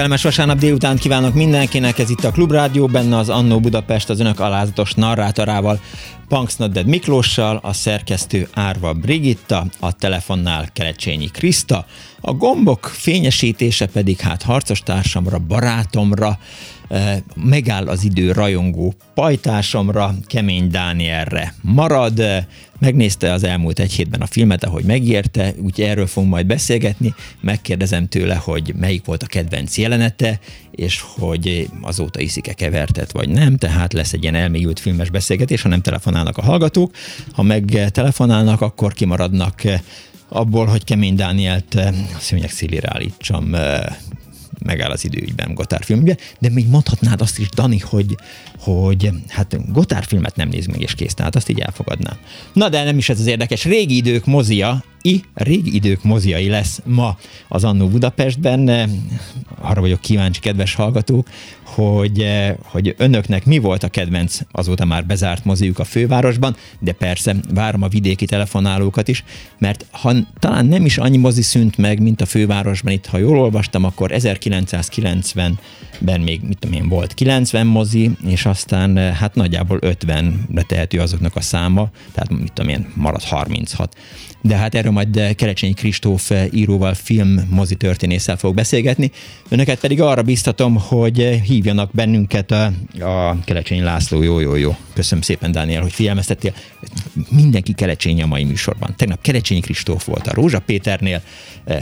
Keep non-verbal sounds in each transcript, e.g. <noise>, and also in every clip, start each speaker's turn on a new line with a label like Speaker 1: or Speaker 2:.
Speaker 1: Kellemes vasárnap délután kívánok mindenkinek, ez itt a Klubrádió, benne az Annó Budapest az önök alázatos narrátorával, Punks Dead Miklóssal, a szerkesztő Árva Brigitta, a telefonnál Kelecsényi Kriszta, a gombok fényesítése pedig hát harcos társamra, barátomra, megáll az idő rajongó pajtásomra, Kemény Dánielre marad, megnézte az elmúlt egy hétben a filmet, ahogy megérte, úgyhogy erről fogunk majd beszélgetni, megkérdezem tőle, hogy melyik volt a kedvenc jelenete, és hogy azóta iszik-e kevertet, vagy nem, tehát lesz egy ilyen elmélyült filmes beszélgetés, ha nem telefonálnak a hallgatók, ha meg telefonálnak, akkor kimaradnak abból, hogy Kemény Dánielt szőnyeg szélére állítsam megáll az időügyben Gotár filmben, de még mondhatnád azt is, Dani, hogy, hogy hát Gotár filmet nem néz meg és kész, tehát azt így elfogadnám. Na de nem is ez az érdekes. Régi idők mozia, i régi idők moziai lesz ma az Annó Budapestben. Arra vagyok kíváncsi, kedves hallgatók, hogy, hogy önöknek mi volt a kedvenc azóta már bezárt moziuk a fővárosban, de persze várom a vidéki telefonálókat is, mert ha talán nem is annyi mozi szűnt meg, mint a fővárosban itt, ha jól olvastam, akkor 1990-ben még, mit tudom én, volt 90 mozi, és aztán hát nagyjából 50-re tehető azoknak a száma, tehát mit tudom én, marad 36 de hát erről majd Kerecsényi Kristóf íróval, film mozi történésszel fog beszélgetni. Önöket pedig arra biztatom, hogy hívjanak bennünket a, a Kerecsényi László, jó, jó, jó. Köszönöm szépen, Dániel, hogy figyelmeztettél. Mindenki Kelecsényi a mai műsorban. Tegnap Kerecsényi Kristóf volt a Rózsa Péternél,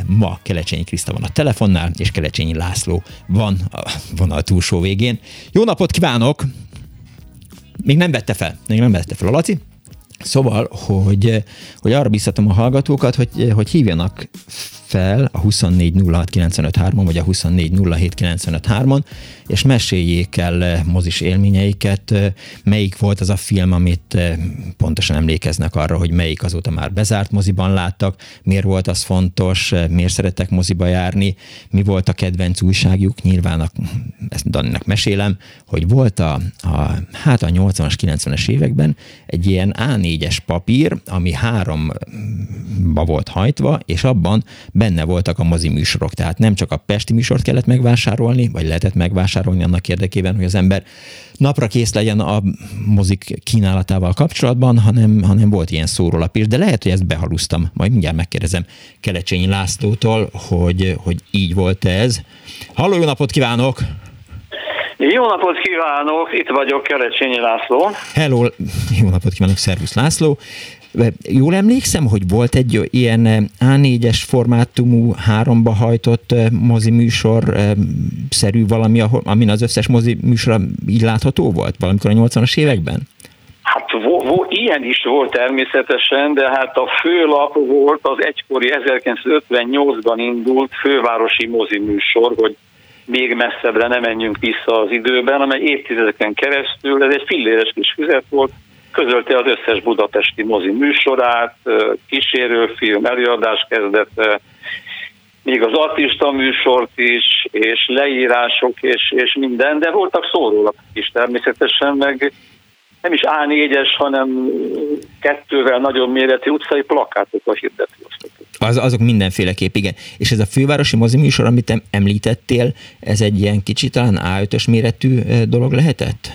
Speaker 1: ma Kelecsényi Kriszta van a telefonnál, és Kelecsényi László van a vonal túlsó végén. Jó napot kívánok! Még nem vette fel, még nem vette fel a Laci. Szóval, hogy, hogy arra biztatom a hallgatókat, hogy, hogy hívjanak fel a 2406953-on, vagy a 2407953-on, és meséljék el eh, mozis élményeiket, eh, melyik volt az a film, amit eh, pontosan emlékeznek arra, hogy melyik azóta már bezárt moziban láttak, miért volt az fontos, miért szeretek moziba járni, mi volt a kedvenc újságjuk, nyilván ezt Daninak mesélem, hogy volt a, a hát a 80-as, 90-es években egy ilyen A4-es papír, ami háromba volt hajtva, és abban benne voltak a mozi műsorok. Tehát nem csak a Pesti műsort kellett megvásárolni, vagy lehetett megvásárolni annak érdekében, hogy az ember napra kész legyen a mozik kínálatával kapcsolatban, hanem, hanem volt ilyen szórólap is, de lehet, hogy ezt behalusztam. Majd mindjárt megkérdezem Kelecsényi Lászlótól, hogy, hogy így volt ez. Halló, jó napot kívánok!
Speaker 2: Jó napot kívánok, itt vagyok, Kelecsényi László.
Speaker 1: Hello, jó napot kívánok, szervusz László. Jól emlékszem, hogy volt egy ilyen eh, A4-es formátumú, háromba hajtott eh, mozi műsor eh, szerű valami, amin az összes mozi műsor így látható volt valamikor a 80-as években?
Speaker 2: Hát vo, vo, ilyen is volt természetesen, de hát a főlap volt az egykori 1958-ban indult fővárosi mozi műsor, hogy még messzebbre ne menjünk vissza az időben, amely évtizedeken keresztül, ez egy filléres kis füzet volt, közölte az összes budapesti mozi műsorát, kísérőfilm, előadás kezdete, még az artista műsort is, és leírások, és, és minden, de voltak szórólapok is természetesen, meg nem is A4-es, hanem kettővel nagyobb méretű utcai plakátok a hirdető
Speaker 1: az, azok mindenféleképp, igen. És ez a fővárosi mozi műsor, amit említettél, ez egy ilyen kicsit talán A5-ös méretű dolog lehetett?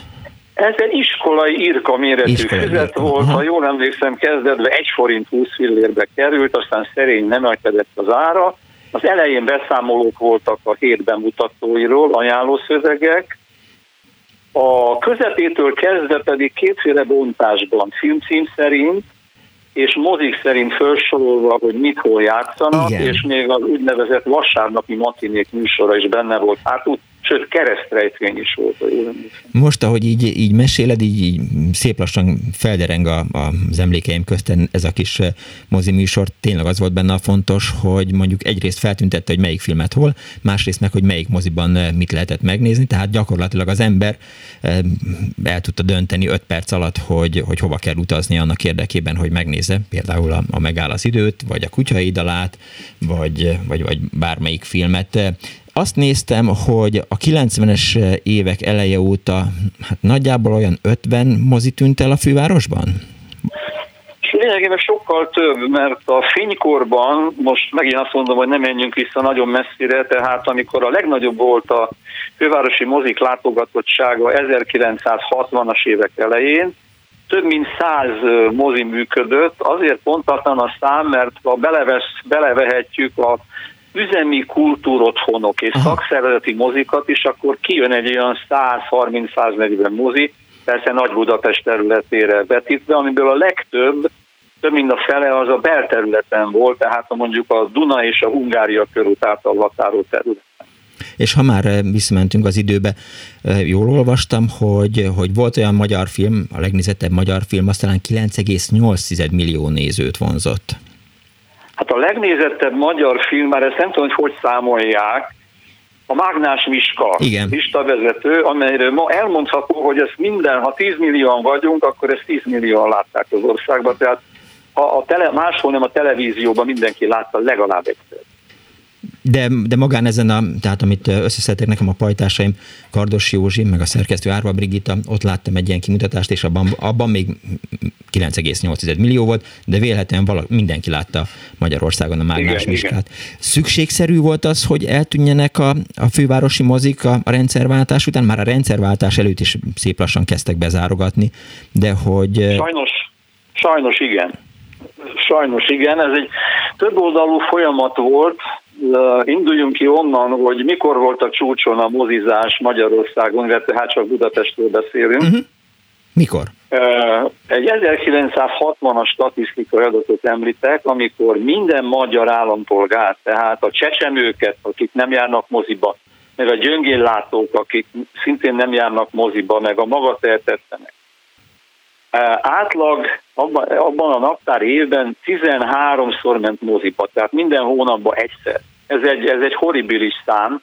Speaker 2: Ez egy iskolai irka méretű iskolai füzet irka. volt, Aha. ha jól emlékszem, kezdetben 1 forint 20 fillérbe került, aztán szerény nem emelkedett az ára. Az elején beszámolók voltak a hét bemutatóiról, ajánlószövegek, A közepétől kezdve pedig kétféle bontásban, filmcím szerint, és mozik szerint felsorolva, hogy mit hol játszanak, Igen. és még az úgynevezett vasárnapi matinék műsora is benne volt. Hát sőt keresztrejtvény is volt.
Speaker 1: Most, ahogy így, így meséled, így, így szép lassan feldereng a, a, az emlékeim közten ez a kis eh, mozi műsor, tényleg az volt benne a fontos, hogy mondjuk egyrészt feltüntette, hogy melyik filmet hol, másrészt meg, hogy melyik moziban eh, mit lehetett megnézni, tehát gyakorlatilag az ember eh, el tudta dönteni öt perc alatt, hogy, hogy hova kell utazni annak érdekében, hogy megnézze például a, a Megáll az időt, vagy a Kutyaidalát, vagy, vagy, vagy bármelyik filmet. Azt néztem, hogy a 90-es évek eleje óta hát nagyjából olyan 50 mozi tűnt el a fővárosban?
Speaker 2: Lényegében sokkal több, mert a fénykorban, most megint azt mondom, hogy nem menjünk vissza nagyon messzire, tehát amikor a legnagyobb volt a fővárosi mozik látogatottsága 1960-as évek elején, több mint száz mozi működött, azért pontatlan a szám, mert ha belevesz, belevehetjük a üzemi kultúrotthonok és Aha. szakszervezeti mozikat is, akkor kijön egy olyan 130-140 mozi, persze Nagy Budapest területére vetítve, amiből a legtöbb, több mint a fele az a belterületen volt, tehát mondjuk a Duna és a Hungária körút által határó terület.
Speaker 1: És ha már eh, visszamentünk az időbe, eh, jól olvastam, hogy, hogy volt olyan magyar film, a legnézettebb magyar film, aztán 9,8 millió nézőt vonzott.
Speaker 2: Hát a legnézettebb magyar film, már ezt nem tudom, hogy hogy számolják, a Mágnás Miska
Speaker 1: Igen.
Speaker 2: vezető, amelyről ma elmondható, hogy ez minden, ha 10 millióan vagyunk, akkor ezt 10 millióan látták az országban, tehát ha a tele, máshol nem a televízióban mindenki látta legalább egyszer.
Speaker 1: De, de magán ezen, a, tehát amit összeszedtek nekem a pajtásaim, Kardos Józsi, meg a szerkesztő Árva Brigitta, ott láttam egy ilyen kimutatást, és abban, abban még 9,8 millió volt, de vélhetően vala, mindenki látta Magyarországon a Mágnás Miskát. Szükségszerű volt az, hogy eltűnjenek a, a fővárosi mozik a, a rendszerváltás után, már a rendszerváltás előtt is szép lassan kezdtek bezárogatni, de hogy...
Speaker 2: Sajnos, sajnos igen. Sajnos igen, ez egy több oldalú folyamat volt, induljunk ki onnan, hogy mikor volt a csúcson a mozizás Magyarországon, illetve hát csak Budapestről beszélünk. Uh-huh.
Speaker 1: Mikor?
Speaker 2: Egy 1960-as statisztikai adatot említek, amikor minden magyar állampolgár, tehát a csecsemőket, akik nem járnak moziba, meg a gyöngéllátók, akik szintén nem járnak moziba, meg a magatehetetlenek, átlag abban, a naptár évben 13-szor ment moziba, tehát minden hónapban egyszer. Ez egy, ez egy horribilis szám,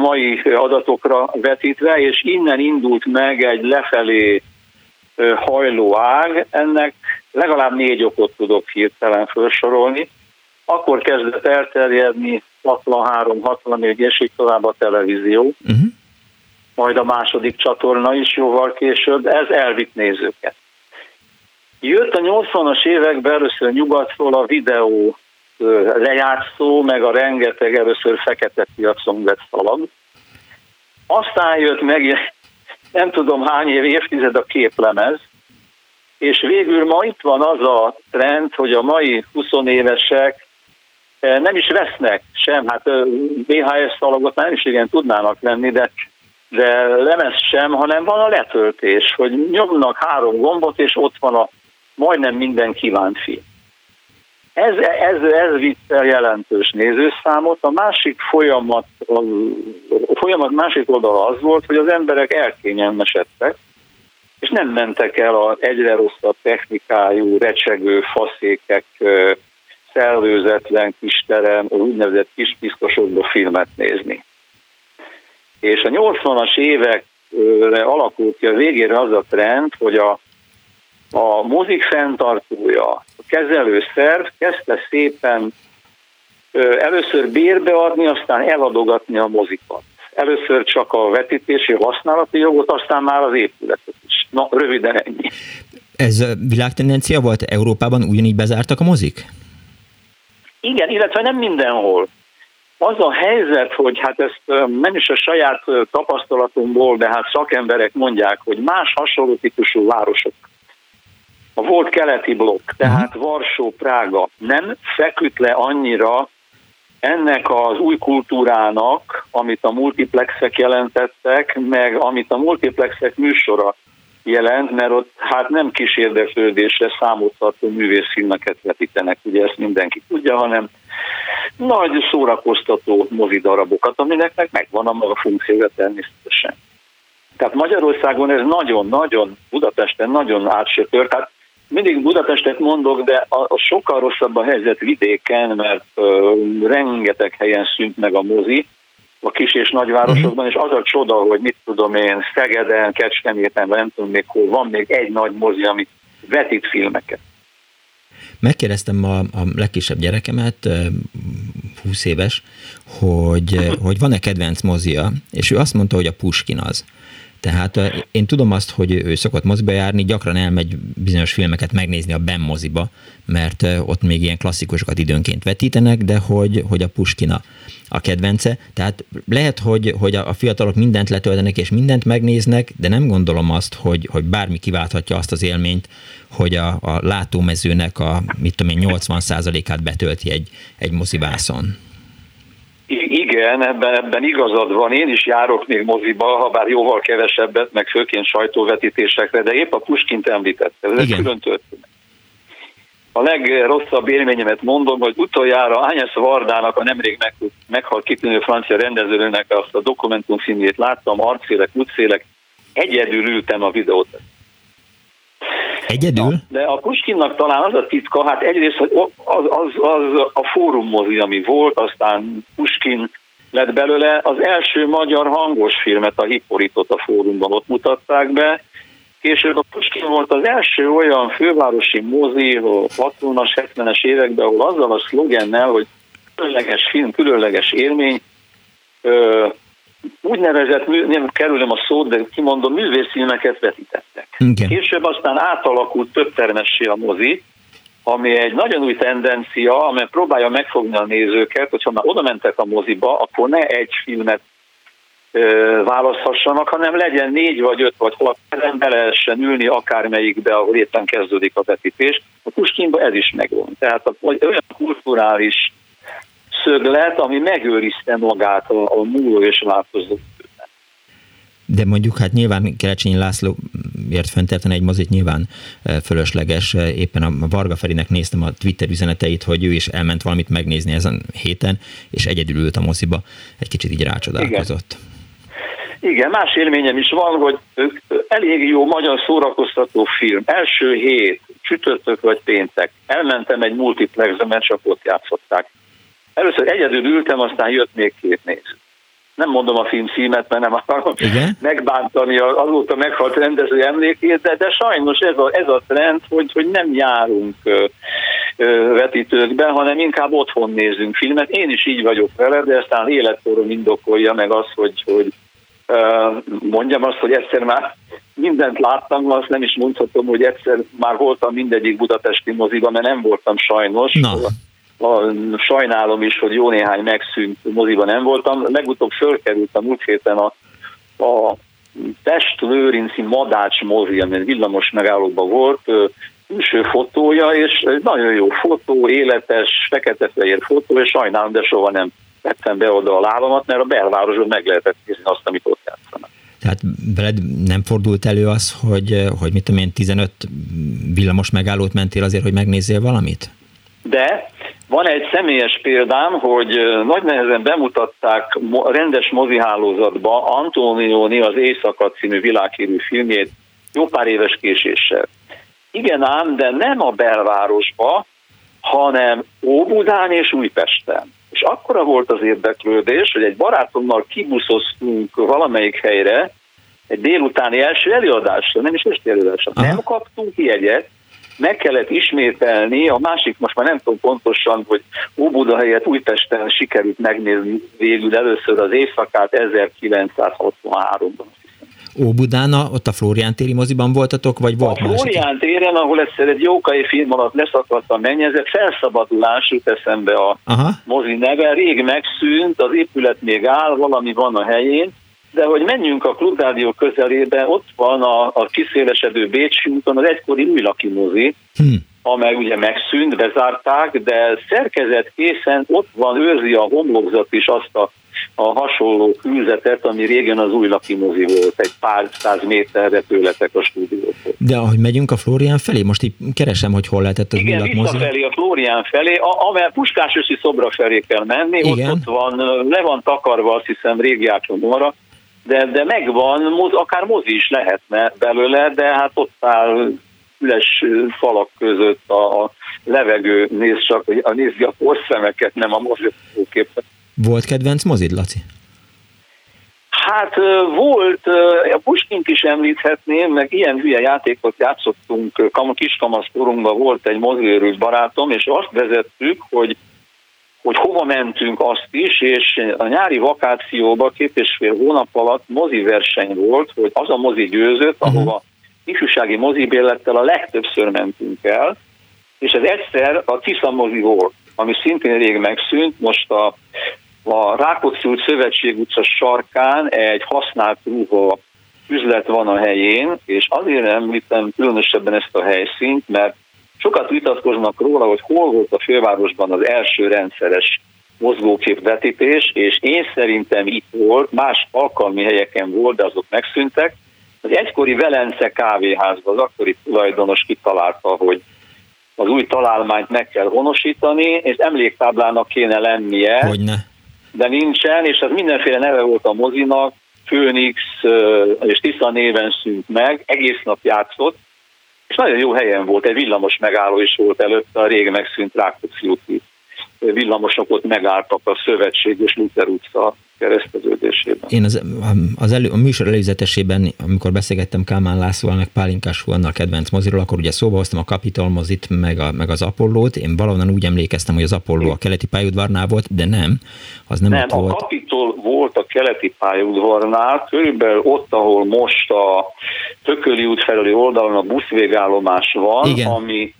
Speaker 2: mai adatokra vetítve, és innen indult meg egy lefelé hajló ág, ennek legalább négy okot tudok hirtelen felsorolni. Akkor kezdett elterjedni 63-64 és így tovább a televízió. Uh-huh majd a második csatorna is jóval később, ez elvitt nézőket. Jött a 80-as években először nyugatról a videó lejátszó, meg a rengeteg először fekete piacon vett szalag. Aztán jött meg, nem tudom hány év, évtized a képlemez, és végül ma itt van az a trend, hogy a mai 20 évesek nem is vesznek sem, hát VHS szalagot nem is igen tudnának venni, de de lemez sem, hanem van a letöltés, hogy nyomnak három gombot, és ott van a majdnem minden kívánt film. Ez, ez, ez vitt el jelentős nézőszámot. A másik folyamat, a folyamat másik oldala az volt, hogy az emberek elkényelmesedtek, és nem mentek el az egyre rosszabb technikájú, recsegő faszékek, szellőzetlen kis terem, úgynevezett kis biztosokba filmet nézni. És a 80-as évekre alakult ki a végére az a trend, hogy a, a mozik fenntartója, a kezelőszerv kezdte szépen először bérbe adni, aztán eladogatni a mozikat. Először csak a vetítési használati jogot, aztán már az épületet is. Na, röviden ennyi.
Speaker 1: Ez világtendencia volt? Európában ugyanígy bezártak a mozik?
Speaker 2: Igen, illetve nem mindenhol. Az a helyzet, hogy hát ezt nem is a saját tapasztalatunkból, de hát szakemberek mondják, hogy más hasonló típusú városok, a volt keleti blokk, tehát uh-huh. Varsó, Prága nem feküdt le annyira ennek az új kultúrának, amit a multiplexek jelentettek, meg amit a multiplexek műsora jelent, mert ott hát nem kis érdeklődésre számolható művészfilmeket vetítenek, ugye ezt mindenki tudja, hanem nagy szórakoztató mozidarabokat, aminek meg megvan a maga funkciója természetesen. Tehát Magyarországon ez nagyon-nagyon, Budapesten nagyon átsötört. Tehát mindig Budapestet mondok, de a, a sokkal rosszabb a helyzet vidéken, mert uh, rengeteg helyen szűnt meg a mozi, a kis és nagyvárosokban, és az a csoda, hogy mit tudom én, Szegeden, Kecskeméten, nem tudom még hol, van még egy nagy mozi, ami vetít filmeket.
Speaker 1: Megkérdeztem a, a legkisebb gyerekemet, 20 éves, hogy, hogy van-e kedvenc mozia, és ő azt mondta, hogy a Puskin az. Tehát én tudom azt, hogy ő szokott moziba járni, gyakran elmegy bizonyos filmeket megnézni a Ben moziba, mert ott még ilyen klasszikusokat időnként vetítenek, de hogy, hogy a Puskina a kedvence. Tehát lehet, hogy, hogy a fiatalok mindent letöltenek és mindent megnéznek, de nem gondolom azt, hogy, hogy bármi kiválthatja azt az élményt, hogy a, a látómezőnek a mit tudom én, 80%-át betölti egy, egy mozivászon.
Speaker 2: Igen, ebben, ebben igazad van. Én is járok még moziba, ha bár jóval kevesebbet, meg főként sajtóvetítésekre, de épp a Puskint említette. Ez Igen. külön történet. A legrosszabb élményemet mondom, hogy utoljára Ányesz Vardának, a nemrég meg, meghalt kitűnő francia rendezőnek azt a dokumentumfilmjét láttam, arcélek, útszélek, egyedül ültem a videót.
Speaker 1: Egyedül? Na,
Speaker 2: de a Puskinnak talán az a titka, hát egyrészt hogy az, az, az a fórum mozi, ami volt, aztán Puskin lett belőle. Az első magyar hangos filmet, a Hippolytot a fórumban ott mutatták be, Később a Puskin volt az első olyan fővárosi mozi, a 60-as, 70-es években, ahol azzal a szlogennel, hogy különleges film, különleges élmény, úgynevezett, nem kerülöm a szót, de kimondom, művészfilmeket vetítettek. Igen. Később aztán átalakult több termessé a mozi, ami egy nagyon új tendencia, amely próbálja megfogni a nézőket, hogyha már oda mentek a moziba, akkor ne egy filmet ö, választhassanak, hanem legyen négy vagy öt vagy hat, nem be lehessen ülni akármelyikbe, ahol éppen kezdődik a vetítés. A Puskinban ez is megvan. Tehát olyan kulturális szöglet, ami megőrizte magát a, a múló és változó
Speaker 1: de mondjuk hát nyilván Kelecsényi László ért fenntartani egy mozit nyilván e, fölösleges. E, éppen a Varga Ferinek néztem a Twitter üzeneteit, hogy ő is elment valamit megnézni ezen héten, és egyedül ült a moziba, egy kicsit így rácsodálkozott.
Speaker 2: Igen. Igen, más élményem is van, hogy elég jó magyar szórakoztató film. Első hét, csütörtök vagy péntek. Elmentem egy multiplexbe, mert csak ott játszották. Először egyedül ültem, aztán jött még két néző. Nem mondom a film címet, mert nem akarom Igen? megbántani azóta meghalt rendező emlékét, de, de sajnos ez a, ez a trend, hogy, hogy nem járunk ö, ö, vetítőkbe, hanem inkább otthon nézünk filmet. Én is így vagyok vele, de aztán életkorom indokolja meg az, hogy, hogy ö, mondjam azt, hogy egyszer már mindent láttam, azt nem is mondhatom, hogy egyszer már voltam mindegyik budapesti moziban, mert nem voltam sajnos. Na a, sajnálom is, hogy jó néhány megszűnt moziban nem voltam. Legutóbb fölkerültem múlt héten a, a Pest-Lőrinci Madács mozi, ami villamos megállóban volt, külső fotója, és nagyon jó fotó, életes, fekete-fehér fotó, és sajnálom, de soha nem vettem be oda a lábamat, mert a belvárosban meg lehetett nézni azt, amit ott játszanak.
Speaker 1: Tehát veled nem fordult elő az, hogy, hogy mit tudom én, 15 villamos megállót mentél azért, hogy megnézzél valamit?
Speaker 2: De van egy személyes példám, hogy nagy nehezen bemutatták rendes mozihálózatba Antonioni az Éjszaka című világhírű filmjét jó pár éves késéssel. Igen ám, de nem a belvárosba, hanem Óbudán és Újpesten. És akkora volt az érdeklődés, hogy egy barátommal kibuszoztunk valamelyik helyre, egy délutáni első előadásra, nem is esti előadásra. Nem kaptunk jegyet, meg kellett ismételni, a másik most már nem tudom pontosan, hogy Óbuda helyett Újpesten sikerült megnézni végül először az éjszakát 1963-ban.
Speaker 1: Óbudán, ott a Flórián téri moziban voltatok, vagy volt
Speaker 2: A Flórián téren, ahol egyszer egy jókai film alatt leszakadt a mennyezet, felszabadulás jut eszembe a Aha. mozi neve, rég megszűnt, az épület még áll, valami van a helyén, de hogy menjünk a klubrádió közelébe, ott van a, a kiszélesedő Bécsi úton az egykori új mozi, hmm. amely ugye megszűnt, bezárták, de szerkezet készen ott van, őrzi a homlokzat is azt a, a hasonló fűzetet, ami régen az új mozi volt, egy pár száz méterre tőletek a stúdiótól.
Speaker 1: De ahogy megyünk a Florián felé, most így keresem, hogy hol lehetett az
Speaker 2: Igen,
Speaker 1: új mozi.
Speaker 2: felé, a Florián felé, amely Puskás szobra felé kell menni, ott, ott van, le van takarva, azt hiszem, régi ácsomóra, de, de megvan, akár mozi is lehetne belőle, de hát ott áll üles falak között a, a levegő, néz csak, a nézzi a porszemeket, nem a mozgóképet.
Speaker 1: Volt kedvenc mozid, Laci?
Speaker 2: Hát volt, a Puskint is említhetném, meg ilyen hülye játékot játszottunk, kiskamaszkorunkban volt egy mozgőrült barátom, és azt vezettük, hogy hogy hova mentünk azt is, és a nyári vakációban két és fél hónap alatt mozi verseny volt, hogy az a mozi győzött, uh-huh. ahova ifjúsági mozibérlettel a legtöbbször mentünk el, és ez egyszer a Tisza mozi volt, ami szintén rég megszűnt, most a, a Rákóczi út Szövetség utca sarkán egy használt ruha üzlet van a helyén, és azért említem különösebben ezt a helyszínt, mert sokat vitatkoznak róla, hogy hol volt a fővárosban az első rendszeres mozgókép vetítés, és én szerintem itt volt, más alkalmi helyeken volt, de azok megszűntek, az egykori Velence kávéházban az akkori tulajdonos kitalálta, hogy az új találmányt meg kell honosítani, és emléktáblának kéne lennie,
Speaker 1: Hogyne.
Speaker 2: de nincsen, és az mindenféle neve volt a mozinak, Phoenix és Tisza néven szűnt meg, egész nap játszott, és nagyon jó helyen volt, egy villamos megálló is volt előtte, a rég megszűnt Rákóczi úti villamosok ott megálltak a Szövetség és Luther utca kereszteződésében.
Speaker 1: Én az, az elő, a műsor előzetesében, amikor beszélgettem Kálmán Lászlóval, meg Pálinkás Huannal kedvenc moziról, akkor ugye szóba hoztam a Capitol mozit, meg, a, meg az Apollót. Én valahonnan úgy emlékeztem, hogy az Apolló a keleti pályaudvarnál volt, de nem, az nem,
Speaker 2: nem
Speaker 1: ott volt.
Speaker 2: a Capitol volt a keleti pályaudvarnál, körülbelül ott, ahol most a Tököli út felüli oldalon a buszvégállomás van, Igen. ami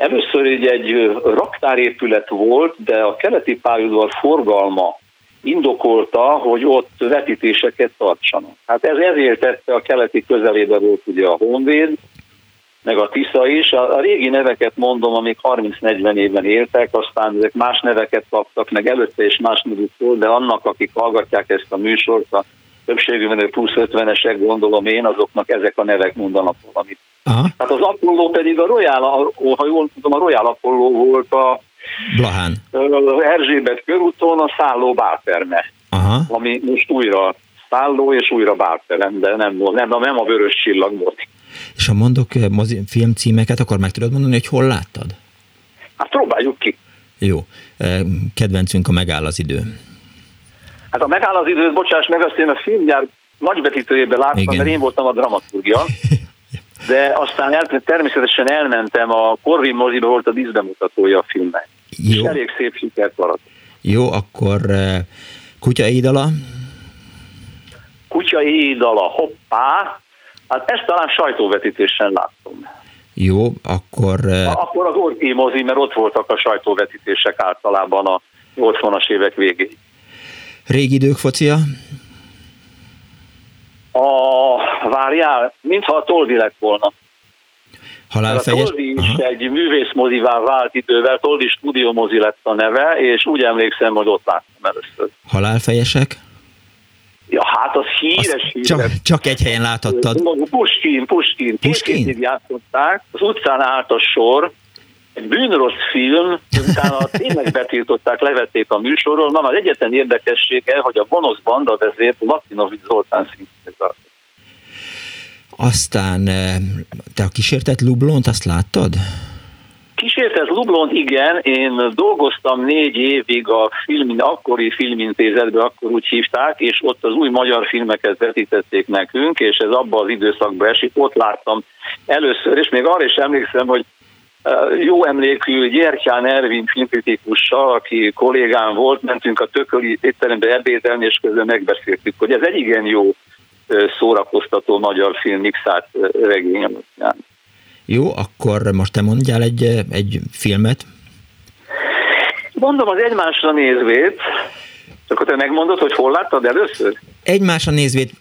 Speaker 2: Először egy, egy raktárépület volt, de a keleti pályaudvar forgalma indokolta, hogy ott vetítéseket tartsanak. Hát ez ezért tette a keleti közelébe volt ugye a Honvéd, meg a Tisza is. A, régi neveket mondom, amik 30-40 évben éltek, aztán ezek más neveket kaptak, meg előtte is más nevük volt, de annak, akik hallgatják ezt a műsort, a többségűen plusz 50-esek gondolom én, azoknak ezek a nevek mondanak valamit. Aha. Hát az Apollo pedig a Royal, ha jól tudom, a Royal Apollo volt a
Speaker 1: Blahán.
Speaker 2: Erzsébet körúton a szálló bálterme, Aha. ami most újra szálló és újra bálterem, de nem, nem, nem a vörös csillag volt.
Speaker 1: És ha mondok mozi, filmcímeket, akkor meg tudod mondani, hogy hol láttad?
Speaker 2: Hát próbáljuk ki.
Speaker 1: Jó. Kedvencünk a Megáll az idő.
Speaker 2: Hát a Megáll az idő, bocsáss meg, azt én a filmgyár nagybetítőjében láttam, Igen. mert én voltam a dramaturgia. de aztán el, természetesen elmentem, a Corvin moziba volt a díszbemutatója a filmnek. Jó. És elég szép sikert maradt.
Speaker 1: Jó, akkor uh, Kutya Édala?
Speaker 2: Kutya Édala, hoppá! Hát ezt talán sajtóvetítésen láttam.
Speaker 1: Jó, akkor... Uh...
Speaker 2: Akkor az Orki mozi, mert ott voltak a sajtóvetítések általában a 80-as évek végéig.
Speaker 1: Régi idők focia?
Speaker 2: A, várjál, mintha a Toldi lett volna.
Speaker 1: Halálfejes?
Speaker 2: A Toldi is Aha. egy művészmozivá vált idővel, Toldi Studio mozi lett a neve, és úgy emlékszem, hogy ott láttam először.
Speaker 1: Halálfejesek?
Speaker 2: Ja, hát az híres, híres.
Speaker 1: Csak, csak egy helyen láthattad.
Speaker 2: Puskin, Puskin. Puskin? Két játszották, az utcán állt a sor, egy bűnrossz film, utána <laughs> tényleg betiltották, levették a műsorról. Na, az egyetlen érdekessége, hogy a gonosz banda vezért Latinovic Zoltán szintén
Speaker 1: Aztán eh, te a kísértett Lublont, azt láttad?
Speaker 2: Kísértett Lublont, igen, én dolgoztam négy évig a film, akkori filmintézetben, akkor úgy hívták, és ott az új magyar filmeket vetítették nekünk, és ez abban az időszakban esik, ott láttam először, és még arra is emlékszem, hogy jó emlékű Gyertyán Ervin filmkritikussal, aki kollégám volt, mentünk a tököli étterembe ebédelni, és közben megbeszéltük, hogy ez egy igen jó szórakoztató magyar film mixált regény
Speaker 1: Jó, akkor most te mondjál egy, egy filmet.
Speaker 2: Mondom az egymásra nézvét, akkor te megmondod, hogy hol láttad először?
Speaker 1: Egymásra nézvét,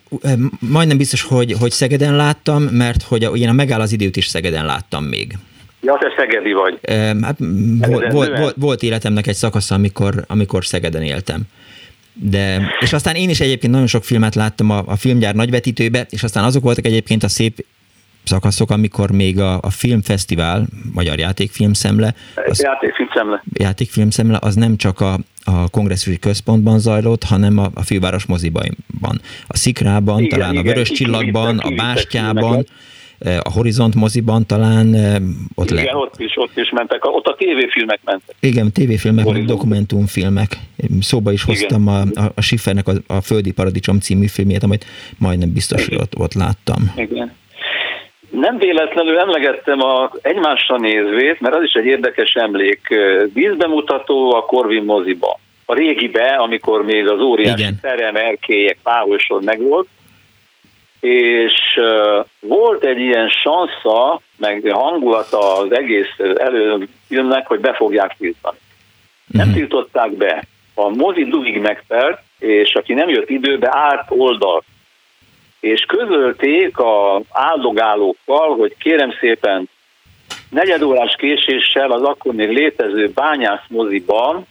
Speaker 1: majdnem biztos, hogy, hogy Szegeden láttam, mert hogy a, én a megáll az időt is Szegeden láttam még.
Speaker 2: Ja, te Szegedi vagy.
Speaker 1: Hát, volt, volt, volt, volt életemnek egy szakasza, amikor, amikor Szegeden éltem. De, és aztán én is egyébként nagyon sok filmet láttam a, a filmgyár nagyvetítőbe, és aztán azok voltak egyébként a szép szakaszok, amikor még a, a filmfesztivál, Magyar Játékfilmszemle,
Speaker 2: az, Játékfilmszemle.
Speaker 1: Játékfilmszemle, az nem csak a, a kongresszusi központban zajlott, hanem a, a főváros moziban. A Szikrában, igen, talán igen, a Vörös Csillagban, a Bástyában, eh, a Horizont moziban talán eh,
Speaker 2: ott Igen, le... ott is, ott is mentek, ott a tévéfilmek mentek.
Speaker 1: Igen, tévéfilmek, meg dokumentumfilmek. Szóba is hoztam a, a, a Schiffernek a, a Földi Paradicsom című filmjét, amit majdnem biztos, hogy ott, ott láttam.
Speaker 2: Igen. Nem véletlenül emlegettem a egymásra nézvét, mert az is egy érdekes emlék. Vízbemutató a Corvin moziba. A régibe, amikor még az óriási Igen. terem, erkélyek, páholysor megvolt, és volt egy ilyen sansza, meg hangulata az egész előfilmnek, hogy be fogják tiltani. Nem uh-huh. tiltották be. A mozi dugig megtelt, és aki nem jött időbe, árt oldalt és közölték a áldogálókkal, hogy kérem szépen negyedórás késéssel az akkor még létező bányász moziban,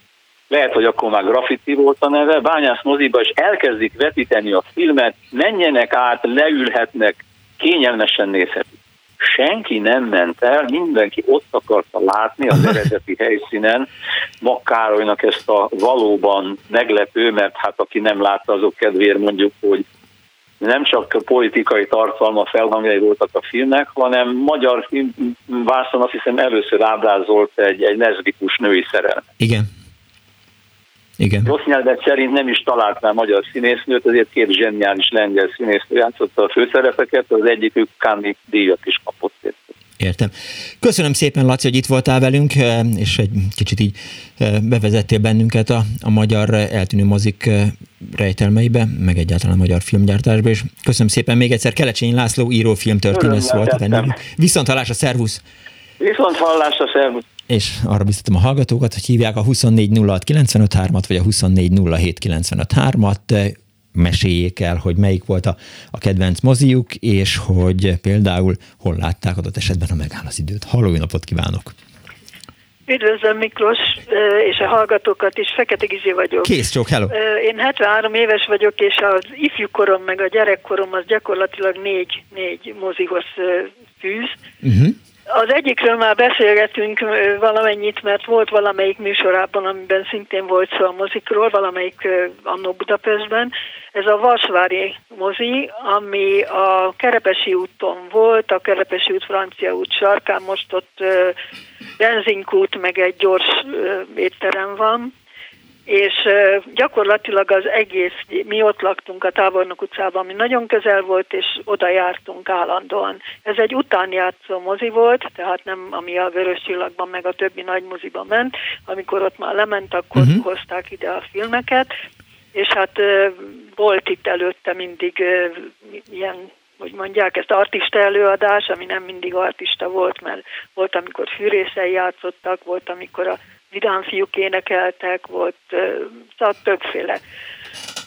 Speaker 2: lehet, hogy akkor már graffiti volt a neve, bányász moziba, és elkezdik vetíteni a filmet, menjenek át, leülhetnek, kényelmesen nézhetik. Senki nem ment el, mindenki ott akarta látni az <laughs> eredeti helyszínen Makkárolynak ezt a valóban meglepő, mert hát aki nem látta, azok kedvéért mondjuk, hogy nem csak politikai tartalma felhangjai voltak a filmnek, hanem magyar filmvászon azt hiszem először ábrázolt egy, egy leszbikus női szerelmet.
Speaker 1: Igen. Igen.
Speaker 2: Rossz nyelvet szerint nem is találtál magyar színésznőt, azért két zseniális lengyel színésznő játszotta a főszerepeket, az egyikük Kámi díjat is kapott.
Speaker 1: Értem. Köszönöm szépen, Laci, hogy itt voltál velünk, eh, és egy kicsit így eh, bevezettél bennünket a, a magyar eltűnő mozik eh, rejtelmeibe, meg egyáltalán a magyar filmgyártásba, és köszönöm szépen még egyszer Kelecsényi László író filmtörténész volt. Viszont hallásra, szervusz!
Speaker 2: Viszont hallásra, szervusz!
Speaker 1: És arra biztatom a hallgatókat, hogy hívják a 2406953-at, vagy a 2407953-at, meséljék el, hogy melyik volt a, a kedvenc moziuk, és hogy például hol látták adott esetben a megáll az időt. Halló, napot kívánok!
Speaker 3: Üdvözlöm Miklós, és a hallgatókat is, Fekete Gizi vagyok.
Speaker 1: Kész csók, hello!
Speaker 3: Én 73 éves vagyok, és az ifjúkorom meg a gyerekkorom az gyakorlatilag négy, négy mozihoz fűz. Uh-huh. Az egyikről már beszélgetünk valamennyit, mert volt valamelyik műsorában, amiben szintén volt szó a mozikról, valamelyik annó Budapestben. Ez a Vasvári mozi, ami a Kerepesi úton volt, a Kerepesi út Francia út sarkán, most ott benzinkút, meg egy gyors étterem van, és gyakorlatilag az egész, mi ott laktunk a Tábornok utcában, ami nagyon közel volt, és oda jártunk állandóan. Ez egy utánjátszó mozi volt, tehát nem ami a Vörös Csillagban, meg a többi nagy moziban ment, amikor ott már lement, akkor uh-huh. hozták ide a filmeket, és hát volt itt előtte mindig ilyen hogy mondják, ezt artista előadás, ami nem mindig artista volt, mert volt, amikor fűrészen játszottak, volt, amikor a vidám fiúk énekeltek, volt szóval többféle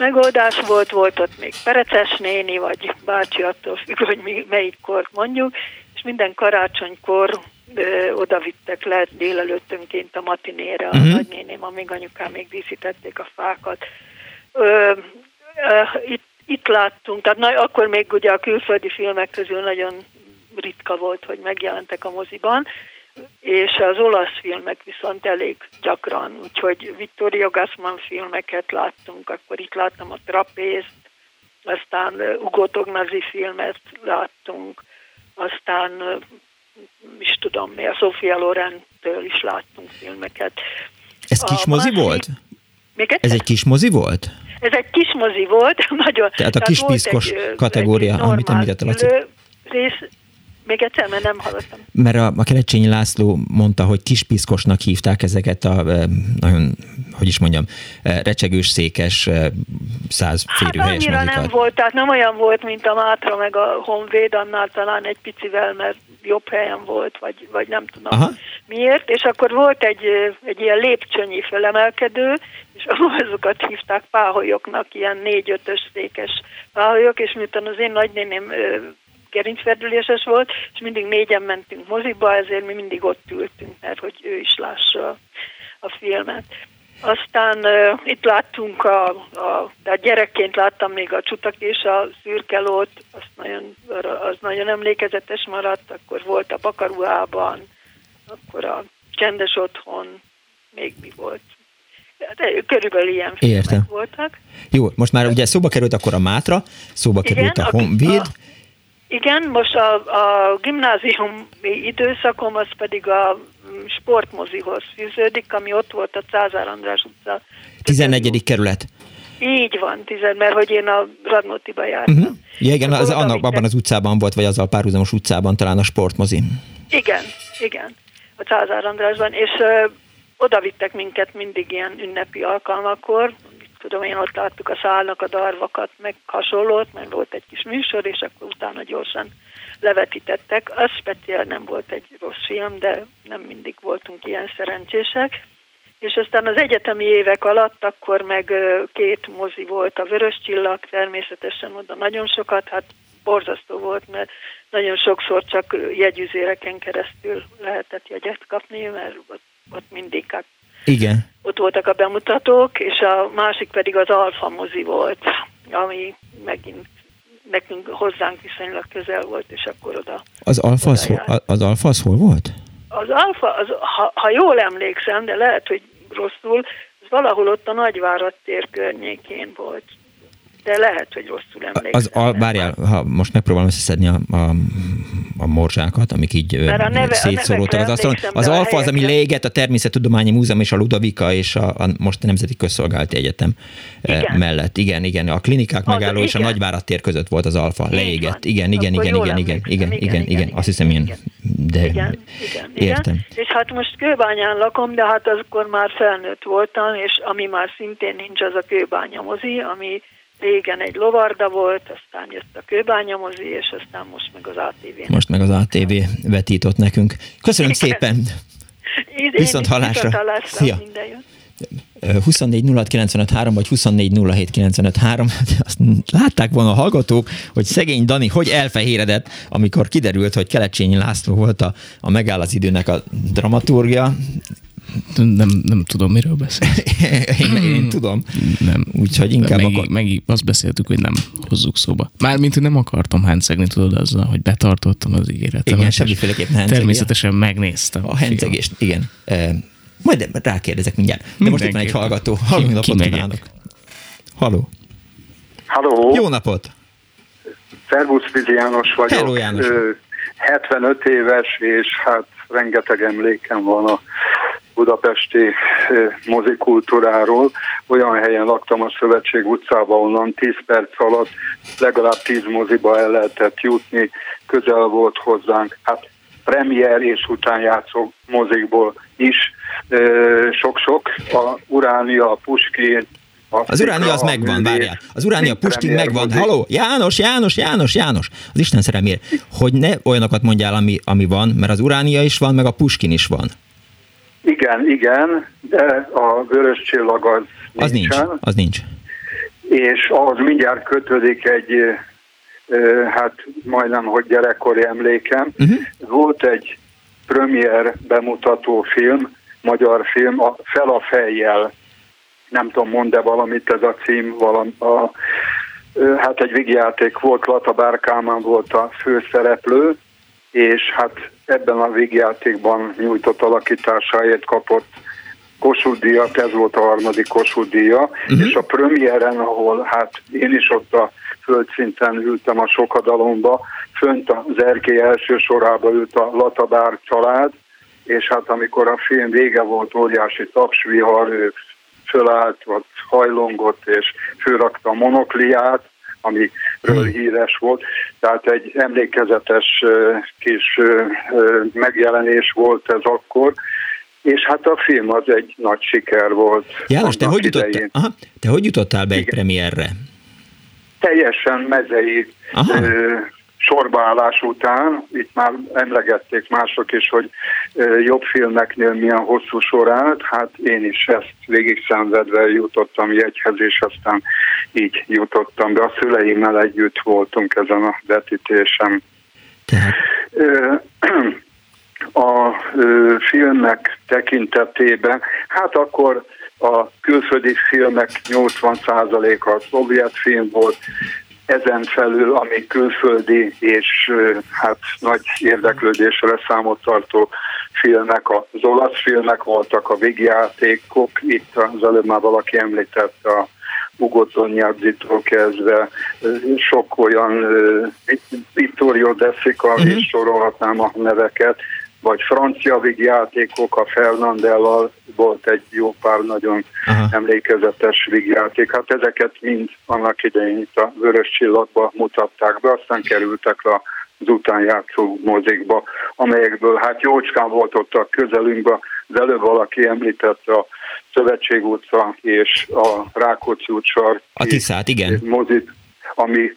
Speaker 3: megoldás volt, volt ott még Pereces néni, vagy bácsi, attól függ, hogy mi, melyikkor mondjuk, és minden karácsonykor ö, oda vittek le délelőttönként a matinére a uh-huh. nagynéném, amíg anyukám még díszítették a fákat. Ö, ö, itt, itt láttunk, tehát na, akkor még ugye a külföldi filmek közül nagyon ritka volt, hogy megjelentek a moziban, és az olasz filmek viszont elég gyakran, úgyhogy Vittorio Gassman filmeket láttunk, akkor itt láttam a Trapézt, aztán Ugo Tognazi filmet láttunk, aztán is tudom mi, a Sofia Loren-től is láttunk filmeket.
Speaker 1: Ez kis mozi volt? Még Ez egy kis mozi volt?
Speaker 3: Ez egy kis mozi volt, <laughs> nagyon.
Speaker 1: Tehát a kis piszkos kategória, egy amit említett Laci.
Speaker 3: Rész, még egyszer, mert nem hallottam.
Speaker 1: Mert a, a Kerecsényi László mondta, hogy kispiszkosnak hívták ezeket a nagyon, hogy is mondjam, recsegős, székes, száz férőhelyes hát
Speaker 3: annyira nem volt, tehát nem olyan volt, mint a Mátra meg a Honvéd, annál talán egy picivel, mert jobb helyen volt, vagy, vagy nem tudom Aha. miért, és akkor volt egy, egy ilyen lépcsönyi felemelkedő, és azokat hívták páholyoknak, ilyen négy-ötös székes páholyok, és miután az én nagynéném gerincferdüléses volt, és mindig négyen mentünk moziba, ezért mi mindig ott ültünk, mert hogy ő is lássa a filmet. Aztán uh, itt láttunk, a, a, de a gyerekként láttam még a csutak és a szürkelót, az nagyon, az nagyon emlékezetes maradt, akkor volt a Bakaruhában, akkor a Csendes Otthon, még mi volt. De körülbelül ilyen filmek Értem. voltak.
Speaker 1: Jó, most már ugye szóba került akkor a Mátra, szóba igen, került a Honvéd. A,
Speaker 3: igen, most a, a gimnázium időszakom az pedig a sportmozihoz fűződik, ami ott volt a Cázár András utca.
Speaker 1: 14. kerület.
Speaker 3: Így van, tizen, mert hogy én a Radnótiba jártam. Uh-huh.
Speaker 1: Ja, igen, az, annak, abban az utcában volt, vagy azzal párhuzamos utcában talán a sportmozi.
Speaker 3: Igen, igen, a Cázár Andrásban, és ö, oda vittek minket mindig ilyen ünnepi alkalmakor, tudom én, ott láttuk a szálnak a darvakat, meg hasonlót, mert volt egy kis műsor, és akkor utána gyorsan levetítettek. Az speciál nem volt egy rossz film, de nem mindig voltunk ilyen szerencsések. És aztán az egyetemi évek alatt akkor meg két mozi volt, a Vörös Csillag, természetesen oda nagyon sokat, hát borzasztó volt, mert nagyon sokszor csak jegyüzéreken keresztül lehetett jegyet kapni, mert ott, ott mindig hát
Speaker 1: Igen.
Speaker 3: ott voltak a bemutatók, és a másik pedig az Alfa mozi volt, ami megint nekünk hozzánk viszonylag közel volt, és akkor oda
Speaker 1: Az alfa az, hol, az, alfa az hol volt?
Speaker 3: Az alfa, az, ha, ha jól emlékszem, de lehet, hogy rosszul, az valahol ott a Nagyvárad tér környékén volt de lehet, hogy rosszul emlékszem. Az,
Speaker 1: a, várjál, ha most megpróbálom összeszedni a, a, a morzsákat, amik így szétszorultak az asztalon. Az Alfa az, ami leégett a Természettudományi Múzeum és a Ludovika és a, a most a Nemzeti Közszolgálati Egyetem igen. mellett. Igen, igen. A klinikák az, megálló és a Nagyvárad tér között volt az Alfa. Leégett. Igen, igen, igen, igen, igen, igen, igen, igen, Azt hiszem én, de igen, igen, értem.
Speaker 3: És hát most Kőbányán lakom, de hát akkor már felnőtt voltam, és ami már szintén nincs, az a Kőbánya mozi, ami régen egy lovarda volt, aztán jött a kőbányamozi, és aztán most meg az ATV.
Speaker 1: Most meg az ATV vetított nekünk. Köszönöm Igen. szépen! Viszont hallásra! Viszont hallásra Szia. 24 vagy 24 <laughs> Azt látták volna a hallgatók, hogy szegény Dani hogy elfehéredett, amikor kiderült, hogy Kelecsényi László volt a, a megáll az időnek a dramaturgia.
Speaker 4: Nem, nem tudom, miről beszél. <laughs>
Speaker 1: én, én, tudom.
Speaker 4: Nem.
Speaker 1: Úgyhogy inkább...
Speaker 4: Meg, akar... meg azt beszéltük, hogy nem hozzuk szóba. Mármint, hogy nem akartam hencegni, tudod, azzal, hogy betartottam az ígéretet.
Speaker 1: Igen, semmiféleképp nem
Speaker 4: Természetesen megnéztem.
Speaker 1: A hencegést, igen. E, majd rákérdezek mindjárt. De most itt van egy hallgató. Halló, ki, napot kívánok. Halló.
Speaker 5: Halló.
Speaker 1: Jó napot.
Speaker 5: Szervusz, Vizi János vagyok.
Speaker 1: Hello, János.
Speaker 5: 75 éves, és hát rengeteg emlékem van a budapesti mozikultúráról. Olyan helyen laktam a Szövetség utcában, onnan 10 perc alatt legalább 10 moziba el lehetett jutni, közel volt hozzánk. Hát premier és utánjátszó mozikból is sok-sok. A Uránia, a Puskin,
Speaker 1: az Uránia az megvan, várjál. Az Uránia Puskin megvan. Haló, János, János, János, János. Az Isten szeremért, hogy ne olyanokat mondjál, ami, ami van, mert az Uránia is van, meg a Puskin is van.
Speaker 5: Igen, igen, de a vörös csillag az
Speaker 1: Az nincs, az nincs.
Speaker 5: És ahhoz mindjárt kötődik egy, hát majdnem, hogy gyerekkori emlékem. Uh-huh. Volt egy premier bemutató film, magyar film, a Fel a fejjel nem tudom, mond-e valamit ez a cím, valami, a, hát egy vigjáték volt, Lata Bárkámán volt a főszereplő, és hát ebben a vigjátékban nyújtott alakításáért kapott Kossuth ez volt a harmadik Kossuth uh-huh. és a premiéren, ahol hát én is ott a földszinten ültem a sokadalomba, fönt az erkély első sorába ült a Latabár család, és hát amikor a film vége volt, óriási tapsvihar, ő fölállt, vagy hajlongott, és fölrakta a monokliát, amiről hmm. híres volt. Tehát egy emlékezetes kis megjelenés volt ez akkor, és hát a film az egy nagy siker volt.
Speaker 1: János, te hogy, jutottál, aha, te hogy jutottál be egy premierre?
Speaker 5: Teljesen mezei ö, sorbaállás után, itt már emlegették mások is, hogy jobb filmeknél milyen hosszú sor állt, hát én is ezt végig szenvedve jutottam jegyhez, és aztán így jutottam, de a szüleimmel együtt voltunk ezen a vetítésen.
Speaker 1: Tehát?
Speaker 5: A filmek tekintetében, hát akkor a külföldi filmek 80%-a szovjet film volt, ezen felül, ami külföldi és hát nagy érdeklődésre számot tartó filmek, az olasz filmek voltak, a végjátékok, itt az előbb már valaki említette a Ugo Tognazzi-tól kezdve, sok olyan Vittorio De Sica, uh-huh. és sorolhatnám a neveket, vagy francia vígjátékok, a Fernandellal volt egy jó pár nagyon Aha. emlékezetes vígjáték. Hát ezeket mind annak idején itt a Vörös Csillagba mutatták be, aztán kerültek le az utánjátszó mozikba, amelyekből hát jócskán volt ott a közelünkben, az előbb valaki említette a Szövetség utca és a Rákóczi utca.
Speaker 1: A Tiszát, igen.
Speaker 5: Mozit, ami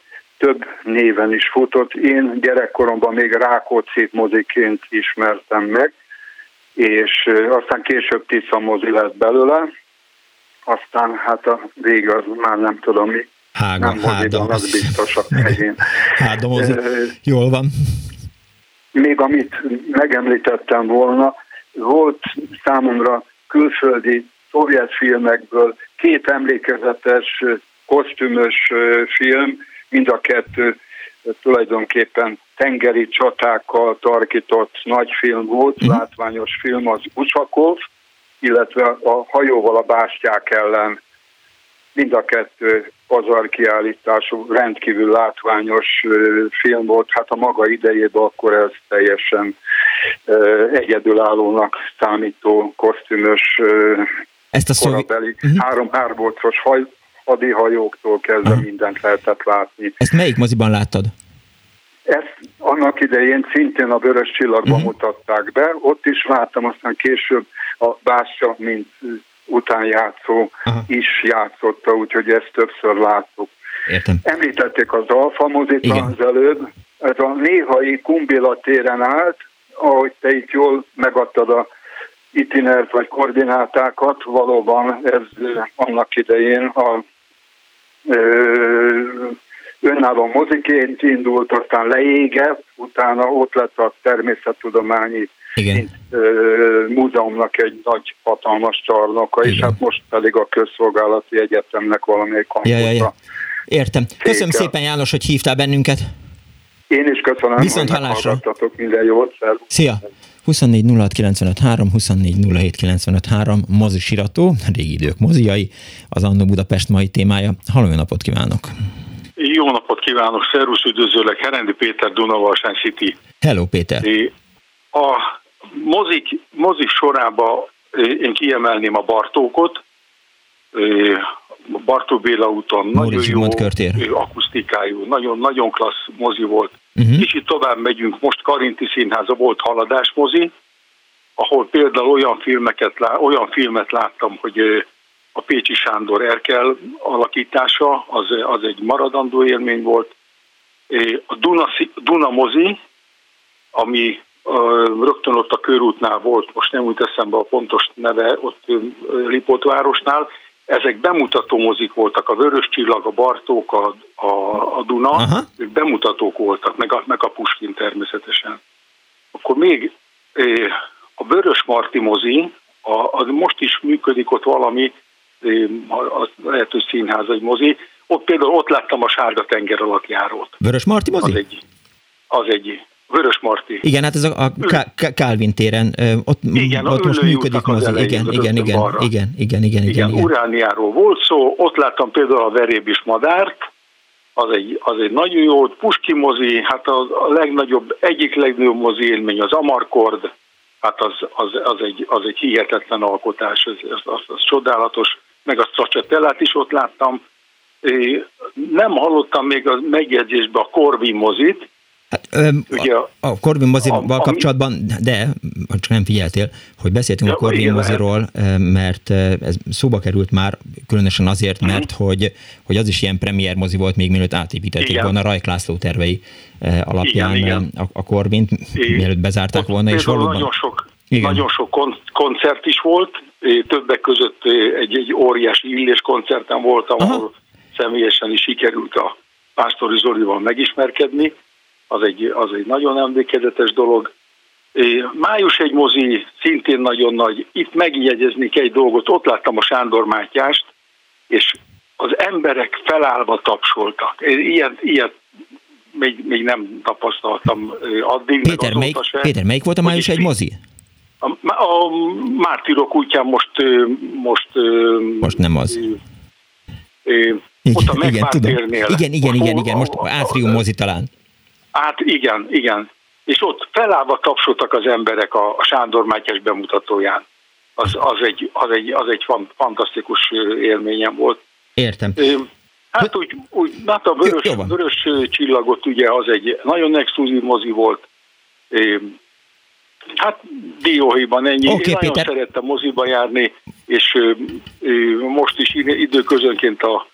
Speaker 5: több néven is futott. Én gyerekkoromban még Rákóczi moziként ismertem meg, és aztán később Tisza mozi lett belőle, aztán hát a vége az már nem tudom mi.
Speaker 1: Hága,
Speaker 5: nem moziban, az biztos a helyén. <laughs>
Speaker 1: Hága mozi. Jól van.
Speaker 5: Még amit megemlítettem volna, volt számomra külföldi szovjet filmekből két emlékezetes kosztümös film, mind a kettő tulajdonképpen tengeri csatákkal tarkított nagy film volt, uh-huh. látványos film az Usakov, illetve a hajóval a bástyák ellen mind a kettő pazarkiállítású, rendkívül látványos film volt. Hát a maga idejében akkor ez teljesen egyedülállónak számító kosztümös
Speaker 1: ezt a
Speaker 5: korabeli uh-huh. három árbolcos hadihajóktól kezdve uh-huh. mindent lehetett látni.
Speaker 1: Ezt melyik moziban láttad?
Speaker 5: Ezt annak idején szintén a Vörös Csillagban uh-huh. mutatták be, ott is láttam, aztán később a Bássa, mint utánjátszó uh-huh. is játszotta, úgyhogy ezt többször láttuk.
Speaker 1: Értem.
Speaker 5: Említették az Alfa mozit az előbb, ez a néhai Kumbila téren állt, ahogy te itt jól megadtad a itinert vagy koordinátákat, valóban ez annak idején a önálló moziként indult, aztán leégett, utána ott lett a természettudományi
Speaker 1: Igen.
Speaker 5: múzeumnak egy nagy, hatalmas csarnoka, Igen. és hát most pedig a közszolgálati egyetemnek valamelyik
Speaker 1: ja, ja, ja. Értem. Köszönöm Szépen. szépen János, hogy hívtál bennünket.
Speaker 5: Én is köszönöm,
Speaker 1: Viszont hogy hallásra.
Speaker 5: minden jót.
Speaker 1: Szia! 24 06 24 mozi sirató, régi idők moziai, az Annó Budapest mai témája. Halló, napot kívánok!
Speaker 6: Jó napot kívánok, szervusz, üdvözöllek, Herendi Péter, Dunavalsán City.
Speaker 1: Hello, Péter!
Speaker 6: A mozik, mozik sorába én kiemelném a Bartókot, Bartó Béla úton, nagyon jó körtér. akusztikájú, nagyon, nagyon klassz mozi volt. Uh-huh. Kicsit tovább megyünk, most Karinti Színháza volt haladás mozi, ahol például olyan, filmeket, olyan filmet láttam, hogy a Pécsi Sándor Erkel alakítása, az, az egy maradandó élmény volt. A Duna, Duna mozi, ami rögtön ott a körútnál volt, most nem úgy eszembe a pontos neve, ott Lipótvárosnál, ezek bemutató mozik voltak, a Vörös Csillag, a Bartók, a, a, a Duna, Aha. ők bemutatók voltak, meg a, meg a Puskin természetesen. Akkor még a Vörös Marti mozi, a, az most is működik ott valami, az lehet, hogy színház egy mozi, ott például ott láttam a Sárga tenger alatt járót.
Speaker 1: Vörös Marti mozi?
Speaker 6: Az egy, az egy Vörös Marti.
Speaker 1: Igen, hát ez a, a Calvin téren, ott, igen, ott most működik mozi. Igen, igen, igen, balra. igen, igen, igen, igen, igen.
Speaker 6: Urániáról volt szó, ott láttam például a Verébis Madárt, az egy, az egy nagyon jó, Puski mozi, hát a, a legnagyobb, egyik legnagyobb mozi élmény az Amarkord, hát az, az, az, egy, az egy hihetetlen alkotás, az ez, az, az csodálatos, meg a Stracciatellát is ott láttam. É, nem hallottam még a megjegyzésbe a Corvi mozit,
Speaker 1: Hát, öm, Ugye a, a Corbin mozival a, kapcsolatban, de csak nem figyeltél, hogy beszéltünk a Corbin moziról, mert ez szóba került már, különösen azért, uh-huh. mert hogy, hogy az is ilyen premier mozi volt, még mielőtt átépítették volna Rajk László tervei alapján igen, igen. A, a Corbint, mielőtt bezárták volna, és valóban...
Speaker 6: Nagyon sok, igen. nagyon sok kon- koncert is volt, többek között egy, egy óriási illés koncerten voltam, Aha. ahol személyesen is sikerült a Pásztori Zolival megismerkedni, az egy, az egy nagyon emlékezetes dolog. Május egy mozi, szintén nagyon nagy. Itt megjegyeznék egy dolgot, ott láttam a Sándor Mátyást, és az emberek felállva tapsoltak. Ilyet, ilyet még, még nem tapasztaltam addig.
Speaker 1: Péter, melyik, se. Péter, melyik volt a május egy mozi?
Speaker 6: A, a Mártirok útján most... Most,
Speaker 1: most nem az.
Speaker 6: igen, ott a igen, tudom.
Speaker 1: Igen, igen, igen, igen, most Átrium mozi talán.
Speaker 6: Hát igen, igen. És ott felállva tapsoltak az emberek a, a Sándor Mátyás bemutatóján. Az, az, egy, az, egy, az egy fantasztikus élményem volt.
Speaker 1: Értem.
Speaker 6: Hát úgy, úgy hát a vörös, vörös csillagot ugye az egy nagyon exkluzív mozi volt. Hát dióhéjban ennyi. Okay, Én nagyon szerettem moziba járni, és most is időközönként a,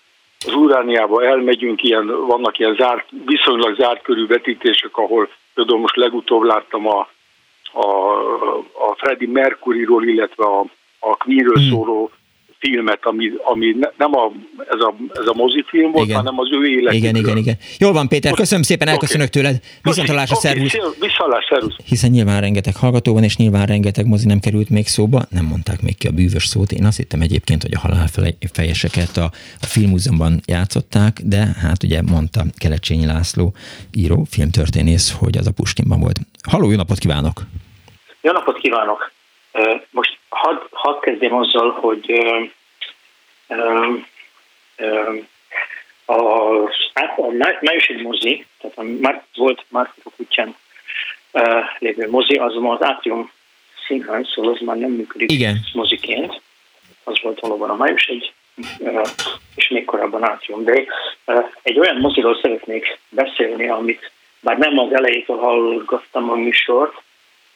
Speaker 6: az Urániába elmegyünk, ilyen, vannak ilyen zárt, viszonylag zárt körű vetítések, ahol például most legutóbb láttam a, a, a Freddie Mercury-ról, illetve a, a Queen-ről hmm. szóló filmet, ami, ami nem a, ez, a, ez a mozifilm volt, igen. hanem az ő életükről.
Speaker 1: Igen, igen, igen. Jól van, Péter, köszönöm szépen, elköszönök okay. tőled. Viszontalásra, okay. szervusz.
Speaker 6: Viszontalás, szervusz.
Speaker 1: Hiszen nyilván rengeteg hallgató van, és nyilván rengeteg mozi nem került még szóba, nem mondták még ki a bűvös szót. Én azt hittem egyébként, hogy a halálfejeseket a, a filmmúzeumban játszották, de hát ugye mondta Kelecsényi László, író, filmtörténész, hogy az a Puskinban volt. Halló, jó napot kívánok!
Speaker 7: Jó napot kívánok! Most hadd had kezdjem azzal, hogy a, a május egy mozi, tehát a már, volt Márkok útján lévő mozi, az ma az Átrium színház, szóval az már nem működik
Speaker 1: Igen.
Speaker 7: moziként. Az volt valóban a május egy, és még korábban Átrium. De egy olyan moziról szeretnék beszélni, amit bár nem az elejétől hallgattam a műsort,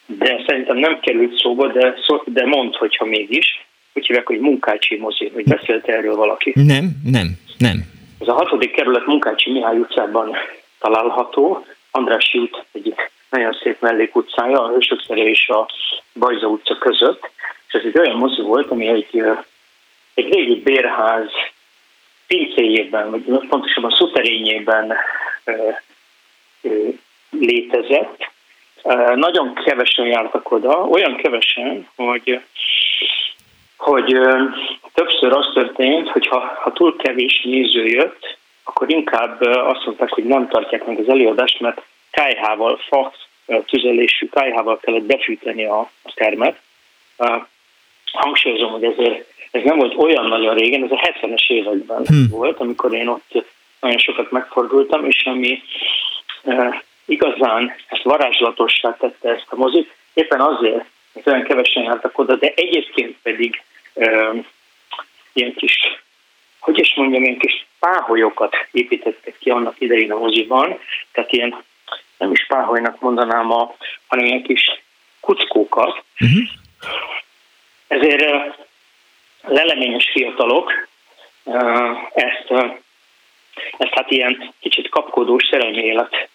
Speaker 7: de szerintem nem került szóba, de, szó, de mondd, hogyha mégis. Úgy hívják, hogy Munkácsi mozi, hogy beszélt erről valaki.
Speaker 1: Nem, nem, nem.
Speaker 7: Ez a hatodik kerület Munkácsi Mihály utcában található, András út egyik nagyon szép mellékutcája, a Hősök és a Bajza utca között. És ez egy olyan mozi volt, ami egy, egy régi bérház pincéjében, vagy pontosabban szuterényében létezett, nagyon kevesen jártak oda, olyan kevesen, hogy, hogy többször az történt, hogy ha, ha túl kevés néző jött, akkor inkább azt mondták, hogy nem tartják meg az előadást, mert kájhával, fa tüzelésű kájhával kellett befűteni a, a termet. Hangsúlyozom, hogy ezért ez nem volt olyan nagyon régen, ez a 70-es években hmm. volt, amikor én ott nagyon sokat megfordultam, és ami igazán ezt varázslatossá tette ezt a mozit, éppen azért, mert olyan kevesen jártak oda, de egyébként pedig e, ilyen kis, hogy is mondjam, ilyen kis páholyokat építettek ki annak idején a moziban, tehát ilyen nem is páholynak mondanám, a, hanem ilyen kis kuckókat. Uh-huh. Ezért leleményes fiatalok ezt ezt hát ilyen kicsit kapkodós szerelmi élet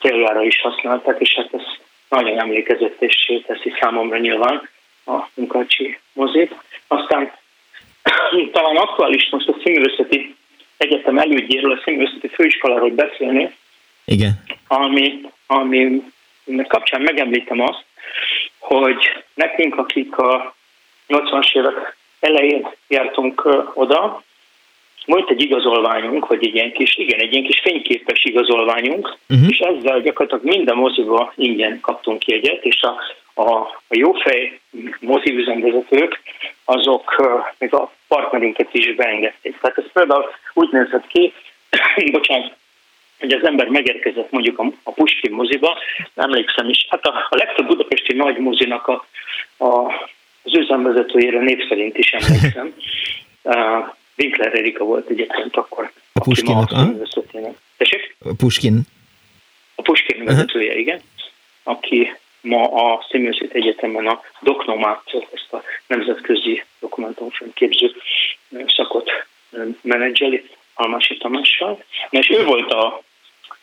Speaker 7: céljára is használták, és hát ez nagyon emlékezetessé teszi számomra nyilván a Munkácsi mozit. Aztán <clears throat> talán aktuális most a Színművészeti Egyetem elődjéről, a Színművészeti Főiskoláról beszélni,
Speaker 1: Igen.
Speaker 7: ami, ami kapcsán megemlítem azt, hogy nekünk, akik a 80-as évek elején jártunk oda, volt egy igazolványunk, vagy egy ilyen kis, igen, egy ilyen kis fényképes igazolványunk, uh-huh. és ezzel gyakorlatilag minden moziba ingyen kaptunk jegyet, és a, a, a jófej mozi üzemvezetők, azok uh, még a partnerünket is beengedték. Tehát ez például úgy nézett ki, <clears throat> bocsánat, hogy az ember megérkezett mondjuk a, a Puskin moziba, emlékszem is, hát a, a legtöbb budapesti nagy mozinak a, a, az üzemvezetőjére név szerint is <laughs> emlékszem. Winkler Erika volt egyébként akkor.
Speaker 1: A Puskinnak, a
Speaker 7: A
Speaker 1: Puskin.
Speaker 7: A Puskin vezetője, uh-huh. igen. Aki ma a Szemőszét Egyetemen a Doknomát, ezt a nemzetközi dokumentumfilmképző szakot menedzseli Almási Tamással. És ő volt a,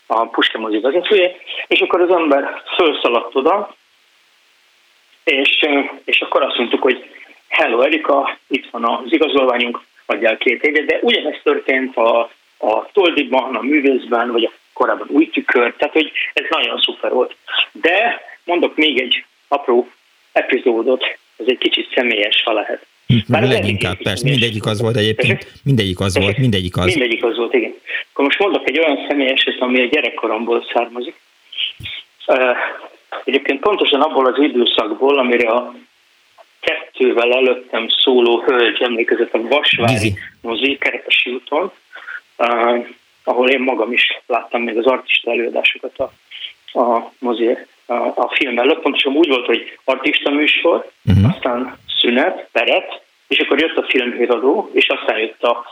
Speaker 7: a Puskin mozi vezetője, és akkor az ember felszaladt oda, és, és akkor azt mondtuk, hogy Hello Erika, itt van az igazolványunk, adjál két évet, de ugyanezt történt a, a Toldiban, a művészben, vagy a korábban új tükör, tehát hogy ez nagyon szuper volt. De mondok még egy apró epizódot, ez egy kicsit személyes, ha lehet.
Speaker 1: Bár leginkább, persze, mindegyik az volt egyébként, mindegyik az volt, mindegyik az.
Speaker 7: Mindegyik az volt, igen. Akkor most mondok egy olyan személyeset, ami a gyerekkoromból származik. Egyébként pontosan abból az időszakból, amire a kettővel előttem szóló hölgy emlékezett a Vasvári mozi Kerepesi úton, uh, ahol én magam is láttam még az artista előadásokat a, a mozi a, a film előtt. Pontosan úgy volt, hogy artista műsor, uh-huh. aztán szünet, peret, és akkor jött a filmhíradó, és aztán jött a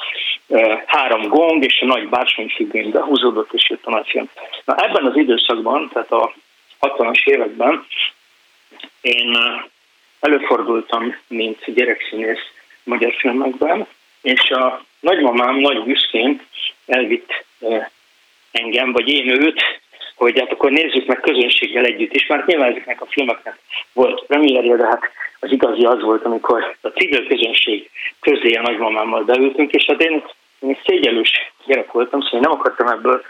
Speaker 7: e, három gong, és a nagy bársonyfüggöny behúzódott, és jött a nagy film. Na ebben az időszakban, tehát a 60-as években én előfordultam, mint gyerekszínész magyar filmekben, és a nagymamám nagy büszkén elvitt engem, vagy én őt, hogy hát akkor nézzük meg közönséggel együtt is, mert nyilván ezeknek a filmeknek volt premierje, de hát az igazi az volt, amikor a civil közönség közé a nagymamámmal beültünk, és hát én, én szégyelős gyerek voltam, szóval nem akartam ebből,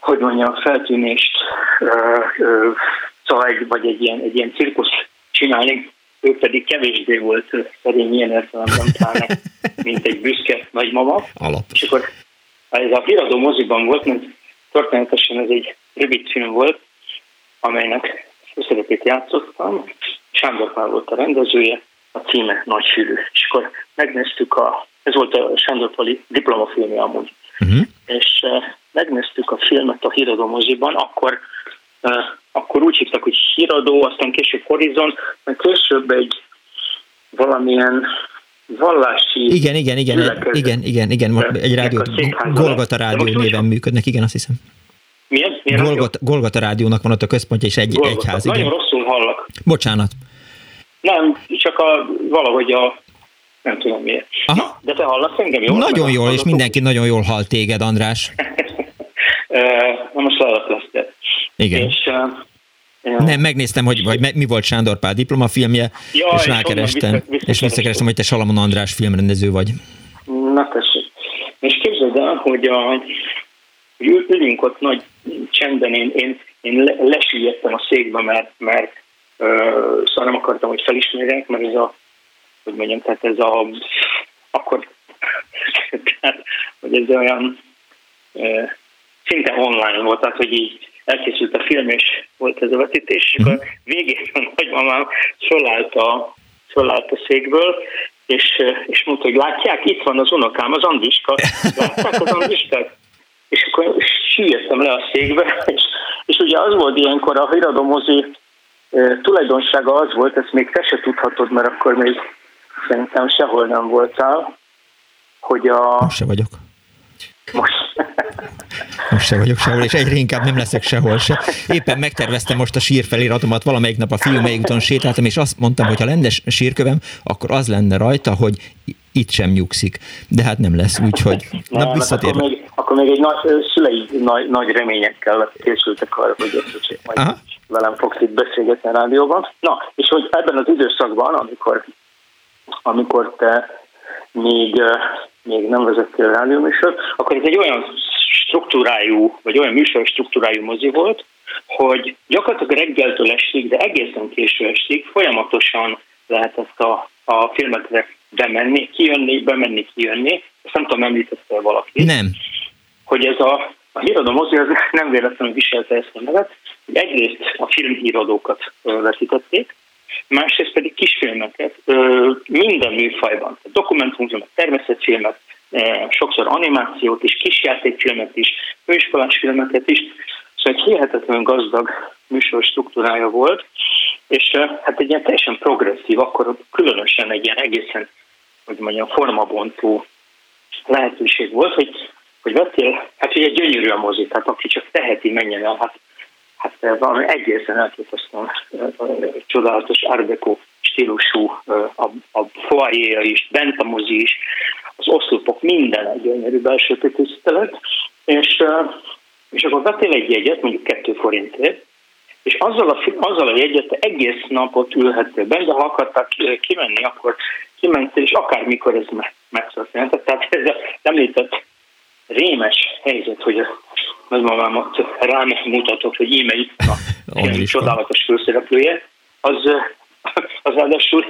Speaker 7: hogy mondjam, feltűnést, szóval egy, vagy egy ilyen, egy ilyen cirkusz csinálni, ő pedig kevésbé volt szerény ilyen értelemben pláne, <laughs> mint egy büszke nagymama.
Speaker 1: Alap.
Speaker 7: És akkor ez a híradó moziban volt, mert történetesen ez egy rövid film volt, amelynek főszerepét játszottam. Sándor Pál volt a rendezője, a címe Nagysűrű. És akkor megnéztük a, ez volt a Sándor Pali diplomafilmje amúgy. Uh-huh. És uh, megnéztük a filmet a híradó moziban, akkor uh, akkor úgy hívtak, hogy híradó, aztán később Horizon, meg később egy valamilyen vallási...
Speaker 1: Igen, igen, igen, egy, igen, igen, igen, egy rádió, Golgata Rádió néven működnek, igen, azt hiszem.
Speaker 7: Milyen?
Speaker 1: Milyen Golgata, Golgata Rádiónak van ott a központja, és egy Golgata. egyház,
Speaker 7: igen. Nagyon rosszul hallak.
Speaker 1: Bocsánat.
Speaker 7: Nem, csak a, valahogy a nem tudom miért. Aha. De te hallasz engem jól?
Speaker 1: Nagyon jól, és mindenki nagyon jól hall téged, András. <laughs>
Speaker 7: Na most leadott lesz.
Speaker 1: Igen. És, uh, nem, megnéztem, hogy vagy mi volt Sándor Pál diplomafilmje, ja, és rákerestem, vissza, vissza és visszakerestem, hogy te Salamon András filmrendező vagy.
Speaker 7: Na tessék. És képzeld el, hogy, a, hogy ülünk ott nagy csendben, én, én, én lesüllyedtem a székbe, mert, mert uh, szóval nem akartam, hogy felismerjenek, mert ez a, hogy mondjam, tehát ez a, akkor, <laughs> tehát, hogy ez olyan, uh, szinte online volt, tehát hogy így elkészült a film, és volt ez a vetítés, és akkor mhm. végén a nagymamám fölállt a, fölállt a székből, és, és mondta, hogy látják, itt van az unokám, az Andiska. Látták az Andiskát? És akkor süllyedtem le a székbe, és, és ugye az volt ilyenkor a híradomozi tulajdonsága az volt, ezt még te se tudhatod, mert akkor még szerintem sehol nem voltál, hogy a...
Speaker 1: Most se vagyok.
Speaker 7: Most.
Speaker 1: most se vagyok sehol, és egyre inkább nem leszek sehol se. Éppen megterveztem most a sírfeliratomat, valamelyik nap a fiú úton sétáltam, és azt mondtam, hogy ha lenne sírkövem, akkor az lenne rajta, hogy itt sem nyugszik. De hát nem lesz, úgyhogy
Speaker 7: nem, na visszatér. Akkor még, akkor még egy nagy, szülei nagy, nagy reményekkel készültek arra, hogy ezt majd Aha. velem fogsz itt beszélgetni a rádióban. Na, és hogy ebben az időszakban, amikor, amikor te még még nem vezettél rádióműsort, akkor ez egy olyan struktúrájú, vagy olyan műsor struktúrájú mozi volt, hogy gyakorlatilag reggeltől estig, de egészen késő estig folyamatosan lehet ezt a, a filmet bemenni, kijönni, bemenni, kijönni. Ezt nem tudom, említette valaki.
Speaker 1: Nem.
Speaker 7: Hogy ez a, a híradó mozi az <laughs> nem véletlenül viselte ezt a nevet, hogy egyrészt a filmhíradókat vetítették, másrészt pedig kisfilmeket. Minden műfajban, dokumentumfilmet, természetfilmet, sokszor animációt is, kisjátékfilmet is, főiskolás filmeket is, szóval egy hihetetlenül gazdag műsor struktúrája volt, és hát egy ilyen teljesen progresszív, akkor különösen egy ilyen egészen, hogy mondjam, formabontó lehetőség volt, hogy, hogy vettél, hát ugye gyönyörű a mozi, tehát aki csak teheti, menjen el, hát valami egészen elképesztően csodálatos Arbeco stílusú, a, a foajéja is, bent a mozi is, az oszlopok, minden egy gyönyörű belső tisztelet, és, és akkor vettél egy jegyet, mondjuk kettő forintért, és azzal a, azzal a jegyet egész napot ülhettél benne, de ha akartak kimenni, akkor kimentél, és akármikor ez megtörtént. Tehát ez a említett rémes helyzet, hogy nagymamámat rám mutatott, hogy íme itt <laughs> a csodálatos főszereplője, az, <laughs> az ráadásul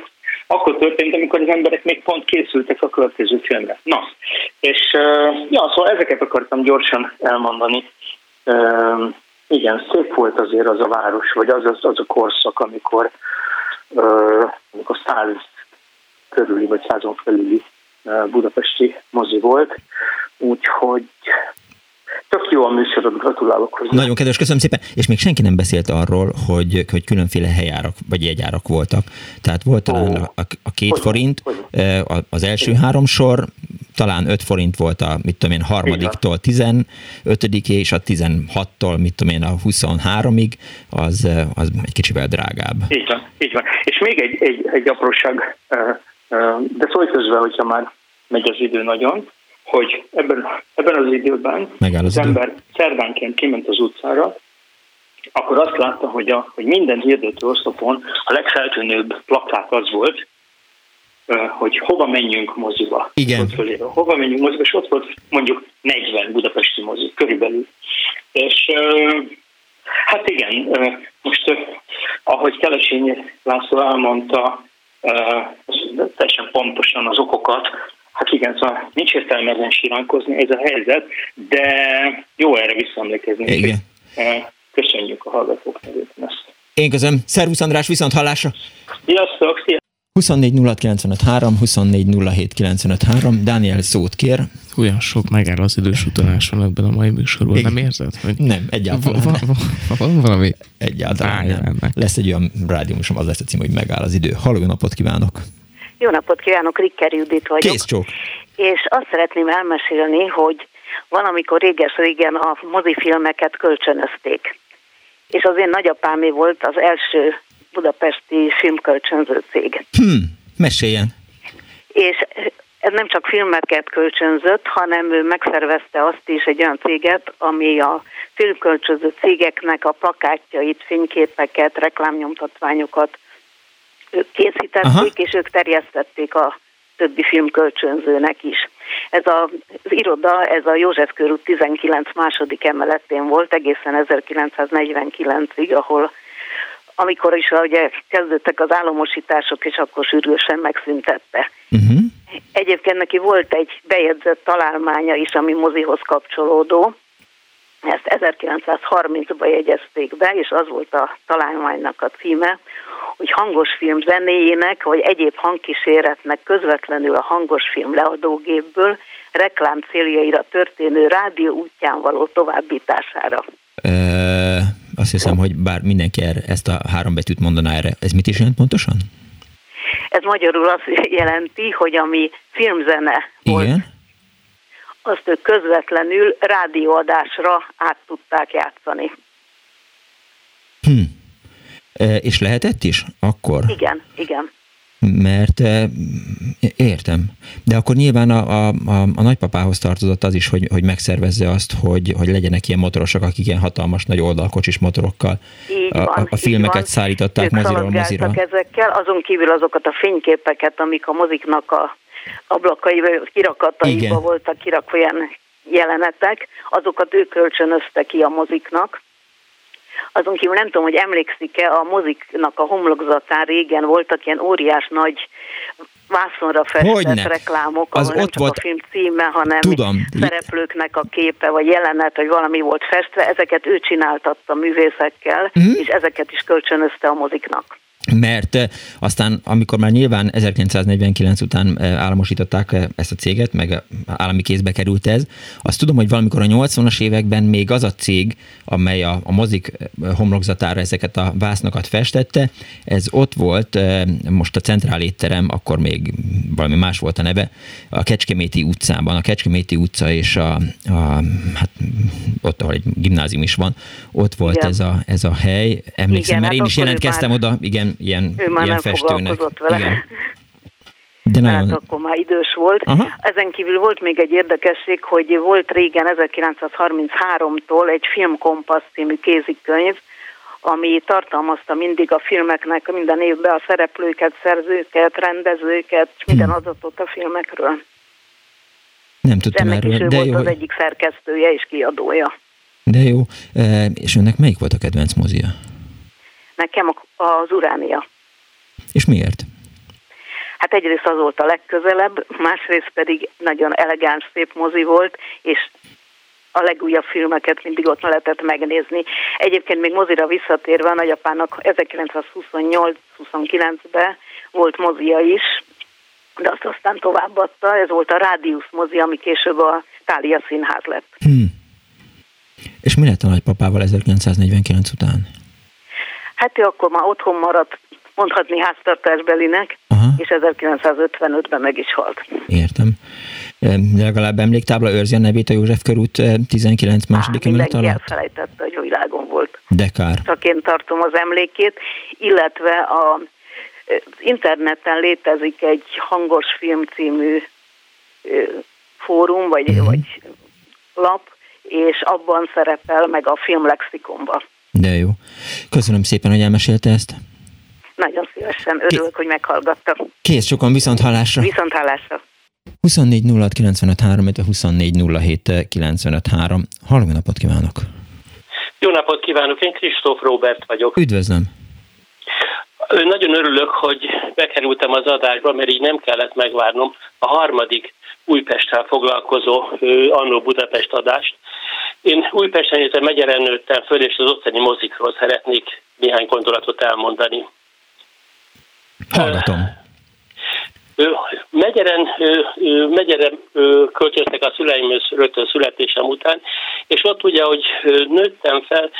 Speaker 7: akkor történt, amikor az emberek még pont készültek a következő filmre. Na, és ja, szóval ezeket akartam gyorsan elmondani. Igen, szép volt azért az a város, vagy az az, az a korszak, amikor, amikor száz körüli, vagy százon felüli budapesti mozi volt, úgyhogy Tök jó a műsorod, gratulálok hozzá.
Speaker 1: Nagyon kedves, köszönöm szépen. És még senki nem beszélt arról, hogy, hogy különféle helyárak vagy jegyárak voltak. Tehát volt talán a, a két hogy forint, hogy? az első három sor, talán 5 forint volt a, mit tudom én, harmadiktól 15 és a 16-tól, mit tudom én, a 23-ig, az, az egy kicsivel drágább.
Speaker 7: Így van, így van. És még egy, egy, egy apróság, de szólj közben, hogyha már megy az idő nagyon, hogy ebben, ebben az időben
Speaker 1: Megáll az,
Speaker 7: az ember szerdánként kiment az utcára, akkor azt látta, hogy, a, hogy minden hirdető oszlopon a legfeltűnőbb plakát az volt, hogy hova menjünk moziba.
Speaker 1: Igen.
Speaker 7: Hova menjünk moziba, és ott volt mondjuk 40 budapesti mozi körülbelül. És hát igen, most ahogy Kelesényi László elmondta, teljesen pontosan az okokat, Hát igen, szóval nincs értelme ezen siránkozni, ez a helyzet, de jó erre visszaemlékezni.
Speaker 1: Igen.
Speaker 7: Köszönjük a hallgatók nevében ezt.
Speaker 1: Én közöm. Szervusz András, viszont hallásra!
Speaker 7: Sziasztok! Szia.
Speaker 1: 24 06 24 Dániel szót kér.
Speaker 4: Olyan sok megáll az idős utalás van ebben a mai műsorban, nem érzed? Hogy
Speaker 1: nem, egyáltalán
Speaker 4: van, van, van valami
Speaker 1: Egyáltalán nem. Lesz egy olyan rádiómusom, az lesz a cím, hogy megáll az idő. Halló, napot kívánok!
Speaker 8: Jó napot kívánok, Rikker Judit vagyok.
Speaker 1: Kész csók.
Speaker 8: És azt szeretném elmesélni, hogy van, amikor réges-régen a mozifilmeket kölcsönözték. És az én nagyapámé volt az első budapesti filmkölcsönző cég.
Speaker 1: Hmm, meséljen.
Speaker 8: És ez nem csak filmeket kölcsönzött, hanem ő megszervezte azt is egy olyan céget, ami a filmkölcsönző cégeknek a plakátjait, fényképeket, reklámnyomtatványokat ők készítették, Aha. és ők terjesztették a többi filmkölcsönzőnek is. Ez a, az iroda, ez a József körút 19 második emeletén volt egészen 1949-ig, ahol amikor is ugye kezdődtek az államosítások, és akkor sürgősen megszüntette. Uh-huh. Egyébként neki volt egy bejegyzett találmánya is, ami mozihoz kapcsolódó. Ezt 1930-ban jegyezték be, és az volt a találmánynak a címe, hogy hangos film zenéjének, vagy egyéb hangkíséretnek közvetlenül a hangos film leadógépből reklám céljaira történő rádió útján való továbbítására.
Speaker 1: E, azt hiszem, hogy bár mindenki erre, ezt a három betűt mondaná erre, ez mit is jelent pontosan?
Speaker 8: Ez magyarul azt jelenti, hogy ami filmzene volt, Igen. azt ők közvetlenül rádióadásra át tudták játszani.
Speaker 1: Hm. És lehetett is akkor?
Speaker 8: Igen, igen.
Speaker 1: Mert értem. De akkor nyilván a, a, a, a nagypapához tartozott az is, hogy, hogy megszervezze azt, hogy, hogy legyenek ilyen motorosok, akik ilyen hatalmas nagy oldalkocsis motorokkal
Speaker 8: így van,
Speaker 1: a, a filmeket van. szállították ők moziról mozira.
Speaker 8: ezekkel, azon kívül azokat a fényképeket, amik a moziknak a ablakai vagy kirakataiba Igen. voltak kirakva ilyen jelenetek, azokat ők kölcsönöztek ki a moziknak azon kívül nem tudom, hogy emlékszik-e, a moziknak a homlokzatán régen voltak ilyen óriás nagy vászonra festett reklámok, az ahol nem ott csak volt... a film címe, hanem
Speaker 1: Tudom.
Speaker 8: szereplőknek a képe, vagy jelenet, vagy valami volt festve, ezeket ő csináltatta művészekkel, mm. és ezeket is kölcsönözte a moziknak
Speaker 1: mert eh, aztán, amikor már nyilván 1949 után eh, államosították eh, ezt a céget, meg állami kézbe került ez, azt tudom, hogy valamikor a 80-as években még az a cég, amely a, a mozik homlokzatára ezeket a vásznakat festette, ez ott volt, most a centrál étterem, akkor még valami más volt a neve, a Kecskeméti utcában, a Kecskeméti utca és a, a hát ott, ahol egy gimnázium is van, ott volt ez a, ez a hely, emlékszem, igen, mert hát én is jelentkeztem már... oda, igen, ilyen,
Speaker 8: ő már
Speaker 1: ilyen
Speaker 8: nem
Speaker 1: festőnek.
Speaker 8: vele. Igen. De nagyon... Hát akkor már idős volt. Aha. Ezen kívül volt még egy érdekesség, hogy volt régen 1933-tól egy filmkompassz című kézikönyv, ami tartalmazta mindig a filmeknek minden évben a szereplőket, szerzőket, rendezőket, és minden hmm. adatot a filmekről.
Speaker 1: Nem tudtam
Speaker 8: ennek
Speaker 1: erről.
Speaker 8: Is ő
Speaker 1: de
Speaker 8: volt
Speaker 1: jó.
Speaker 8: az egyik szerkesztője és kiadója.
Speaker 1: De jó. És önnek melyik volt a kedvenc mozia?
Speaker 8: Nekem az Uránia.
Speaker 1: És miért?
Speaker 8: Hát egyrészt az volt a legközelebb, másrészt pedig nagyon elegáns, szép mozi volt, és a legújabb filmeket mindig ott lehetett megnézni. Egyébként még mozira visszatérve a nagyapának 1928-29-ben volt mozia is, de azt aztán továbbadta, ez volt a Rádiusz mozi, ami később a Tália Színház lett. Hmm.
Speaker 1: És mi lett a nagypapával 1949 után?
Speaker 8: Hát ő akkor már otthon maradt, mondhatni háztartásbelinek, Aha. és 1955-ben meg is halt.
Speaker 1: Értem. De legalább emléktábla őrzi a nevét a József körút 19 második emelet alatt?
Speaker 8: elfelejtette, hogy világon volt.
Speaker 1: De kár.
Speaker 8: Csak én tartom az emlékét, illetve a, az interneten létezik egy hangos film című fórum, vagy, uh-huh. vagy lap, és abban szerepel meg a filmlexikonban.
Speaker 1: De jó. Köszönöm szépen, hogy elmesélte ezt.
Speaker 8: Nagyon szívesen örülök, K- hogy meghallgattam.
Speaker 1: Kész sokan, viszont hallásra.
Speaker 8: Viszont hallásra.
Speaker 1: 24 06 953, 24 Halló, napot kívánok!
Speaker 9: Jó napot kívánok, én Kristóf Robert vagyok.
Speaker 1: Üdvözlöm!
Speaker 9: Nagyon örülök, hogy bekerültem az adásba, mert így nem kellett megvárnom a harmadik Újpesttel foglalkozó Annó Budapest adást. Én Újpesten, illetve Megyeren nőttem föl, és az ottani mozikról szeretnék néhány gondolatot elmondani.
Speaker 1: Hallgatom.
Speaker 9: Megyeren, Megyeren költöztek a szüleim rögtön születésem után, és ott ugye, hogy nőttem fel,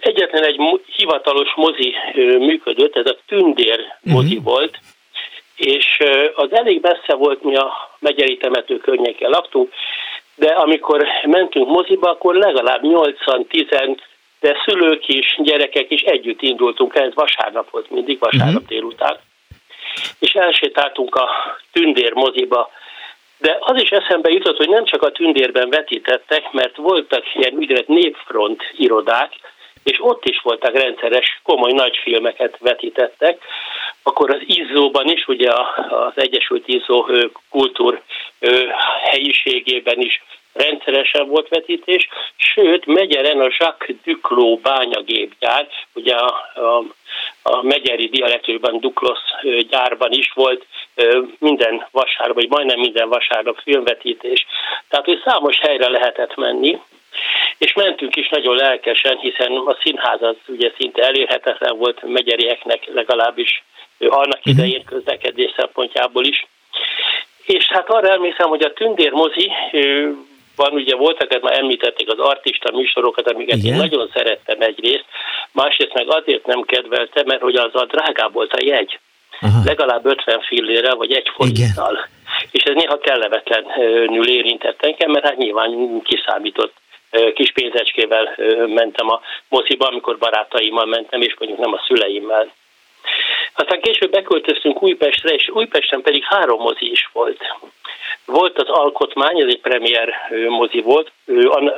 Speaker 9: egyetlen egy hivatalos mozi működött, ez a Tündér mozi uh-huh. volt, és az elég messze volt, mi a megyeri temető környéken laktunk, de amikor mentünk moziba, akkor legalább 80-10 de szülők is, gyerekek is együtt indultunk el, ez vasárnap volt mindig, vasárnap uh-huh. délután és elsétáltunk a Tündér moziba. De az is eszembe jutott, hogy nem csak a Tündérben vetítettek, mert voltak ilyen úgynevezett népfront irodák, és ott is voltak rendszeres, komoly nagy filmeket vetítettek. Akkor az Izzóban is, ugye az Egyesült Izzó kultúr helyiségében is rendszeresen volt vetítés, sőt, Megyeren a Jacques Duclos bányagépgyár, ugye a, a, a megyeri dialektusban Duklos gyárban is volt minden vasárnap, vagy majdnem minden vasárnap filmvetítés. Tehát, hogy számos helyre lehetett menni, és mentünk is nagyon lelkesen, hiszen a színház az ugye szinte elérhetetlen volt megyerieknek legalábbis annak mhm. idején közlekedés szempontjából is. És hát arra emlékszem, hogy a Tündér mozi van, ugye voltak, ez már említették az artista műsorokat, amiket Igen? én nagyon szerettem egyrészt, másrészt meg azért nem kedveltem, mert hogy az a drágább volt a jegy. Aha. Legalább 50 fillére, vagy egy forinttal. És ez néha kellemetlenül érintett engem, mert hát nyilván kiszámított kis pénzecskével mentem a moziba, amikor barátaimmal mentem, és mondjuk nem a szüleimmel. Aztán később beköltöztünk Újpestre, és Újpesten pedig három mozi is volt. Volt az Alkotmány, ez egy premier mozi volt,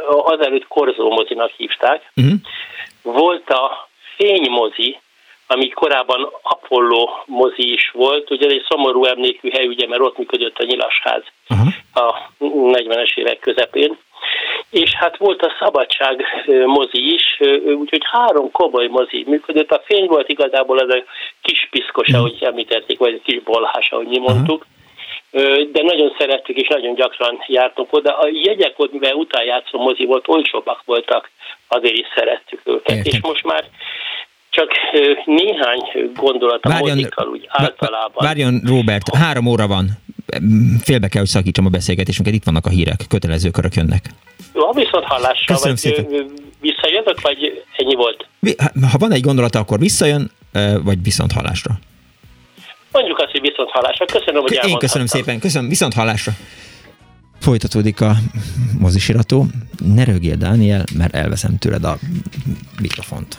Speaker 9: azelőtt Korzó mozinak hívták. Uh-huh. Volt a Fénymozi, ami korábban Apollo mozi is volt, ugye egy szomorú emlékű hely, ugye, mert ott működött a nyilasház uh-huh. a 40-es évek közepén. És hát volt a Szabadság mozi is, úgyhogy három komoly mozi működött. A fény volt igazából az a kis piszkos, ahogy említették, vagy a kis bolhás, ahogy mi mondtuk. Uh-huh de nagyon szerettük és nagyon gyakran jártunk oda. A jegyek ott, mivel utájátszó mozi volt, olcsóbbak voltak, azért is szerettük őket. Értem. És most már csak néhány gondolat a várjon, mozikkal úgy általában.
Speaker 1: Várjon, Robert, három óra van. Félbe kell, hogy szakítsam a beszélgetésünket, itt vannak a hírek, kötelező körök jönnek.
Speaker 9: Jó, viszont hallásra, Köszönöm vagy szépen. visszajönök, vagy ennyi volt?
Speaker 1: Ha van egy gondolata, akkor visszajön, vagy viszont hallásra.
Speaker 9: Mondjuk azt, hogy viszont hallásra. Köszönöm, hogy
Speaker 1: Én köszönöm szépen, köszönöm, viszont hallásra. Folytatódik a mozisirató. Ne rögjél, Dániel, mert elveszem tőled a mikrofont.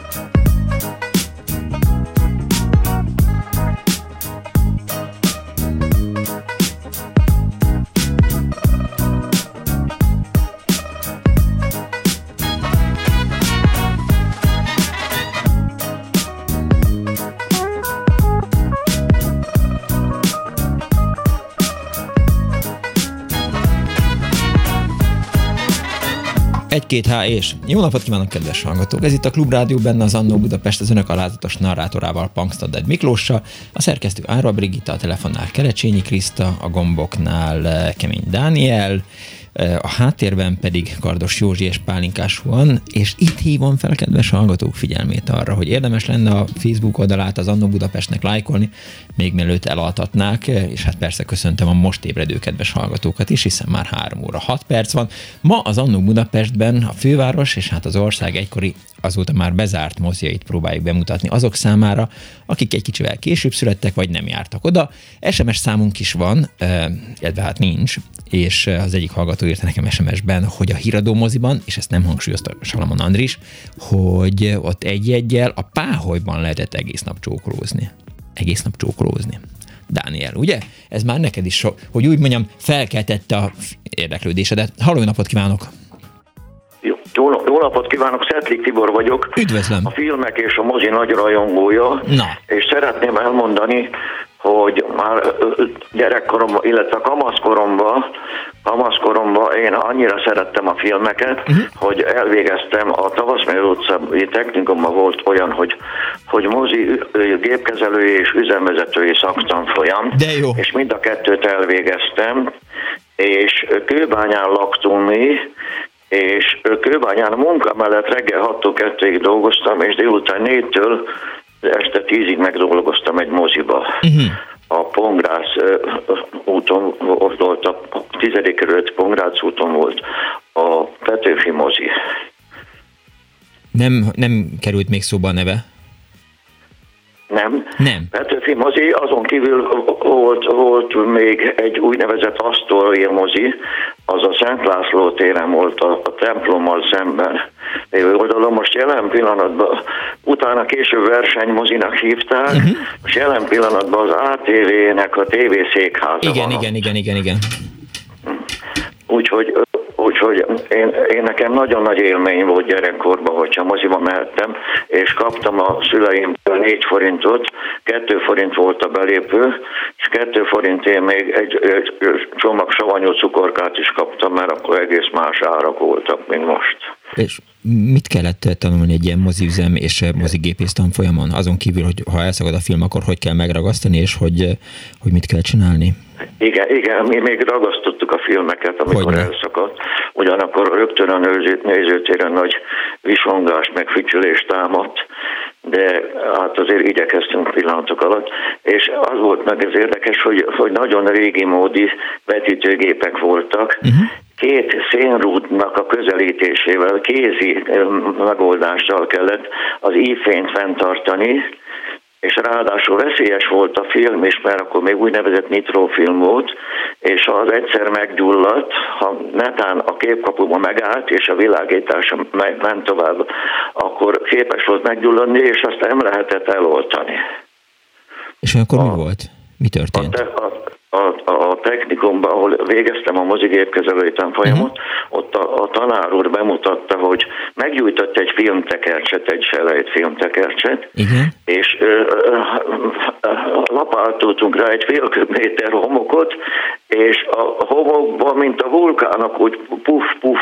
Speaker 1: Egy-két H és. Jó napot kívánok, kedves hallgatók! Ez itt a Klubrádió benne az Annó Budapest az önök alázatos narrátorával, Punksnodded Miklóssal, a szerkesztő Ára Brigitta, a telefonnál Kerecsényi Kriszta, a gomboknál eh, Kemény Dániel, a háttérben pedig Kardos Józsi és Pálinkás van, és itt hívom fel kedves hallgatók figyelmét arra, hogy érdemes lenne a Facebook oldalát az Annó Budapestnek lájkolni, még mielőtt elaltatnák, és hát persze köszöntöm a most ébredő kedves hallgatókat is, hiszen már 3 óra 6 perc van. Ma az Annó Budapestben a főváros és hát az ország egykori azóta már bezárt moziait próbáljuk bemutatni azok számára, akik egy kicsivel később születtek, vagy nem jártak oda. SMS számunk is van, illetve hát nincs, és az egyik hallgató írta nekem SMS-ben, hogy a híradó moziban, és ezt nem hangsúlyozta Salamon Andris, hogy ott egy-egyel a páholyban lehetett egész nap csókolózni. Egész nap csókolózni. Dániel, ugye? Ez már neked is, so, hogy úgy mondjam, felkeltette a érdeklődésedet. Halló, napot kívánok!
Speaker 10: Jó, jó, jó napot kívánok, Szetlik Tibor vagyok.
Speaker 1: Üdvözlöm.
Speaker 10: A filmek és a mozi nagy rajongója.
Speaker 1: Na.
Speaker 10: És szeretném elmondani, hogy már gyerekkoromban, illetve kamaszkoromban, kamaszkoromban én annyira szerettem a filmeket, uh-huh. hogy elvégeztem a Tavaszmér utcai technikumban volt olyan, hogy, hogy mozi, gépkezelői és üzemvezetői szaktanfolyam,
Speaker 1: De jó.
Speaker 10: és mind a kettőt elvégeztem, és kőbányán laktunk mi, és kőbányán a munka mellett reggel 6-tól 2-ig dolgoztam, és délután 4-től este 10-ig megdolgoztam egy moziba. Uh-huh. A Pongrász úton volt, a tizedik kerület Pongrász úton volt a Petőfi mozi.
Speaker 1: Nem, nem került még szóba a neve?
Speaker 10: Nem.
Speaker 1: Nem.
Speaker 10: Petőfi mozi, azon kívül volt, volt még egy úgynevezett Astoria mozi, az a Szent László téren volt a, a templommal szemben lévő oldalon. Most jelen pillanatban, utána később versenymozinak hívták, uh-huh. most jelen pillanatban az ATV-nek a TV székháza
Speaker 1: Igen,
Speaker 10: van
Speaker 1: igen, igen, igen, igen.
Speaker 10: Úgyhogy Úgyhogy én, én nekem nagyon nagy élmény volt gyerekkorban, hogyha moziba mehettem, és kaptam a szüleimtől négy forintot, kettő forint volt a belépő, és kettő forintért még egy, egy csomag savanyú cukorkát is kaptam, mert akkor egész más árak voltak, mint most.
Speaker 1: És mit kellett tanulni egy ilyen moziüzem és mozigépész tanfolyamon? Azon kívül, hogy ha elszakad a film, akkor hogy kell megragasztani, és hogy, hogy mit kell csinálni?
Speaker 10: Igen, igen, mi még ragasztottuk a filmeket, amikor Hogyne. elszakadt. Ugyanakkor rögtön a nézőtéren nagy visongás, meg fütyülés támadt, de hát azért igyekeztünk pillanatok alatt, és az volt meg ez érdekes, hogy, hogy nagyon régi módi vetítőgépek voltak, uh-huh két szénrúdnak a közelítésével, kézi megoldással kellett az ífényt fenntartani, és ráadásul veszélyes volt a film is, mert akkor még úgynevezett nitrofilm volt, és az egyszer meggyulladt, ha netán a képkapuba megállt, és a világítása ment tovább, akkor képes volt meggyulladni, és azt nem lehetett eloltani.
Speaker 1: És akkor a, mi volt? Mi történt?
Speaker 10: A, a, a, a technikumban, ahol végeztem a mozigépkezelői tanfolyamot, uh-huh. ott a, a tanár úr bemutatta, hogy meggyújtott egy filmtekercset, egy selejt filmtekercset,
Speaker 1: uh-huh.
Speaker 10: és ö, ö, lapáltottunk rá egy fél méter homokot, és a homokban, mint a vulkánok, úgy puf-puf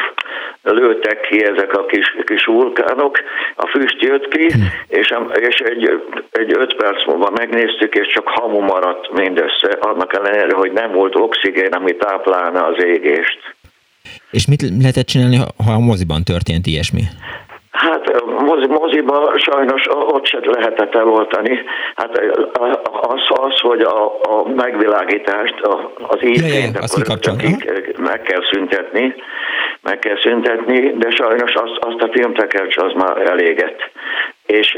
Speaker 10: lőttek ki ezek a kis, kis vulkánok, a füst jött ki, és, és egy, egy öt perc múlva megnéztük, és csak hamu maradt mindössze, annak ellenére, hogy nem volt oxigén, ami táplálna az égést.
Speaker 1: És mit lehetett csinálni, ha a moziban történt ilyesmi?
Speaker 10: Hát mozi, moziba sajnos ott se lehetett eloltani. Hát az, az hogy a, a megvilágítást, a, az akkor meg kell szüntetni, meg kell szüntetni, de sajnos azt, azt a filmtekercs az már elégett és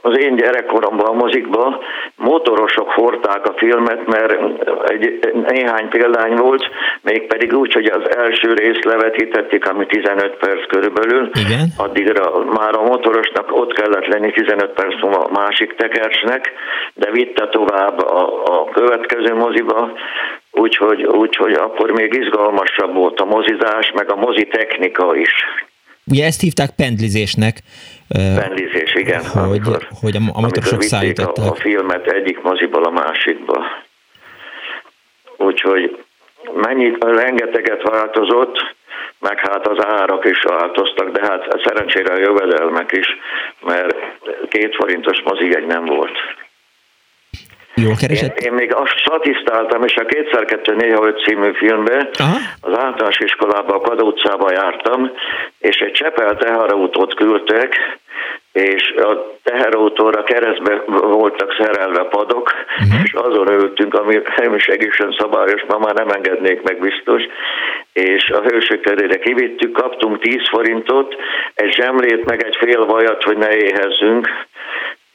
Speaker 10: az én gyerekkoromban a mozikban motorosok hordták a filmet, mert egy, néhány példány volt, mégpedig úgy, hogy az első részt levetítették, ami 15 perc körülbelül, Igen. addigra már a motorosnak ott kellett lenni 15 perc a másik tekercsnek, de vitte tovább a, a következő moziba, úgyhogy, úgyhogy akkor még izgalmasabb volt a mozizás, meg a mozi technika is.
Speaker 1: Ugye ezt hívták pendlizésnek.
Speaker 10: Pendlizés, igen.
Speaker 1: Hogy, amikor, hogy a, a motorosok szállították.
Speaker 10: A, a filmet egyik moziból a másikba. Úgyhogy mennyit, rengeteget változott, meg hát az árak is változtak, de hát szerencsére a jövedelmek is, mert két forintos mozigegy nem volt.
Speaker 1: Jól keresett?
Speaker 10: Én, én még azt statisztáltam, és a 2x2 című filmbe Aha. Az általános iskolában, a Kada utcába jártam, és egy Csepel teherautót küldtek, és a teherautóra keresztbe voltak szerelve padok, uh-huh. és azon ültünk, ami nem is egészen szabályos, ma már nem engednék meg biztos, és a hősök terére kivittük, kaptunk 10 forintot, egy zsemlét, meg egy fél vajat, hogy ne éhezzünk,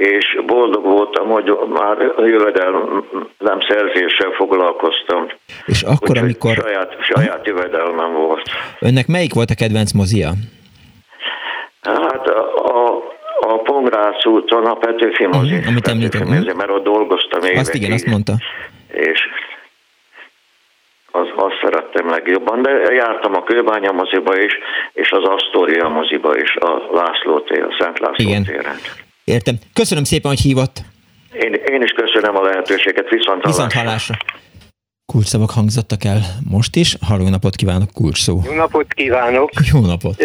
Speaker 10: és boldog voltam, hogy már jövedelem szerzéssel foglalkoztam.
Speaker 1: És akkor, Úgyhogy amikor...
Speaker 10: Saját, saját jövedelmem volt.
Speaker 1: Önnek melyik volt a kedvenc mozia?
Speaker 10: Hát a, a, a Pongrácz úton a Petőfi mozi. Uh-huh,
Speaker 1: amit említettem.
Speaker 10: Mert ott dolgoztam évekig.
Speaker 1: Azt igen, azt mondta.
Speaker 10: És az, azt szerettem legjobban, de jártam a Kőbánya moziba is, és az Astoria moziba is, a László tér, a Szent László Igen. téren.
Speaker 1: Értem. Köszönöm szépen, hogy hívott.
Speaker 10: Én, én is köszönöm a lehetőséget. Viszont hallásra.
Speaker 1: Viszont hallásra. Kulcsszavak hangzottak el most is. Halló napot kívánok, kulcs szó.
Speaker 11: Jó napot kívánok.
Speaker 1: Jó napot.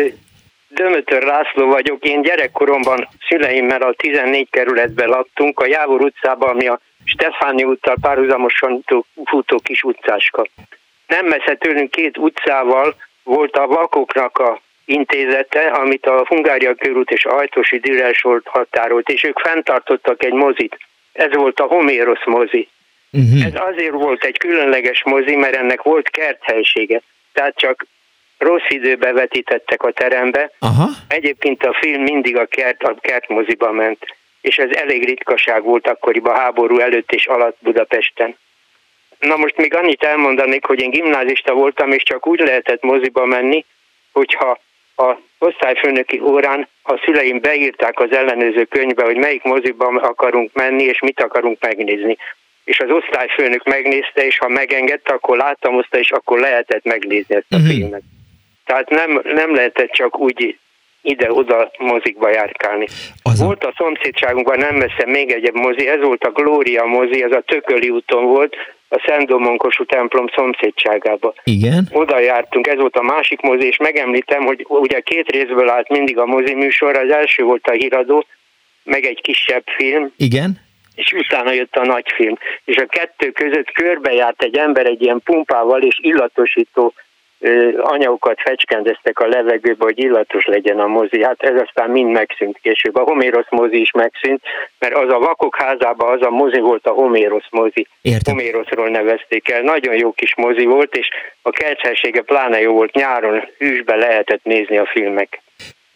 Speaker 11: Dömötör László vagyok. Én gyerekkoromban szüleimmel a 14 kerületben laktunk, a Jávor utcában, ami a Stefáni úttal párhuzamosan futó kis utcáska. Nem messze tőlünk két utcával volt a vakoknak a intézete, amit a Hungária körút és a Hajtósi Dürer határolt, és ők fenntartottak egy mozit. Ez volt a Homérosz mozi. Uh-huh. Ez azért volt egy különleges mozi, mert ennek volt kerthelysége. Tehát csak rossz időbe vetítettek a terembe. Aha. Egyébként a film mindig a kert, a kertmoziba ment, és ez elég ritkaság volt akkoriban háború előtt és alatt Budapesten. Na most még annyit elmondanék, hogy én gimnázista voltam, és csak úgy lehetett moziba menni, hogyha a osztályfőnöki órán a szüleim beírták az ellenőző könyvbe, hogy melyik moziban akarunk menni, és mit akarunk megnézni. És az osztályfőnök megnézte, és ha megengedte, akkor láttam azt, és akkor lehetett megnézni ezt a uh-huh. filmet. Tehát nem, nem lehetett csak úgy ide-oda mozikba járkálni. Az volt a szomszédságunkban nem messze még egy mozi, ez volt a Glória mozi, ez a Tököli úton volt, a Szent Domonkosú templom szomszédságába.
Speaker 1: Igen.
Speaker 11: Oda jártunk, ez volt a másik mozi, és megemlítem, hogy ugye két részből állt mindig a mozi műsor, az első volt a híradó, meg egy kisebb film.
Speaker 1: Igen.
Speaker 11: És utána jött a nagy film. És a kettő között körbejárt egy ember egy ilyen pumpával és illatosító anyagokat fecskendeztek a levegőbe, hogy illatos legyen a mozi. Hát ez aztán mind megszűnt később. A Homérosz mozi is megszűnt, mert az a vakok házában az a mozi volt a Homérosz mozi.
Speaker 1: Értem.
Speaker 11: Homéroszról nevezték el. Nagyon jó kis mozi volt, és a kertszersége pláne jó volt. Nyáron hűsbe lehetett nézni a filmek.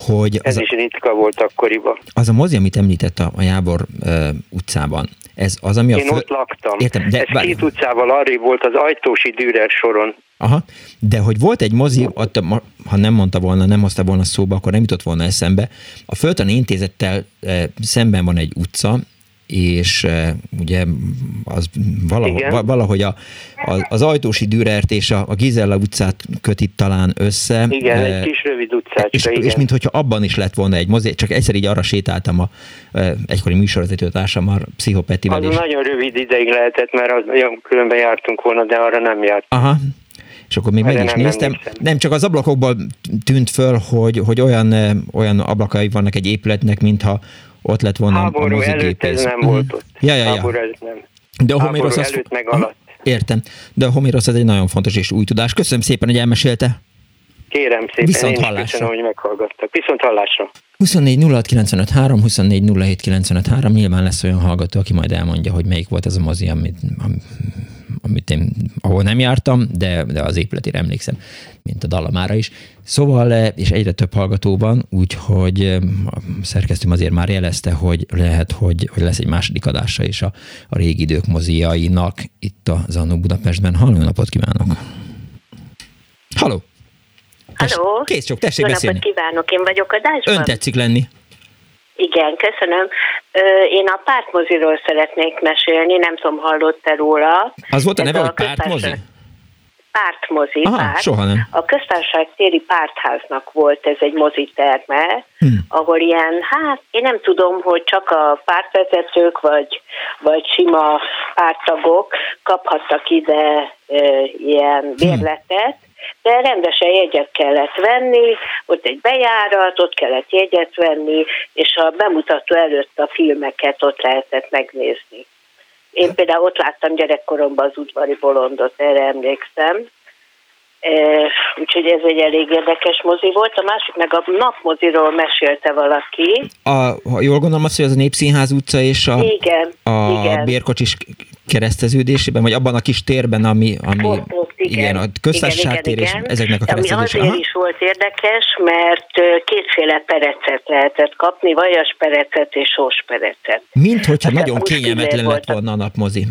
Speaker 1: Hogy
Speaker 11: Ez is ritka volt akkoriban.
Speaker 1: Az a mozi, amit említett a, a Jábor uh, utcában, ez az, ami a
Speaker 11: Én fő... ott laktam. Értem, de... Ez két utcával arrébb volt az Ajtósi Dürer soron.
Speaker 1: Aha, de hogy volt egy mozi, ott, ha nem mondta volna, nem hozta volna szóba, akkor nem jutott volna eszembe. A Föltani Intézettel e, szemben van egy utca, és e, ugye az valahogy, valahogy a, a, az Ajtósi Dürert és a, a Gizella utcát köti talán össze.
Speaker 11: Igen, e, egy kis rövid utcát.
Speaker 1: És,
Speaker 11: igen.
Speaker 1: és mintha abban is lett volna egy mozi, csak egyszer így arra sétáltam a e, egykori műsorvezető társammal, Pszichopetivel.
Speaker 11: Az és... nagyon rövid ideig lehetett, mert az, különben jártunk volna, de arra nem jártunk.
Speaker 1: Aha, és akkor még meg is nem néztem. Nem, csak az ablakokból tűnt föl, hogy, hogy olyan, olyan ablakai vannak egy épületnek, mintha ott lett volna
Speaker 11: Háború a előtt ez nem mm. volt ott.
Speaker 1: Ja, ja, ja.
Speaker 11: Háború előtt nem.
Speaker 1: De a Homérosz
Speaker 11: az... előtt meg alatt.
Speaker 1: Értem. De a Homérosz az egy nagyon fontos és új tudás. Köszönöm szépen, hogy elmesélte.
Speaker 11: Kérem szépen,
Speaker 1: Viszont
Speaker 11: én
Speaker 1: hallásra.
Speaker 11: köszönöm, hogy meghallgattak. Viszont hallásra.
Speaker 1: 24 06 95 3, 24 07 95 3, nyilván lesz olyan hallgató, aki majd elmondja, hogy melyik volt az a mozi, amit, am- amit én, ahol nem jártam, de, de az épületére emlékszem, mint a dallamára is. Szóval, eh, és egyre több hallgató van, úgyhogy eh, a szerkesztőm azért már jelezte, hogy lehet, hogy, hogy lesz egy második adása is a, a régi idők moziainak itt a Zannó Budapestben. Halló, napot kívánok! Halló!
Speaker 12: Halló!
Speaker 1: Kész csak, tessék
Speaker 12: Jó
Speaker 1: beszélni.
Speaker 12: napot kívánok, én vagyok adásban.
Speaker 1: Ön tetszik lenni.
Speaker 12: Igen, köszönöm. Én a pártmoziról szeretnék mesélni, nem tudom, hallott-e róla.
Speaker 1: Az volt a
Speaker 12: Ez
Speaker 1: neve, hogy
Speaker 12: köztársaság-
Speaker 1: pártmozi?
Speaker 12: Pártmozi,
Speaker 1: Aha,
Speaker 12: párt.
Speaker 1: soha nem.
Speaker 12: A köztársaság téri pártháznak volt ez egy moziterme,
Speaker 1: Hm.
Speaker 12: ahol ilyen, hát én nem tudom, hogy csak a pártvezetők vagy, vagy sima párttagok kaphattak ide e, ilyen bérletet, de rendesen jegyet kellett venni, ott egy bejárat, ott kellett jegyet venni, és a bemutató előtt a filmeket ott lehetett megnézni. Én például ott láttam gyerekkoromban az udvari bolondot, erre emlékszem. E, úgyhogy ez egy elég érdekes mozi volt. A másik meg a napmoziról mesélte valaki.
Speaker 1: A, ha jól gondolom azt, hogy az a Népszínház utca és a,
Speaker 12: Igen,
Speaker 1: a
Speaker 12: igen.
Speaker 1: Bérkocsis kereszteződésében, vagy abban a kis térben, ami, ami
Speaker 12: Ott, ott,
Speaker 1: igen, a köztársaság tér és ezeknek a
Speaker 12: Ami
Speaker 1: kereszteződése.
Speaker 12: azért
Speaker 1: Aha.
Speaker 12: is volt érdekes, mert kétféle perecet lehetett kapni, vajas perecet és sós perecet.
Speaker 1: Mint hogyha
Speaker 12: Aztán
Speaker 1: nagyon kényelmetlen lett volna a napmozi.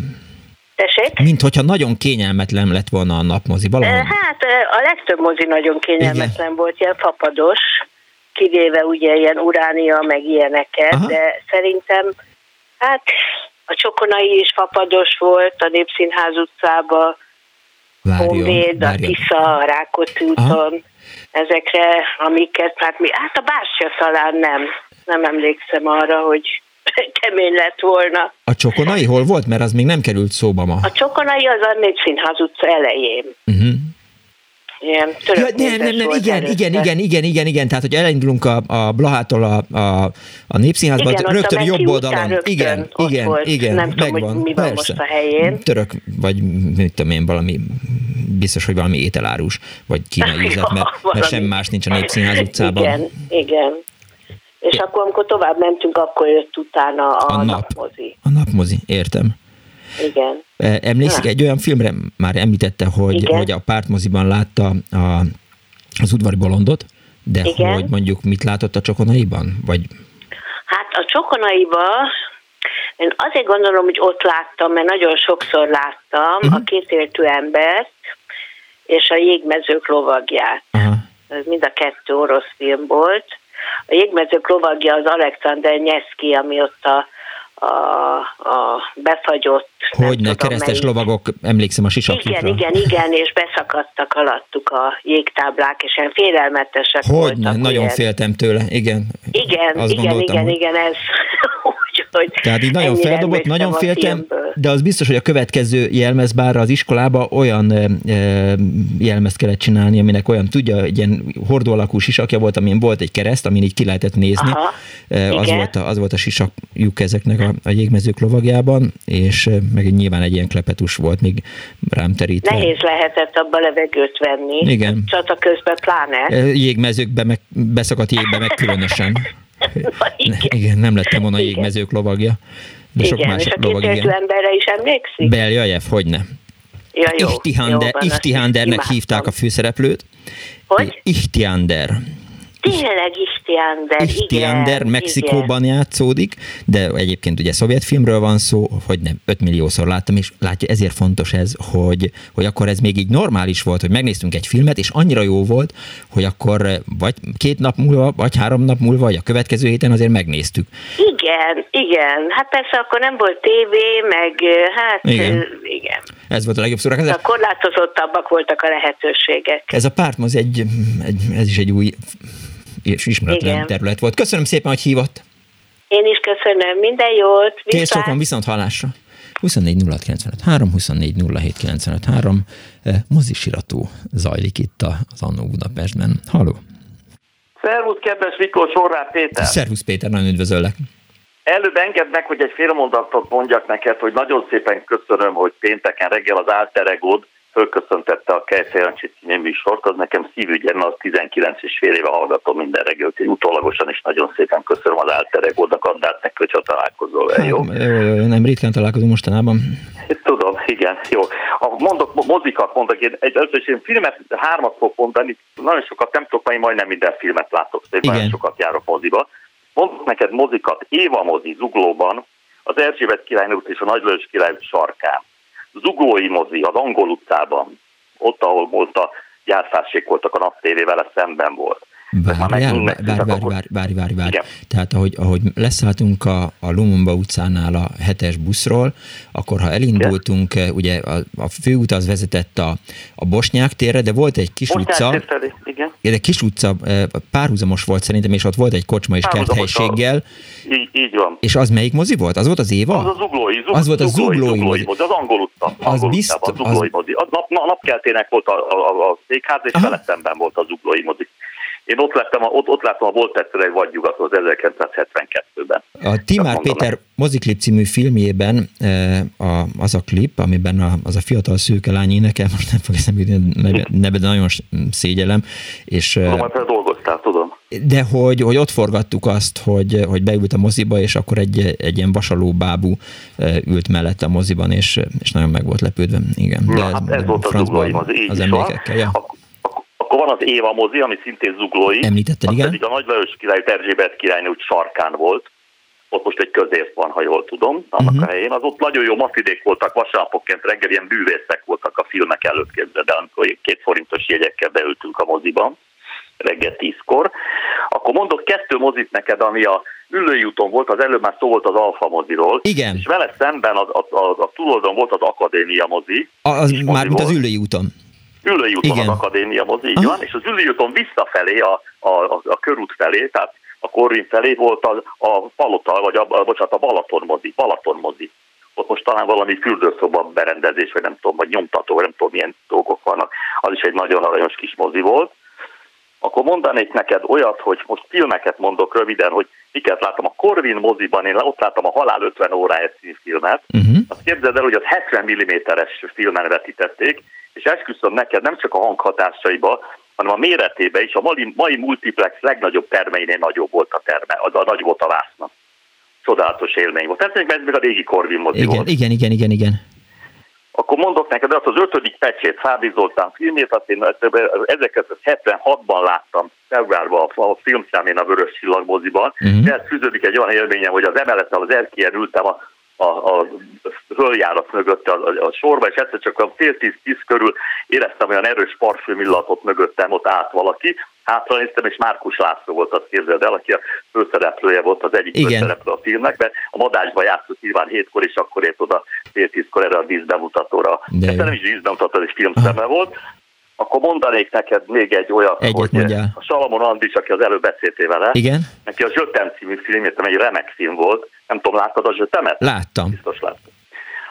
Speaker 12: Tessék?
Speaker 1: Mint hogyha nagyon kényelmetlen lett volna a napmozi. Valahol.
Speaker 12: Hát a legtöbb mozi nagyon kényelmetlen volt, ilyen fapados, kivéve ugye ilyen uránia, meg ilyeneket,
Speaker 1: Aha.
Speaker 12: de szerintem hát a Csokonai is fapados volt a Népszínház utcába, Honvéd, a. Tisza, a Rákóczi úton, ezekre, amiket, hát mi, hát a Bástya talán nem, nem emlékszem arra, hogy <laughs> kemény lett volna.
Speaker 1: A csokonai hol volt? Mert az még nem került szóba ma.
Speaker 12: A Csokonai az a Népszínház utca elején.
Speaker 1: Uh-huh.
Speaker 12: Ilyen
Speaker 1: Ja, nem, nem, nem, igen,
Speaker 12: előtte.
Speaker 1: igen, igen, igen, igen, igen, tehát hogy elindulunk a, a Blahától a, a, a Népszínházba,
Speaker 12: Igen,
Speaker 1: rögtön jobb oldalon.
Speaker 12: rögtön
Speaker 1: igen, igen,
Speaker 12: volt.
Speaker 1: igen,
Speaker 12: Nem tudom, hogy
Speaker 1: megvan,
Speaker 12: mi van
Speaker 1: persze.
Speaker 12: most a helyén.
Speaker 1: Török, vagy mit tudom én, valami, biztos, hogy valami ételárus, vagy kínai <laughs> üzlet, mert, mert
Speaker 12: valami.
Speaker 1: sem más nincs a Népszínház utcában.
Speaker 12: Igen, igen. És akkor, amikor tovább mentünk, akkor jött utána a,
Speaker 1: A
Speaker 12: a
Speaker 1: nap.
Speaker 12: napmozi.
Speaker 1: A napmozi, értem.
Speaker 12: Igen.
Speaker 1: E, Emlékszik egy olyan filmre, már említette, hogy,
Speaker 12: Igen.
Speaker 1: hogy a pártmoziban látta a, az udvari bolondot, de
Speaker 12: Igen.
Speaker 1: hogy mondjuk mit látott a csokonaiban? Vagy
Speaker 12: Hát a Csokonaiba én azért gondolom, hogy ott láttam, mert nagyon sokszor láttam
Speaker 1: Mhm.
Speaker 12: a kétéltű embert és a jégmezők lovagját.
Speaker 1: Aha.
Speaker 12: Ez mind a kettő orosz film volt. A jégmezők lovagja az Alexander Nyeszki, ami ott a, a, a befagyott
Speaker 1: hogy ne keresztes
Speaker 12: melyik.
Speaker 1: lovagok, emlékszem a sisakjukra.
Speaker 12: Igen, igen, igen, és beszakadtak alattuk a jégtáblák, és ilyen félelmetesek
Speaker 1: Hogy
Speaker 12: voltak.
Speaker 1: ne, nagyon féltem tőle, igen.
Speaker 12: Igen,
Speaker 1: Azt
Speaker 12: igen, igen,
Speaker 1: hogy-
Speaker 12: igen, ez <laughs> úgyhogy
Speaker 1: Tehát így nagyon feldobott, nagyon féltem, de az biztos, hogy a következő jelmezbárra az iskolába olyan e, jelmezt kellett csinálni, aminek olyan, tudja, egy ilyen hordó alakú sisakja volt, amin volt egy kereszt, amin így ki lehetett nézni.
Speaker 12: Aha,
Speaker 1: az,
Speaker 12: igen.
Speaker 1: volt a, az volt a sisakjuk ezeknek a, a jégmezők lovagjában, és meg nyilván egy ilyen klepetus volt még rám terítve.
Speaker 12: Nehéz lehetett abba levegőt venni.
Speaker 1: Igen.
Speaker 12: Csata közben pláne.
Speaker 1: Jégmezőkbe, meg beszakadt jégbe meg különösen. <laughs> Ne, igen, nem lettem volna jégmezők lovagja. De sok
Speaker 12: igen,
Speaker 1: más
Speaker 12: és a
Speaker 1: lovag, igen.
Speaker 12: emberre is emlékszik?
Speaker 1: Beljajev, hogyne.
Speaker 12: Ja, jó,
Speaker 1: Ihtihander,
Speaker 12: jó
Speaker 1: Ihtihandernek hívták a főszereplőt.
Speaker 12: Hogy?
Speaker 1: Ihtiander.
Speaker 12: Tényleg Istiander,
Speaker 1: Ihtiander
Speaker 12: igen.
Speaker 1: Mexikóban játszódik, de egyébként ugye szovjet filmről van szó, hogy nem, 5 milliószor láttam, és látja, ezért fontos ez, hogy, hogy akkor ez még így normális volt, hogy megnéztünk egy filmet, és annyira jó volt, hogy akkor eh, vagy két nap múlva, vagy három nap múlva, vagy a következő héten azért megnéztük.
Speaker 12: Igen. Igen, igen. Hát persze akkor nem volt tévé, meg hát
Speaker 1: Igen.
Speaker 12: igen. igen.
Speaker 1: Ez volt a legjobb szórakozás.
Speaker 12: A korlátozottabbak voltak a lehetőségek.
Speaker 1: Ez a pártmoz egy, egy, ez is egy új és ismeretlen
Speaker 12: Igen.
Speaker 1: terület volt. Köszönöm szépen, hogy hívott.
Speaker 12: Én is köszönöm, minden jót.
Speaker 1: Kész
Speaker 12: viszlát.
Speaker 1: sokan viszont hallásra. 24 06 95 3, 24 07 95 3. Eh, Mozisirató zajlik itt a- az Annó Budapestben. Halló!
Speaker 13: Szervusz, kedves Miklós Horváth Péter!
Speaker 1: Szervusz Péter, nagyon üdvözöllek.
Speaker 13: Előbb engedd meg, hogy egy fél mondatot mondjak neked, hogy nagyon szépen köszönöm, hogy pénteken reggel az Alter Egód
Speaker 14: fölköszöntette a Kejfej Jancsi című műsort, az nekem szívügyem, az 19 és fél éve hallgatom minden reggel, úgyhogy utólagosan is nagyon szépen köszönöm az álteregónak, adnát neki, hogyha találkozol vele, jó?
Speaker 1: Hát, jó, jó, nem ritkán találkozunk mostanában.
Speaker 14: Tudom, igen, jó. A mondok, mozikat mondok, én, egy, először én filmet hármat fogok mondani, nagyon sokat nem tudok, mert majdnem minden filmet látok, szóval nagyon sokat járok moziba. Mondok neked mozikat, Éva mozi Zuglóban, az Erzsébet királynőt és a Nagylős király sarkán. Zuglói mozi az Angol utcában, ott, ahol volt a gyártássék voltak a naptévé vele szemben volt.
Speaker 1: Várjál, várj, várj, várj, várj, várj, várj. Tehát ahogy, ahogy leszálltunk a, a Lumumba utcánál a hetes buszról, akkor ha elindultunk, Igen. ugye a, a főút az vezetett a, a Bosnyák térre, de volt egy kis Bosnyák utca,
Speaker 14: felé, igen.
Speaker 1: de kis utca párhuzamos volt szerintem, és ott volt egy kocsma és kerthelységgel.
Speaker 14: Így, így van.
Speaker 1: És az melyik mozi volt? Az volt az Éva?
Speaker 14: Az a zuglói. Zug,
Speaker 1: az volt a zuglói, zuglói,
Speaker 14: zuglói mozi. Az angol utca. Az, angol bizt, az zuglói mozi. A nap, napkeltének volt a, a, a székház, és vele szemben volt a zuglói mozi. Én ott láttam, ott, ott láttam a Volt egyszer egy vadnyugat az 1972-ben.
Speaker 1: A Timár Péter moziklip című filmjében eh, a, az a klip, amiben a, az a fiatal szőke lány énekel, most nem fog eszembe neve, neve, nagyon szégyelem. És,
Speaker 14: tudom, mert hát dolgoztál, tudom.
Speaker 1: De hogy, hogy ott forgattuk azt, hogy, hogy beült a moziba, és akkor egy, egy ilyen vasaló bábú eh, ült mellett a moziban, és, és nagyon meg volt lepődve. Igen,
Speaker 14: de, hát ez de volt az mozi, így
Speaker 1: az emlékekkel. Ja.
Speaker 14: Akkor van az Éva mozi, ami szintén zuglói.
Speaker 1: Említetted, igen.
Speaker 14: pedig a Nagy Lajos király Erzsébet királynő úgy sarkán volt. Ott most egy közép van, ha jól tudom, annak uh-huh. a helyén. Az ott nagyon jó maszidék voltak, vasárnapokként reggel ilyen bűvészek voltak a filmek előtt képzeld el, amikor két forintos jegyekkel beültünk a moziban reggel tízkor. Akkor mondok kettő mozit neked, ami a Ülői úton volt, az előbb már szó volt az Alfa moziról.
Speaker 1: Igen.
Speaker 14: És vele szemben a, a, a, a túloldon volt az Akadémia mozi.
Speaker 1: A, az már mint az Ülői úton.
Speaker 14: Ülői úton Igen. az akadémia mozi, így van, és az Ülői úton visszafelé, a, a, a, a körút felé, tehát a Korvin felé volt a, a Palota, vagy a, a, bocsánat, a Balaton mozi, Balaton mozi. Ott most talán valami fürdőszoba berendezés, vagy nem tudom, vagy nyomtató, vagy nem tudom, milyen dolgok vannak. Az is egy nagyon aranyos kis mozi volt. Akkor mondanék neked olyat, hogy most filmeket mondok röviden, hogy miket láttam. A Corvin moziban, én ott láttam a Halál 50 órája című filmet. Uh-huh. Azt képzeld el, hogy az 70 mm-es filmen vetítették, és esküszöm neked nem csak a hanghatásaiba, hanem a méretébe is. A mai, mai multiplex legnagyobb termeinél nagyobb volt a terme, az a nagy volt a vászna. Csodálatos élmény volt. Ez még a régi Corvin mozi
Speaker 1: igen,
Speaker 14: volt.
Speaker 1: Igen, igen, igen, igen.
Speaker 14: Akkor mondok neked azt az ötödik pecsét, Fábi Zoltán filmét, azt én 1976-ban láttam februárban a filmszámén a Vörös Csillag moziban. Uh-huh. Ehhez fűződik egy olyan élményem, hogy az emelettel az erkélyen ültem a a, a höljárat mögött a, a, a sorba, és egyszer csak a fél tíz-tíz körül éreztem olyan erős parfüm illatot mögöttem, ott át valaki, hátra néztem, és Márkus László volt, azt képzeld el, aki a főszereplője volt az egyik főszereplő a filmnek, mert a madásba játszott nyilván hétkor, és akkor ért oda fél tízkor erre a díszbemutatóra. Ez nem is díszbemutató, ez egy filmszeme volt, akkor mondanék neked még egy olyat,
Speaker 1: Egyet
Speaker 14: hogy
Speaker 1: mondjál.
Speaker 14: a Salamon Andis, aki az előbb beszéltél vele,
Speaker 1: Igen?
Speaker 14: neki a Zsötem című filmje, egy remek film volt, nem tudom, láttad a Zsötemet?
Speaker 1: Láttam.
Speaker 14: Biztos láttam.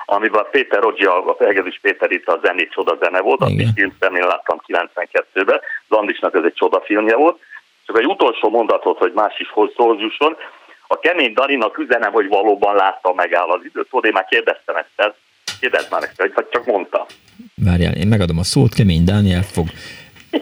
Speaker 14: Amiben Péter Rogyi, a Hegedűs Péter itt a zenét csoda zene volt, azt is én láttam 92-ben, az Andisnak ez egy csoda filmje volt. Csak egy utolsó mondatot, hogy más is hozzá jusson. A kemény Daninak üzenem, hogy valóban látta megáll az időt. Tudod, én már kérdeztem ezt, kérdezd már ezt, vagy csak mondta.
Speaker 1: Várjál, én megadom a szót, kemény Dániel fog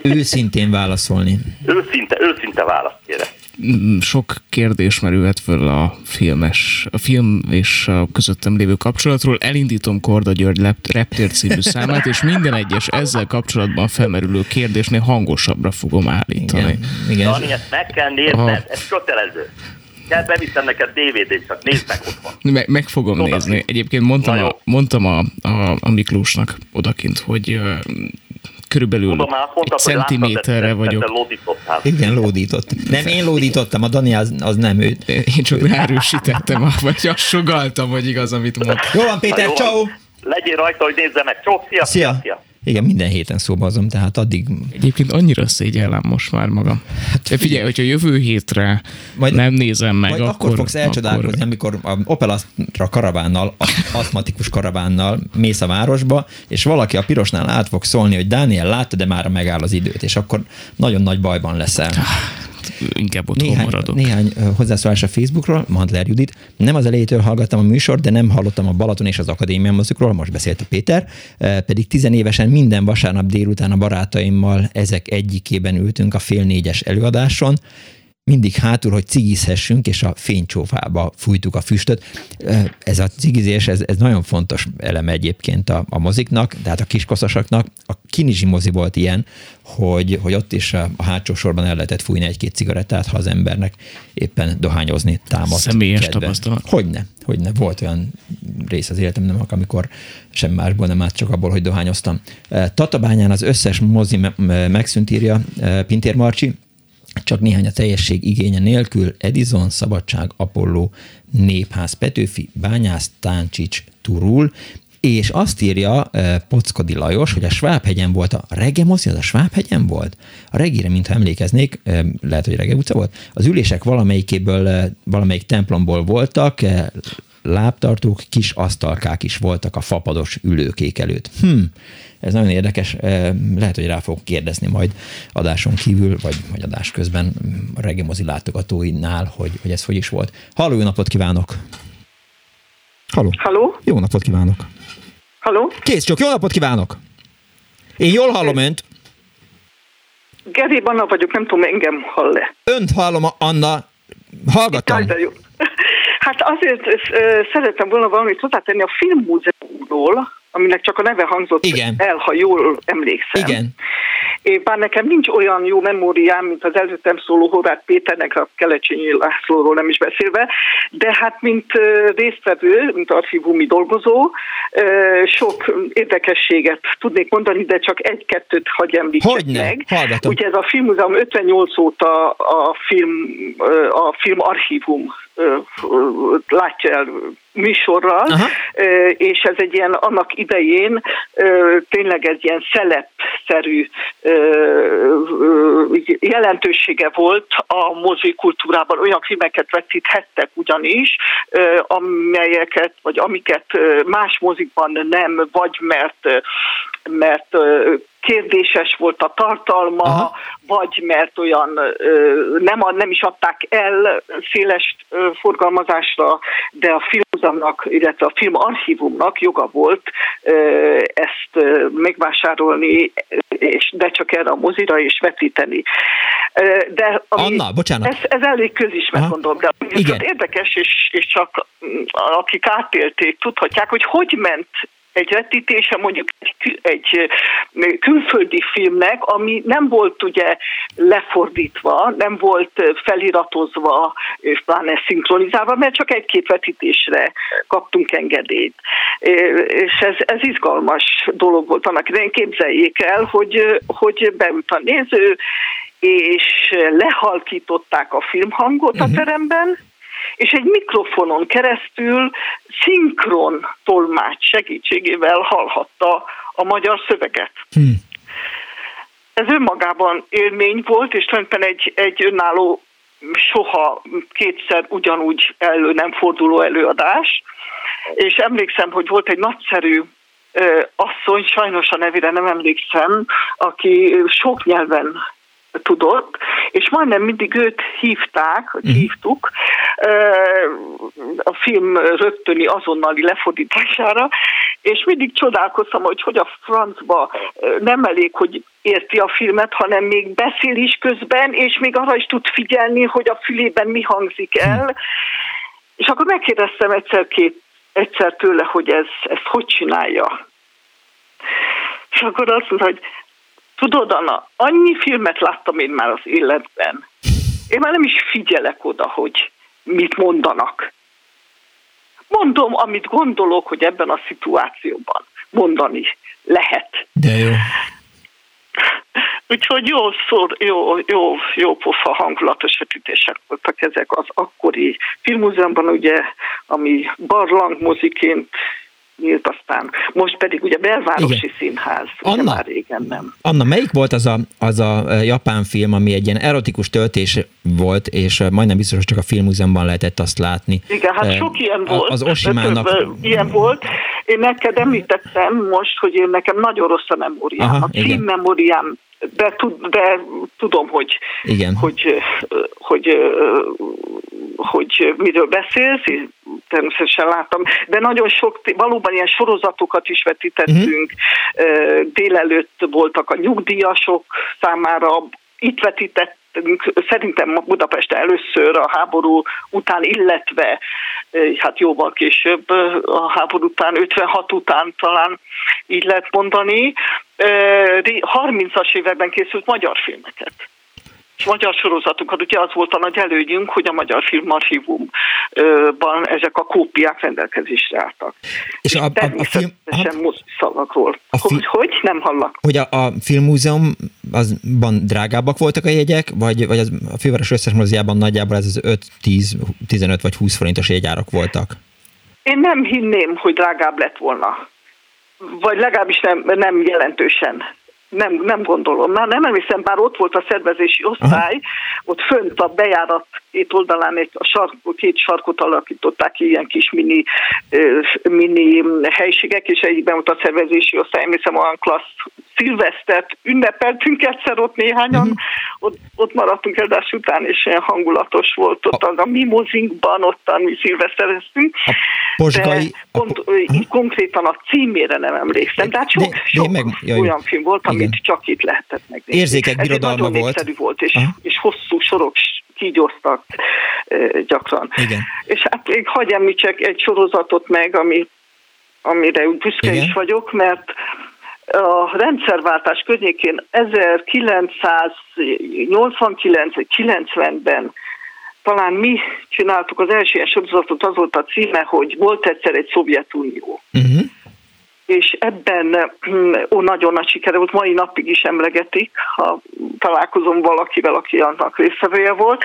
Speaker 1: őszintén válaszolni.
Speaker 14: Őszinte, őszinte válasz, kérem.
Speaker 4: Mm, sok kérdés merülhet föl a filmes, a film és a közöttem lévő kapcsolatról. Elindítom Korda György Reptér című számát, és minden egyes ezzel kapcsolatban felmerülő kérdésnél hangosabbra fogom állítani. Igen,
Speaker 1: igen.
Speaker 14: Dani, ezt meg kell nézned, ez kötelező kell beviszem neked DVD-t, csak nézd meg otthon. <laughs>
Speaker 4: Meg, meg fogom Tudom. nézni. Egyébként mondtam, a, mondtam a, a, a Miklósnak odakint, hogy uh, körülbelül Tudom, már mondtad, egy centiméterre vagyok.
Speaker 14: Lódítottál.
Speaker 1: Igen, lódított. Nem, én lódítottam, a Dani az, az nem ő.
Speaker 4: Én csak erősítettem, <laughs> vagy azt sugaltam, hogy igaz, amit mond.
Speaker 1: Jó van, Péter, ciao.
Speaker 14: Legyél rajta, hogy nézze meg. Csó, szia, szia. szia.
Speaker 1: Igen, minden héten szóbazom, tehát addig...
Speaker 4: Egyébként annyira szégyellem most már magam. Hát, De figyelj, hogyha jövő hétre majd, nem nézem meg, majd
Speaker 1: akkor... akkor fogsz elcsodálkozni, akkor... amikor a Opel Astra karavánnal, aszmatikus karavánnal mész a városba, és valaki a pirosnál át fog szólni, hogy Dániel látta, de már megáll az időt, és akkor nagyon nagy bajban leszel.
Speaker 4: Inkább otthon
Speaker 1: néhány,
Speaker 4: maradok.
Speaker 1: Néhány hozzászólás a Facebookról, Mandler Judit. Nem az elejétől hallgattam a műsor, de nem hallottam a Balaton és az Akadémia mozikról, most beszélt a Péter, pedig tizenévesen minden vasárnap délután a barátaimmal ezek egyikében ültünk a fél négyes előadáson, mindig hátul, hogy cigizhessünk, és a fénycsófába fújtuk a füstöt. Ez a cigizés, ez, ez nagyon fontos eleme egyébként a, a moziknak, tehát a kiskoszosaknak. A kinizsi mozi volt ilyen, hogy, hogy ott is a, a hátsó sorban el lehetett fújni egy-két cigarettát, ha az embernek éppen dohányozni támadt.
Speaker 4: Személyes kedve. tapasztalat.
Speaker 1: Hogyne, hogyne. Volt olyan rész az életemben, amikor sem másból nem át, csak abból, hogy dohányoztam. Tatabányán az összes mozi megszűnt írja Pintér Marcsi, csak néhány a teljesség igénye nélkül Edison, Szabadság, Apollo, Népház, Petőfi, Bányász, Táncsics, Turul, és azt írja Pockodi Lajos, hogy a Svábhegyen volt a Rege mozi, az a Svábhegyen volt? A Regire, mintha emlékeznék, lehet, hogy Rege utca volt, az ülések valamelyikéből, valamelyik templomból voltak, lábtartók, kis asztalkák is voltak a fapados ülőkék előtt. Hm, ez nagyon érdekes, lehet, hogy rá fogok kérdezni majd adáson kívül, vagy, vagy adás közben a reggemozi látogatóinál, hogy, hogy ez hogy is volt. Halló, jó napot kívánok! Halló!
Speaker 15: Halló!
Speaker 1: Jó napot kívánok!
Speaker 15: Halló!
Speaker 1: Kész csak, jó napot kívánok! Én jól hallom önt.
Speaker 15: Geri Anna vagyok, nem tudom, engem hall-e.
Speaker 1: Önt hallom, Anna. Hallgatom. Jaj, jó.
Speaker 15: Hát azért szeretem volna valamit hozzátenni a filmmúzeumról, aminek csak a neve hangzott
Speaker 1: Igen.
Speaker 15: el, ha jól emlékszem.
Speaker 1: Igen.
Speaker 15: Én bár nekem nincs olyan jó memóriám, mint az előttem szóló Horváth Péternek, a Kelecsényi Lászlóról nem is beszélve, de hát mint résztvevő, mint archívumi dolgozó, sok érdekességet tudnék mondani, de csak egy-kettőt hagy említsek
Speaker 1: Hogyne?
Speaker 15: meg.
Speaker 1: Hallgatom.
Speaker 15: Ugye ez a filmmúzeum 58 óta a film, a film archívum látja el műsorral, Aha. és ez egy ilyen annak idején tényleg egy ilyen szelepszerű jelentősége volt a mozi kultúrában. Olyan filmeket vetíthettek ugyanis, amelyeket, vagy amiket más mozikban nem, vagy mert mert kérdéses volt a tartalma, Aha. vagy mert olyan nem, nem is adták el széles forgalmazásra, de a filmozamnak, illetve a filmarchívumnak joga volt ezt megvásárolni, és de csak erre a mozira és vetíteni. De ami,
Speaker 1: Anna, bocsánat.
Speaker 15: Ez, ez elég közismert, gondolom, de Igen. érdekes, és, és csak akik átélték, tudhatják, hogy hogy ment egy vetítése mondjuk egy, egy külföldi filmnek, ami nem volt ugye lefordítva, nem volt feliratozva, és pláne szinkronizálva, mert csak egy-két vetítésre kaptunk engedélyt. És ez, ez izgalmas dolog volt annak idején, képzeljék el, hogy, hogy beült a néző, és lehalkították a filmhangot uh-huh. a mhm. teremben, és egy mikrofonon keresztül szinkron tolmács segítségével hallhatta a magyar szöveget. Hmm. Ez önmagában élmény volt, és tulajdonképpen egy, egy önálló, soha kétszer ugyanúgy elő nem forduló előadás, és emlékszem, hogy volt egy nagyszerű asszony, sajnos a nevére nem emlékszem, aki sok nyelven tudott, és majdnem mindig őt hívták, mhm. hívtuk, a film rögtöni azonnali lefordítására, és mindig csodálkoztam, hogy hogy a francba nem elég, hogy érti a filmet, hanem még beszél is közben, és még arra is tud figyelni, hogy a fülében mi hangzik el. Mhm. És akkor megkérdeztem egyszer, két, egyszer tőle, hogy ez, ezt hogy csinálja. És akkor azt mondta, hogy Tudod, Anna, annyi filmet láttam én már az életben. Én már nem is figyelek oda, hogy mit mondanak. Mondom, amit gondolok, hogy ebben a szituációban mondani lehet.
Speaker 1: De jó.
Speaker 15: Úgyhogy jó, szor, jó, jó, jó pofa hangulatos vetítések voltak ezek az akkori filmúzeumban, ugye, ami barlangmoziként nyílt aztán. Most pedig ugye belvárosi Igen. színház, Anna, már régen nem.
Speaker 1: Anna, melyik volt az a, az a japán film, ami egy ilyen erotikus töltés volt, és majdnem biztos, hogy csak a filmmúzeumban lehetett azt látni.
Speaker 15: Igen, hát sok ilyen volt.
Speaker 1: Az Osimának...
Speaker 15: Ilyen volt. Én neked említettem most, hogy én nekem nagyon rossz a memóriám. Aha, a címmemóriám de, de tudom, hogy,
Speaker 1: Igen.
Speaker 15: hogy, hogy, hogy, hogy miről beszélsz, természetesen láttam, de nagyon sok, valóban ilyen sorozatokat is vetítettünk, uh-huh. délelőtt voltak a nyugdíjasok számára, itt vetített szerintem Budapest először a háború után, illetve hát jóval később, a háború után, 56 után talán így lehet mondani, 30-as években készült magyar filmeket és magyar sorozatokat, ugye az volt a nagy előnyünk, hogy a Magyar Filmarchívumban ezek a kópiák rendelkezésre álltak. És a, a, a film... szavakról. A fi, hogy, hogy? Nem hallak.
Speaker 1: Hogy a, a filmmúzeum azban drágábbak voltak a jegyek, vagy, vagy az, a főváros összes moziában nagyjából ez az 5, 10, 15 vagy 20 forintos jegyárak voltak?
Speaker 15: Én nem hinném, hogy drágább lett volna. Vagy legalábbis nem, nem jelentősen nem, nem gondolom. Már nem emlékszem, bár ott volt a szervezési osztály, Aha. ott fönt a bejárat két oldalán egy a sark, két sarkot alakították ki, ilyen kis mini, mini helységek, és egyikben volt a szervezési osztály, emlékszem olyan klassz szilvesztert ünnepeltünk egyszer ott néhányan, uh-huh. ott, ott maradtunk eldás után, és ilyen hangulatos volt ott a, a mimozinkban, ottan mi szilvesztereztünk.
Speaker 1: Posgai...
Speaker 15: Pont, uh-huh. konkrétan a címére nem emlékszem, de hát sok, de, sok meg, jaj, olyan film volt, amit igen. csak itt lehetett megnézni.
Speaker 1: Érzékek birodalma volt.
Speaker 15: volt, és, és hosszú sorok kígyoztak gyakran.
Speaker 1: Igen.
Speaker 15: És hát még hagyj említsek egy sorozatot meg, ami, amire úgy büszke Igen. is vagyok, mert a rendszerváltás környékén 1989-90-ben talán mi csináltuk az első ilyen sorozatot, az volt a címe, hogy volt egyszer egy Szovjetunió. Uh-huh. És ebben ó, nagyon nagy sikere volt, mai napig is emlegetik, ha találkozom valakivel, aki annak részvevője volt.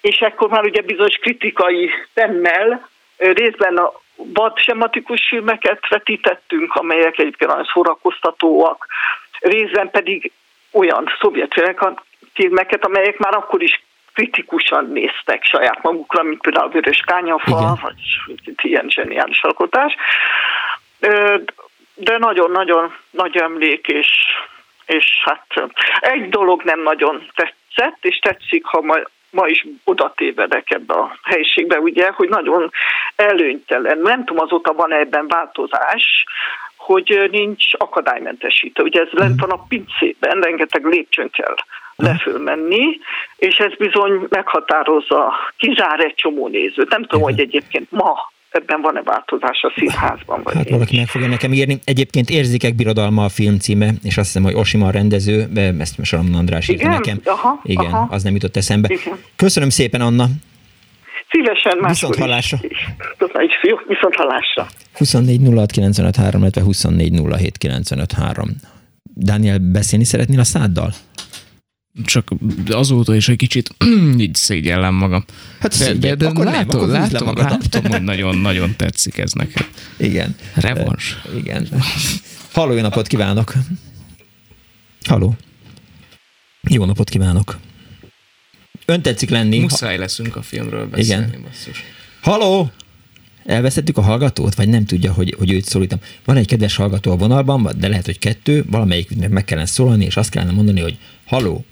Speaker 15: És ekkor már ugye bizonyos kritikai szemmel részben a vad sematikus filmeket vetítettünk, amelyek egyébként nagyon szórakoztatóak, részben pedig olyan szovjet filmeket, amelyek már akkor is kritikusan néztek saját magukra, mint például a Vörös Kányafa, Igen. vagy ilyen zseniális alkotás. De nagyon-nagyon nagy emlék, és, és hát egy dolog nem nagyon tetszett, és tetszik, ha ma ma is oda tévedek ebbe a helyiségbe, ugye, hogy nagyon előnytelen. Nem tudom, azóta van ebben változás, hogy nincs akadálymentesítő. Ugye ez lent van a pincében, rengeteg lépcsőn kell lefölmenni, és ez bizony meghatározza, kizár egy csomó nézőt. Nem tudom, hogy egyébként ma ebben van-e változás a színházban? Vagy
Speaker 1: hát valaki meg fogja nekem írni. Egyébként Érzékek birodalma a film címe, és azt hiszem, hogy Osima a rendező, ezt Salamon András írta nekem.
Speaker 15: Aha,
Speaker 1: Igen,
Speaker 15: aha.
Speaker 1: az nem jutott eszembe. Igen. Köszönöm szépen, Anna.
Speaker 15: Szívesen máskor
Speaker 1: Viszont hallásra.
Speaker 15: Viszont hallásra.
Speaker 1: 24 06 illetve 24 Daniel, beszélni szeretnél a száddal?
Speaker 4: Csak azóta is egy kicsit <clears throat> így szégyellem magam. Hát de, de, de látom, nem, látom, látom, hogy nagyon-nagyon tetszik ez neked.
Speaker 1: Igen.
Speaker 4: Revans.
Speaker 1: Igen. Halló, jó napot kívánok! Halló. Jó napot kívánok! Ön tetszik lenni.
Speaker 4: Muszáj leszünk a filmről beszélni, Igen. basszus.
Speaker 1: Halló! Elveszettük a hallgatót, vagy nem tudja, hogy, hogy őt szólítom. Van egy kedves hallgató a vonalban, de lehet, hogy kettő, valamelyiknek meg kellene szólani, és azt kellene mondani, hogy haló,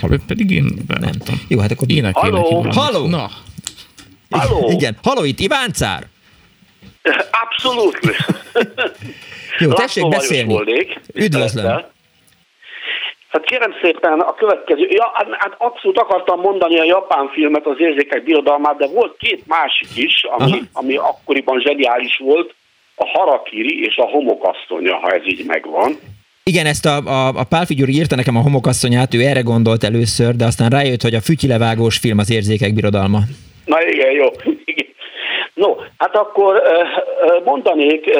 Speaker 4: Haló. Pedig én beadtam.
Speaker 1: Jó, hát akkor...
Speaker 4: Énekelj Haló.
Speaker 1: Haló.
Speaker 4: Na.
Speaker 13: Haló.
Speaker 1: Igen. Haló, itt Iván Cár?
Speaker 13: Abszolút.
Speaker 1: Jó, tessék beszélni. Üdvözlöm.
Speaker 13: Hát kérem szépen a következő, ja, hát, hát abszolút akartam mondani a japán filmet, az érzékek birodalmát, de volt két másik is, ami, ami akkoriban zseniális volt, a Harakiri és a Homokasszonya, ha ez így megvan.
Speaker 1: Igen, ezt a, a, a Pál Figyuri írta nekem a homokasszonyát, ő erre gondolt először, de aztán rájött, hogy a fütyilevágós film az érzékek birodalma.
Speaker 13: Na igen, jó. No, hát akkor mondanék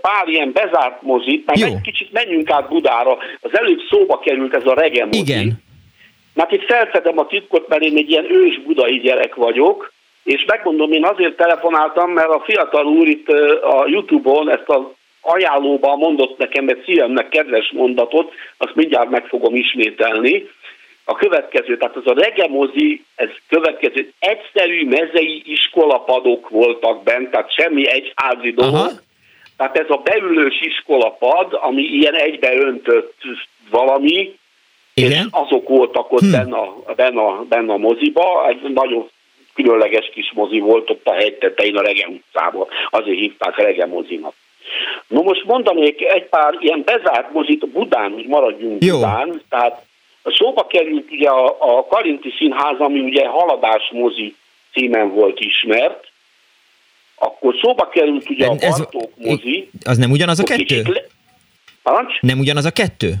Speaker 13: pár ilyen bezárt mozit, mert egy kicsit menjünk át Budára. Az előbb szóba került ez a rege mozi.
Speaker 1: Igen.
Speaker 13: Hát itt felfedem a titkot, mert én egy ilyen ős budai gyerek vagyok, és megmondom, én azért telefonáltam, mert a fiatal úr itt a Youtube-on ezt a ajánlóban mondott nekem egy szívemnek kedves mondatot, azt mindjárt meg fogom ismételni. A következő, tehát az a regemozi, ez következő, egyszerű mezei iskolapadok voltak bent, tehát semmi egyházi dolog. Tehát ez a beülős iskolapad, ami ilyen egybeöntött valami, Igen? és azok voltak ott hm. benne, a, benne, a, benne a moziba, egy nagyon különleges kis mozi volt ott a hegytetején a Rege utcában, azért hívták Rege mozinak. No most mondanék egy pár ilyen bezárt mozit Budán, hogy maradjunk Jó. Budán, tehát szóba került ugye a, a Karinti Színház, ami ugye haladás mozi címen volt ismert, akkor szóba került ugye a Bartók mozi.
Speaker 1: Az nem ugyanaz a kettő? Le... Nem ugyanaz a kettő?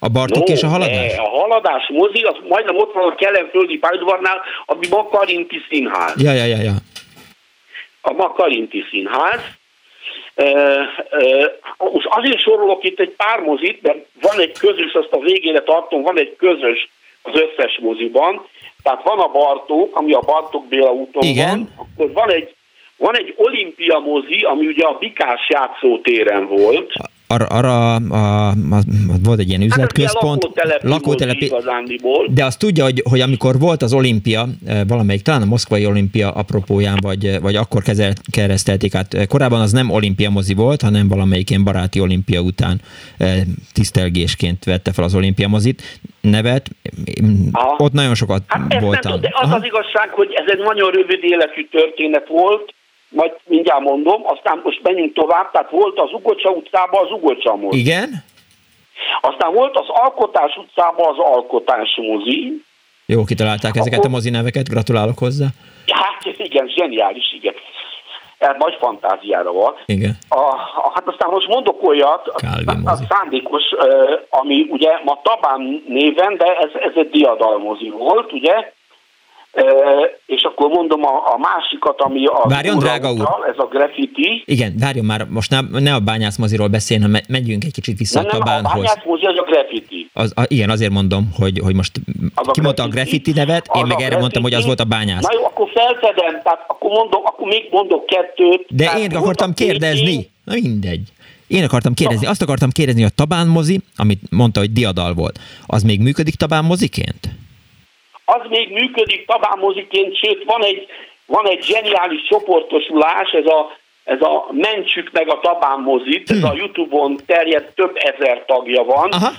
Speaker 1: A Bartók no, és a haladás?
Speaker 13: A haladás mozi, az majdnem ott van a Kelenföldi pályaudvarnál, ami Makarinti Színház.
Speaker 1: Ja, ja, ja, ja.
Speaker 13: A Makarinti Színház. Most azért sorolok itt egy pár mozit, mert van egy közös, azt a végére tartom, van egy közös az összes moziban. Tehát van a Bartók, ami a Bartók Béla úton Igen. van, akkor van egy van egy olimpia mozi, ami ugye a Bikás játszótéren volt.
Speaker 1: Arra, arra a, a, volt egy ilyen hát üzletközpont,
Speaker 13: hát lakótelepi,
Speaker 1: de azt tudja, hogy, hogy amikor volt az olimpia, eh, valamelyik, talán a moszkvai olimpia apropóján, vagy, eh, vagy akkor keresztelték át, eh, korábban az nem olimpia mozi volt, hanem valamelyik ilyen baráti olimpia után tisztelgésként vette fel az olimpia mozit nevet. Aha. Ott nagyon sokat hát voltam. Nem,
Speaker 13: de az Aha. az igazság, hogy ez egy nagyon rövid életű történet volt, majd mindjárt mondom, aztán most menjünk tovább, tehát volt az Ugocsa utcában az Ugocsa mozi.
Speaker 1: Igen.
Speaker 13: Aztán volt az Alkotás utcában az Alkotás mozi.
Speaker 1: Jó, kitalálták Akkor... ezeket a mozi neveket, gratulálok hozzá.
Speaker 13: Hát igen, zseniális, igen. Ez nagy fantáziára van.
Speaker 1: Igen.
Speaker 13: A, a, hát aztán most mondok olyat, a, a szándékos, ami ugye ma Tabán néven, de ez, ez egy diadalmozi volt, ugye? És akkor mondom a, a másikat, ami a
Speaker 1: Várjon, drága úr.
Speaker 13: ez a graffiti.
Speaker 1: Igen, várjon már, most ne, ne a bányászmoziról beszélni, hanem megyünk egy kicsit vissza
Speaker 13: nem,
Speaker 1: a Tabánhoz.
Speaker 13: Nem, a bányászmozi az a graffiti.
Speaker 1: Az, a, igen, azért mondom, hogy, hogy most az kimondta a graffiti nevet, én meg erre graffiti. mondtam, hogy az volt a bányász.
Speaker 13: Na jó, akkor felfedem, tehát akkor, mondom, akkor még mondok kettőt.
Speaker 1: De én akartam kérdezni. Na mindegy. Én akartam kérdezni, azt akartam kérdezni, hogy a Tabán mozi, amit mondta, hogy diadal volt, az még működik Tabán moziként?
Speaker 13: Az még működik tabámoziként, sőt van egy, van egy zseniális csoportosulás, ez a, ez a Mentsük meg a Tabán mozit, ez a hm. Youtube-on terjed, több ezer tagja van. Aha.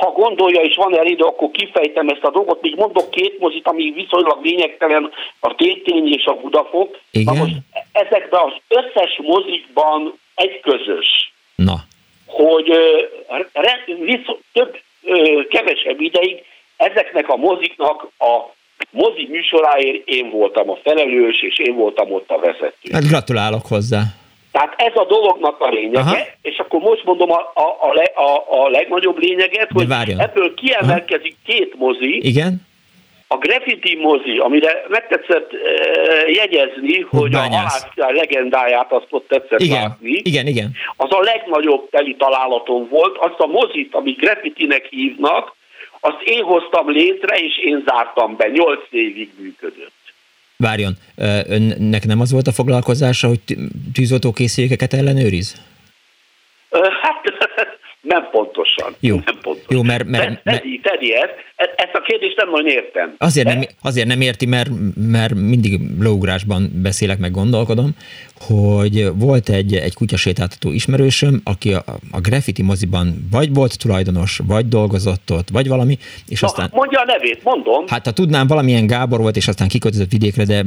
Speaker 13: Ha gondolja és van el idő, akkor kifejtem ezt a dolgot. Még mondok két mozit, ami viszonylag lényegtelen, a Tétény és a Budafok.
Speaker 1: Igen?
Speaker 13: Na most ezekben az összes mozikban egy közös.
Speaker 1: Na.
Speaker 13: Hogy re, visz, több, kevesebb ideig ezeknek a moziknak a mozi műsoráért én voltam a felelős, és én voltam ott a vezető.
Speaker 1: Hát gratulálok hozzá.
Speaker 13: Tehát ez a dolognak a lényege, Aha. és akkor most mondom a, a, a, a, a legnagyobb lényeget, hogy ebből kiemelkezik Aha. két mozi.
Speaker 1: Igen.
Speaker 13: A graffiti mozi, amire megtetszett e, jegyezni, hogy, hogy a halászjár legendáját azt ott tetszett
Speaker 1: igen.
Speaker 13: látni.
Speaker 1: Igen, igen.
Speaker 13: Az a legnagyobb teli találatom volt. Azt a mozit, amit graffitinek hívnak, azt én hoztam létre, és én zártam be, nyolc évig működött.
Speaker 1: Várjon, önnek nem az volt a foglalkozása, hogy tűzoltókészülékeket ellenőriz?
Speaker 13: Hát nem pontosan.
Speaker 1: Jó,
Speaker 13: nem pontosan.
Speaker 1: Jó mert, mert, mert,
Speaker 13: Teddy, Teddy, ezt, ezt a kérdést nem nagyon értem.
Speaker 1: Azért nem, azért nem érti, mert, mert mindig lógrásban beszélek, meg gondolkodom, hogy volt egy, egy kutyasétáltató ismerősöm, aki a, a graffiti moziban vagy volt tulajdonos, vagy dolgozott ott, vagy valami, és Na, aztán...
Speaker 13: Mondja a nevét, mondom.
Speaker 1: Hát ha tudnám, valamilyen Gábor volt, és aztán kiköltözött vidékre, de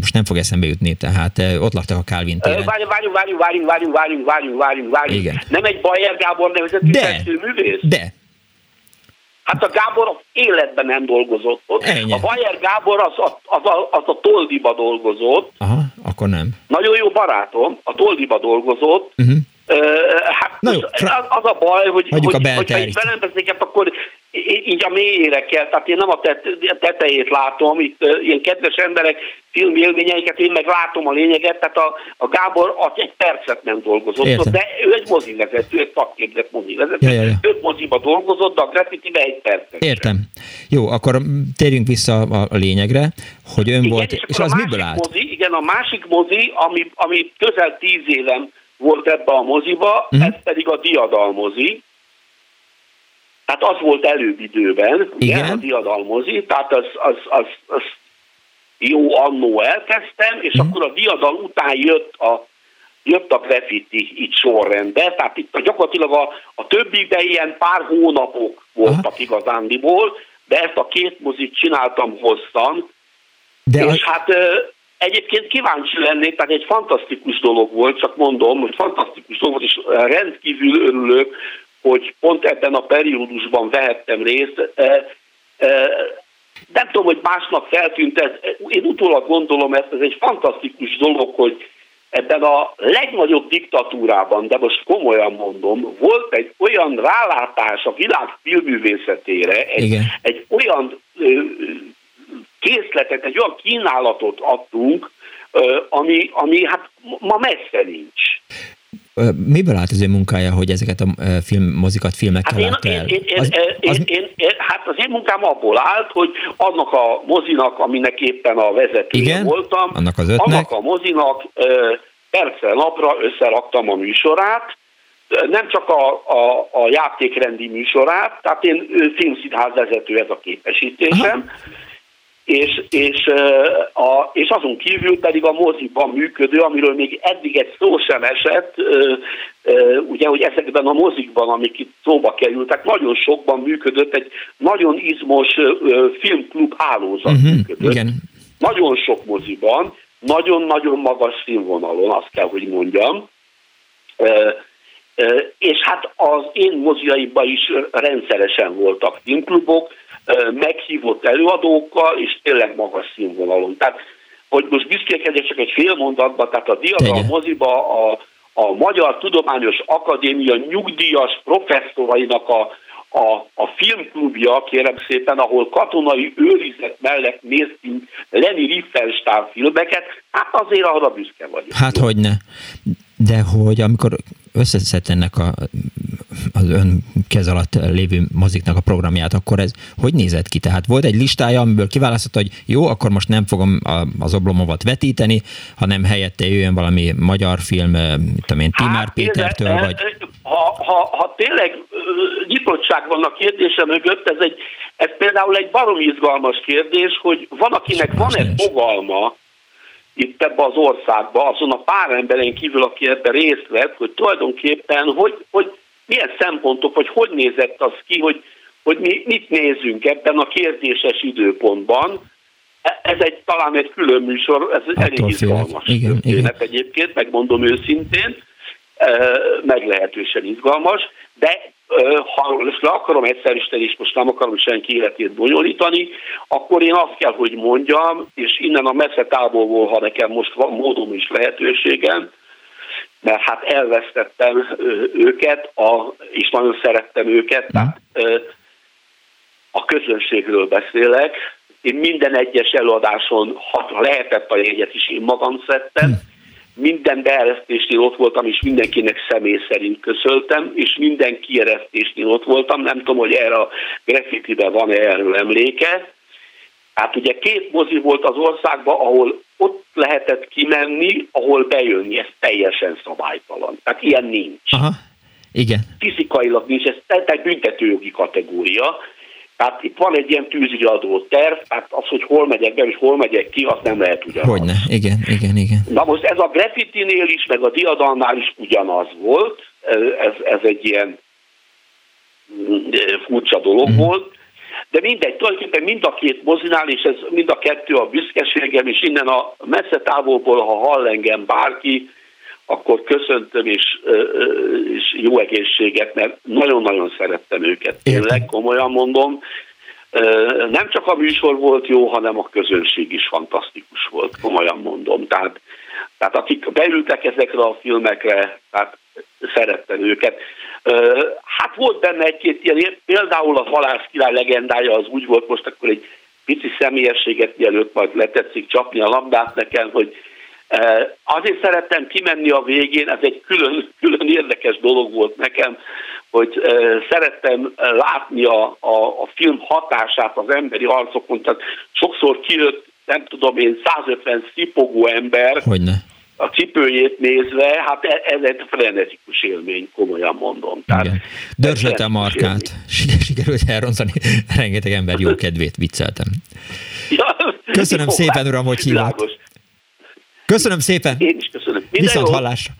Speaker 1: most nem fog eszembe jutni, tehát ott laktak a Calvin téren.
Speaker 13: Várjunk, várjunk, várjunk, várjunk, várjunk, várjunk, várjunk, várjunk, várjunk.
Speaker 1: Igen.
Speaker 13: Nem egy Bayer Gábor nevezetű
Speaker 1: de,
Speaker 13: művész?
Speaker 1: De,
Speaker 13: Hát a Gábor életben nem dolgozott ott.
Speaker 1: Ennyi.
Speaker 13: A Bayer Gábor az a, az, a, az a Toldiba dolgozott.
Speaker 1: Aha, akkor nem.
Speaker 13: Nagyon jó barátom, a Toldiba dolgozott.
Speaker 1: Uh-huh.
Speaker 13: Hát Na jó, az, az a baj, hogy, hogy,
Speaker 1: a
Speaker 13: hogy ha itt hát akkor így a mélyére kell, tehát én nem a tetejét látom, itt ilyen kedves emberek filmélményeiket, én meg látom a lényeget, tehát a, a Gábor az egy percet nem dolgozott, Értem. de ő egy mozivezető, egy szakképzett mozivezető,
Speaker 1: ja, ja, ja.
Speaker 13: öt moziba dolgozott, de a graffitibe egy percet.
Speaker 1: Értem. Jó, akkor térjünk vissza a lényegre, hogy ön igen, volt, és, és az miből állt?
Speaker 13: Mozi, igen, a másik mozi, ami, ami közel tíz évem volt ebbe a moziba, uh-huh. ez pedig a diadalmozi. Tehát az volt előbb időben, Igen. Ugye, a diadalmozi, tehát az, az, az, az jó annó elkezdtem, és uh-huh. akkor a diadal után jött a jött a graffiti itt sorrendbe, tehát itt gyakorlatilag a, a többiben ilyen pár hónapok voltak Aha. igazándiból, de ezt a két mozit csináltam hosszan, de és a... hát egyébként kíváncsi lennék, tehát egy fantasztikus dolog volt, csak mondom, hogy fantasztikus dolog volt, és rendkívül örülök, hogy pont ebben a periódusban vehettem részt. Nem tudom, hogy másnak feltűnt ez, én utólag gondolom ezt, ez egy fantasztikus dolog, hogy ebben a legnagyobb diktatúrában, de most komolyan mondom, volt egy olyan rálátás a világ filmművészetére, egy, egy olyan ö, készletet, egy olyan kínálatot adtunk, ami, ami hát ma messze nincs.
Speaker 1: Miből állt az ő munkája, hogy ezeket a filmmozikat, filmekkel hát
Speaker 13: én, el? Én, én, az, én, az... Én, én, hát az én munkám abból állt, hogy annak a mozinak, aminek éppen a vezetője Igen? voltam,
Speaker 1: annak, az ötnek.
Speaker 13: annak a mozinak percre napra összeraktam a műsorát, nem csak a, a, a játékrendi műsorát, tehát én filmszínház vezető ez a képesítésem, Aha és, és, a, és azon kívül pedig a moziban működő, amiről még eddig egy szó sem esett, ugye, hogy ezekben a mozikban, amik itt szóba kerültek, nagyon sokban működött, egy nagyon izmos filmklub hálózat uh-huh, működött. Igen. Nagyon sok moziban, nagyon-nagyon magas színvonalon, azt kell, hogy mondjam. És hát az én moziaimban is rendszeresen voltak filmklubok, meghívott előadókkal, és tényleg magas színvonalon. Tehát, hogy most büszkékedjek csak egy fél mondatban, tehát a Diadal moziba a, a Magyar Tudományos Akadémia nyugdíjas professzorainak a, a, a filmklubja, kérem szépen, ahol katonai őrizet mellett néztünk Leni Riefenstahl filmeket, hát azért arra büszke vagyok.
Speaker 1: Hát hogy ne. De hogy amikor összeszedte ennek a, az ön kez alatt lévő moziknak a programját, akkor ez hogy nézett ki? Tehát volt egy listája, amiből kiválasztotta, hogy jó, akkor most nem fogom az oblomovat vetíteni, hanem helyette jöjjön valami magyar film, mint én, Timár hát, Pétertől,
Speaker 13: ez,
Speaker 1: vagy...
Speaker 13: Ha, ha, ha tényleg nyitottság van a kérdése mögött, ez, egy, ez például egy barom izgalmas kérdés, hogy van, akinek van-e fogalma, itt ebbe az országba, azon a pár emberen kívül, aki ebben részt vett, hogy tulajdonképpen, hogy, hogy milyen szempontok, vagy hogy nézett az ki, hogy, hogy mi mit nézünk ebben a kérdéses időpontban. E, ez egy talán egy külön műsor, ez Attól elég izgalmas igen, igen. egyébként, megmondom őszintén, e, meglehetősen izgalmas, de ha ezt le akarom egyszerűsíteni, és most nem akarom senki életét bonyolítani, akkor én azt kell, hogy mondjam, és innen a messze távolból, ha nekem most van módom és lehetőségem, mert hát elvesztettem őket, a, és nagyon szerettem őket, tehát a közönségről beszélek. Én minden egyes előadáson, ha lehetett a jegyet is, én magam szedtem, minden beeresztésnél ott voltam, és mindenkinek személy szerint köszöltem, és minden kieresztésnél ott voltam. Nem tudom, hogy erre a graffiti van-e erről emléke. Hát ugye két mozi volt az országban, ahol ott lehetett kimenni, ahol bejönni, ez teljesen szabálytalan. Tehát ilyen nincs.
Speaker 1: Aha, igen.
Speaker 13: Fizikailag nincs, ez egy büntetőjogi kategória. Tehát itt van egy ilyen tűzriadó terv, tehát az, hogy hol megyek be és hol megyek ki, az nem lehet ugyanaz.
Speaker 1: Hogyne, igen, igen, igen.
Speaker 13: Na most ez a graffitinél is, meg a diadalnál is ugyanaz volt, ez, ez egy ilyen mm, furcsa dolog mm. volt, de mindegy, tulajdonképpen mind a két mozinál, és ez mind a kettő a büszkeségem, és innen a messze távolból, ha hall engem bárki, akkor köszöntöm, és, és jó egészséget, mert nagyon-nagyon szerettem őket. Tényleg, komolyan mondom. Nem csak a műsor volt jó, hanem a közönség is fantasztikus volt, komolyan mondom. Tehát, tehát akik beültek ezekre a filmekre, tehát szerettem őket. Hát volt benne egy-két ilyen, például a Halász király legendája az úgy volt, most akkor egy pici személyességet mielőtt majd letetszik csapni a labdát nekem, hogy Azért szerettem kimenni a végén, ez egy külön, külön érdekes dolog volt nekem, hogy szerettem látni a, a, a film hatását az emberi arcokon, tehát sokszor kijött, nem tudom én, 150 szipogó ember,
Speaker 1: Hogyne.
Speaker 13: a cipőjét nézve, hát e, ez egy frenetikus élmény, komolyan mondom.
Speaker 1: Tehát Dörzsölte a markát, <laughs> sikerült elrontani, rengeteg ember jó kedvét vicceltem. Ja, Köszönöm jó, szépen, uram, hogy hívott. Köszönöm szépen.
Speaker 13: Én is köszönöm.
Speaker 1: Viszont hallásra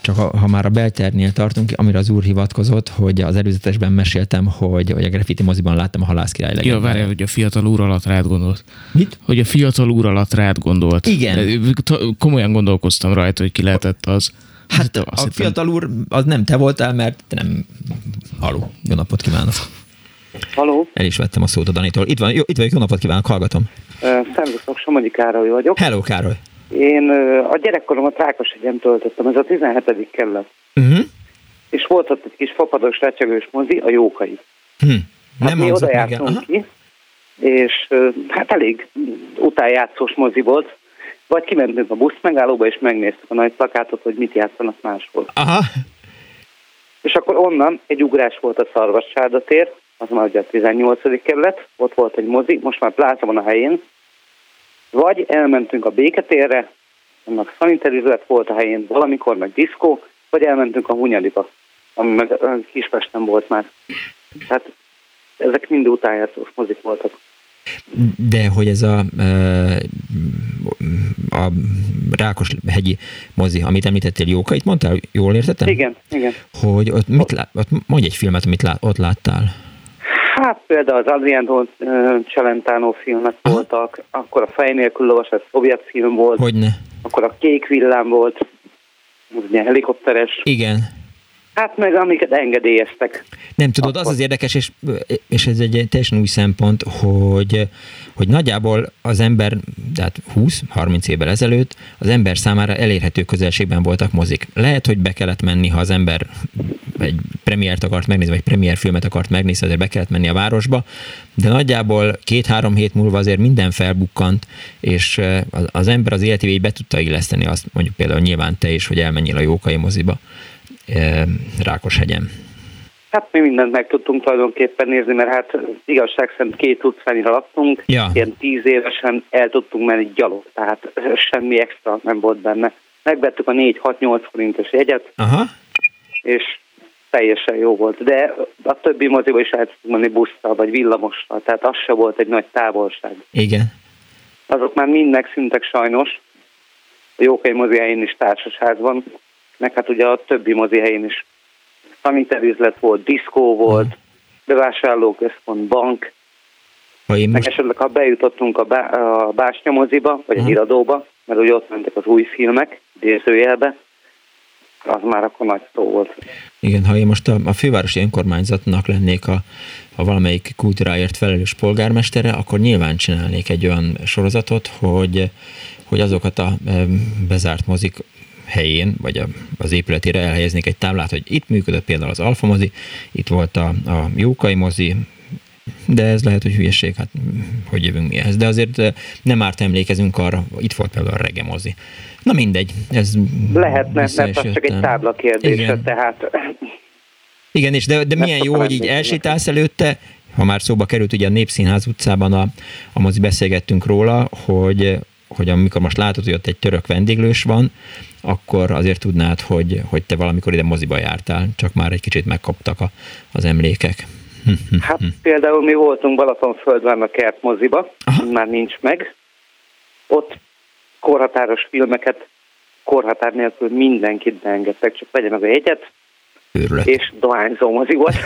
Speaker 1: csak ha, ha már a Belternél tartunk, amire az úr hivatkozott, hogy az előzetesben meséltem, hogy, hogy a graffiti moziban láttam a halászkirály
Speaker 4: legendát. Ja, várj, hogy a fiatal úr alatt rád gondolt.
Speaker 1: Mit?
Speaker 4: Hogy a fiatal úr alatt rád gondolt.
Speaker 1: Igen.
Speaker 4: Komolyan gondolkoztam rajta, hogy ki lehetett az.
Speaker 1: Hát a hittem... fiatal úr, az nem te voltál, mert te nem... Haló, jó napot kívánok.
Speaker 16: Haló.
Speaker 1: El is vettem a szót a Danitól. Itt, van, jó, itt vagyok, jó napot kívánok, hallgatom.
Speaker 16: Szervuszok, Somogyi Károly vagyok.
Speaker 1: Hello, Károly.
Speaker 16: Én a gyerekkoromat Rákosegyen töltöttem, ez a 17. kerület. Uh-huh. És volt ott egy kis fapados, recsegős mozi, a Jókai.
Speaker 1: Hm.
Speaker 16: Hát Nem mi oda jártunk ki, és hát elég utájátszós mozi volt. Vagy kimentünk a busz megállóba, és megnéztük a nagy plakátot, hogy mit játszanak máshol.
Speaker 1: Aha.
Speaker 16: És akkor onnan egy ugrás volt a Szarvassárda tér, az már ugye a 18. kerület, ott volt egy mozi, most már pláza van a helyén, vagy elmentünk a béketérre, annak szaniterizlet volt a helyén valamikor, meg diszkó, vagy elmentünk a Hunyadiba, ami meg Kispesten volt már. Tehát ezek mind utánjártós mozik voltak.
Speaker 1: De hogy ez a, a Rákos hegyi mozi, amit említettél, Jóka, itt mondtál, jól értettem?
Speaker 16: Igen, igen.
Speaker 1: Hogy ott, mit lát, ott mondj egy filmet, amit lá, ott láttál.
Speaker 16: Hát például az Adriano Celentano filmek Aha. voltak, akkor a Fej nélkül lovas, ez szovjet film volt.
Speaker 1: Hogyne.
Speaker 16: Akkor a Kék villám volt, ugye helikopteres.
Speaker 1: Igen.
Speaker 16: Hát meg amiket engedélyeztek.
Speaker 1: Nem tudod, Akkor... az az érdekes, és, és ez egy teljesen új szempont, hogy, hogy nagyjából az ember, tehát 20-30 évvel ezelőtt az ember számára elérhető közelségben voltak mozik. Lehet, hogy be kellett menni, ha az ember egy premiért akart megnézni, vagy premier filmet akart megnézni, azért be kellett menni a városba, de nagyjából két-három hét múlva azért minden felbukkant, és az ember az életévé be tudta illeszteni azt, mondjuk például nyilván te is, hogy elmenjél a Jókai moziba. Rákoshegyen?
Speaker 16: Hát mi mindent meg tudtunk tulajdonképpen nézni, mert hát igazság szerint két utcányra laktunk,
Speaker 1: ja.
Speaker 16: ilyen tíz évesen el tudtunk menni gyalog, tehát semmi extra nem volt benne. Megvettük a 4-6-8 forintos jegyet,
Speaker 1: Aha.
Speaker 16: és teljesen jó volt. De a többi moziba is el tudtunk menni busszal, vagy villamossal, tehát az se volt egy nagy távolság.
Speaker 1: Igen.
Speaker 16: Azok már mind megszűntek sajnos. A Jókai mozi helyén is társasházban, meg hát ugye a többi mozi helyén is szaniterüzlet volt, diszkó volt, uh-huh. bevásárlóközpont, bank, ha én most... meg esetleg ha bejutottunk a, bá, a Básnya moziba, vagy uh-huh. iradóba, mert ugye ott mentek az új filmek, idézőjelbe, az már akkor nagy szó volt.
Speaker 1: Igen, ha én most a, a fővárosi önkormányzatnak lennék a, a valamelyik kultúráért felelős polgármestere, akkor nyilván csinálnék egy olyan sorozatot, hogy, hogy azokat a bezárt mozik helyén, vagy az épületére elhelyeznék egy táblát, hogy itt működött például az Alfa mozi, itt volt a, a Jókai mozi, de ez lehet, hogy hülyeség, hát hogy jövünk mi ehhez. De azért eh, nem árt emlékezünk arra, itt volt például a Rege mozi. Na mindegy, ez
Speaker 16: Lehetne, mert az csak egy tábla kérdése, Igen. tehát...
Speaker 1: Igen, és de, de milyen jó, hogy így elsétálsz előtte, ha már szóba került, ugye a Népszínház utcában a, a mozi beszélgettünk róla, hogy, hogy amikor most látod, hogy ott egy török vendéglős van, akkor azért tudnád, hogy, hogy te valamikor ide moziba jártál, csak már egy kicsit megkaptak a, az emlékek. <laughs>
Speaker 16: Hát például mi voltunk Balatonföldön a kert moziba, Aha. már nincs meg. Ott korhatáros filmeket korhatár nélkül mindenkit beengedtek, csak vegye meg a jegyet,
Speaker 1: Őrület.
Speaker 16: és dohányzó <laughs> mozi volt.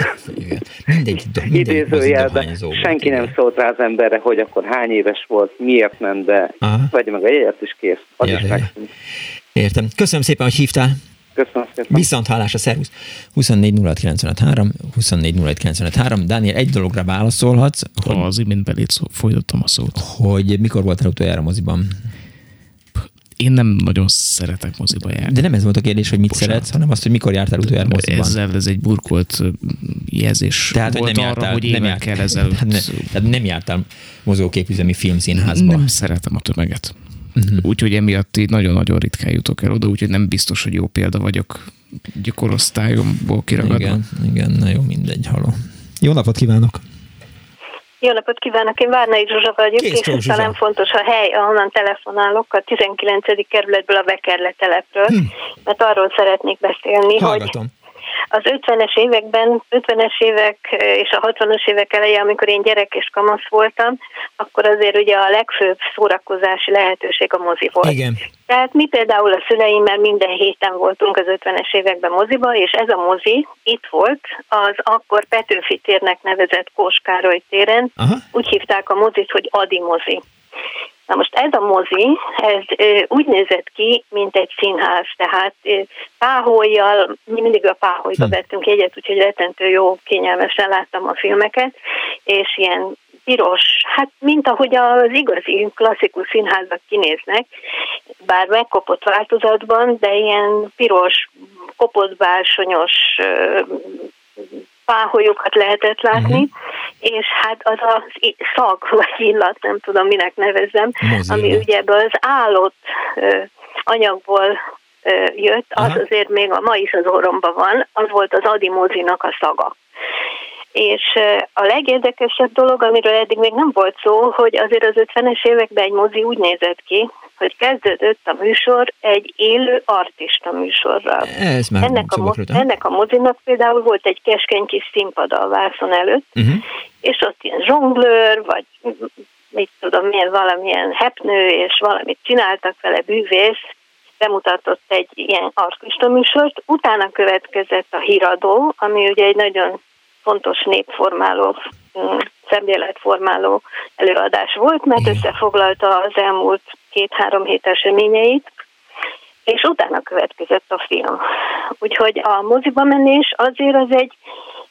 Speaker 1: mindegy, mindegy
Speaker 16: Idézőjelben senki nem szólt rá az emberre, hogy akkor hány éves volt, miért ment be, Aha. vegye meg a jegyet, és kész. Az ja, is ja.
Speaker 1: Értem. Köszönöm szépen, hogy hívtál.
Speaker 16: Köszönöm szépen.
Speaker 1: Viszont hálás a szervusz. 24 24 Dániel, egy dologra válaszolhatsz.
Speaker 4: Hogy, az imént belét szó, folytattam a szót.
Speaker 1: Hogy mikor voltál utoljára moziban?
Speaker 4: Én nem nagyon szeretek moziba járni.
Speaker 1: De nem ez volt a kérdés, hogy mit Bocsánat. szeretsz, hanem azt, hogy mikor jártál utoljára moziban.
Speaker 4: Ezzel ez egy burkolt jelzés
Speaker 1: tehát,
Speaker 4: volt
Speaker 1: hogy nem jártál,
Speaker 4: arra, hogy nem jártál, ezelőtt. <laughs>
Speaker 1: Ne, tehát nem jártál mozóképüzemi filmszínházba.
Speaker 4: Nem szeretem a tömeget. Uh-huh. Úgyhogy emiatt így nagyon-nagyon ritkán jutok el oda, úgyhogy nem biztos, hogy jó példa vagyok gyakorosztályomból kiragadva.
Speaker 1: Igen, igen, na jó, mindegy, haló. Jó napot kívánok!
Speaker 17: Jó napot kívánok, én Várnai Zsuzsa vagyok, Kész, és talán fontos a hely, ahonnan telefonálok, a 19. kerületből a Bekerle telepről, hm. mert arról szeretnék beszélni,
Speaker 1: Hallgatom.
Speaker 17: hogy az 50-es években, 50-es évek és a 60-as évek eleje, amikor én gyerek és kamasz voltam, akkor azért ugye a legfőbb szórakozási lehetőség a mozi volt.
Speaker 1: Igen.
Speaker 17: Tehát mi például a szüleimmel minden héten voltunk az 50-es években moziba, és ez a mozi itt volt az akkor Petőfi térnek nevezett Kóskároly téren. Aha. Úgy hívták a mozit, hogy Adi mozi. Na most ez a mozi, ez úgy nézett ki, mint egy színház, tehát páholyjal, mi mindig a páholyba hm. vettünk egyet, úgyhogy rettentő jó, kényelmesen láttam a filmeket, és ilyen piros, hát mint ahogy az igazi klasszikus színházak kinéznek, bár megkopott változatban, de ilyen piros, kopott bársonyos páholyokat lehetett látni, uh-huh. és hát az a szag, vagy illat, nem tudom minek nevezem, Mozilla. ami ugye ebből az állott anyagból jött, az Aha. azért még a ma is az orromban van, az volt az Adi Mozinak a szaga. És a legérdekesebb dolog, amiről eddig még nem volt szó, hogy azért az 50-es években egy mozi úgy nézett ki, hogy kezdődött a műsor egy élő artista műsorral.
Speaker 1: Ez már
Speaker 17: ennek, a, mo- ennek a mozinak például volt egy keskeny kis színpad a vászon előtt, uh-huh. és ott ilyen zsonglőr, vagy mit tudom, milyen valamilyen hepnő, és valamit csináltak vele bűvész, bemutatott egy ilyen artista műsort, utána következett a híradó, ami ugye egy nagyon fontos népformáló, mm, szemléletformáló előadás volt, mert összefoglalta az elmúlt két-három hét eseményeit, és utána következett a film. Úgyhogy a moziba menés azért az egy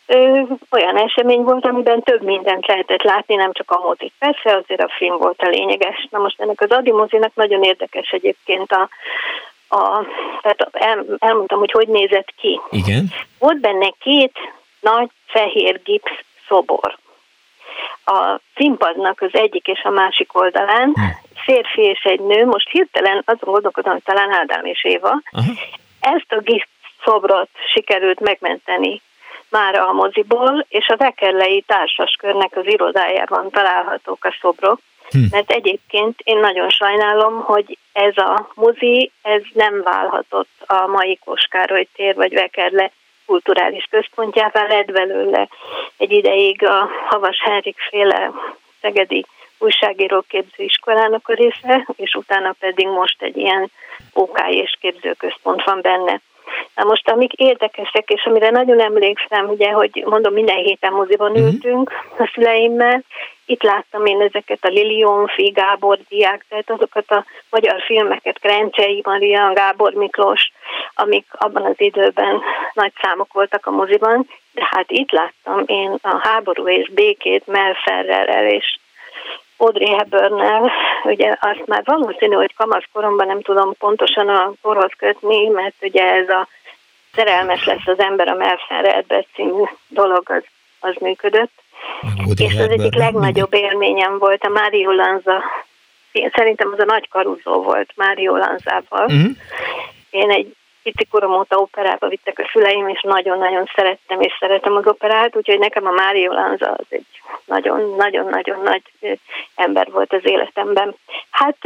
Speaker 17: ö, olyan esemény volt, amiben több mindent lehetett látni, nem csak a mozik. Persze azért a film volt a lényeges. Na most ennek az Adi mozinak nagyon érdekes egyébként a, a tehát el, elmondtam, hogy hogy nézett ki.
Speaker 1: Igen.
Speaker 17: Volt benne két nagy fehér gipsz szobor. A színpadnak az egyik és a másik oldalán hm. férfi és egy nő, most hirtelen azon gondolkodom, hogy talán Ádám és Éva, Aha. ezt a gipsz szobrot sikerült megmenteni már a moziból, és a Vekerlei Társaskörnek az irodájában találhatók a szobrok, hm. mert egyébként én nagyon sajnálom, hogy ez a mozi, ez nem válhatott a mai Koskároly tér vagy Vekerle kulturális központjává lett belőle egy ideig a Havas Henrik féle szegedi újságíró képzőiskolának a része, és utána pedig most egy ilyen OK és képzőközpont van benne. Na most, amik érdekesek, és amire nagyon emlékszem, ugye, hogy mondom, minden héten moziban uh-huh. ültünk a szüleimmel, itt láttam én ezeket a Lilion, Fi, Gábor diák, tehát azokat a magyar filmeket, Krencsei Maria, Gábor Miklós, amik abban az időben nagy számok voltak a moziban, de hát itt láttam én a háború és békét Melferrel és Audrey Hepburnnel, ugye azt már valószínű, hogy kamaszkoromban nem tudom pontosan a korhoz kötni, mert ugye ez a szerelmes lesz az ember a Melferrel című dolog az, az működött. És az egyik legnagyobb élményem volt a Mário Lanza. Én szerintem az a nagy karuzó volt Mário Lanzával. Uh-huh. Én egy pici korom óta operába vittek a szüleim, és nagyon-nagyon szerettem és szeretem az operát, úgyhogy nekem a Mário Lanza az egy nagyon-nagyon-nagyon nagy ember volt az életemben. Hát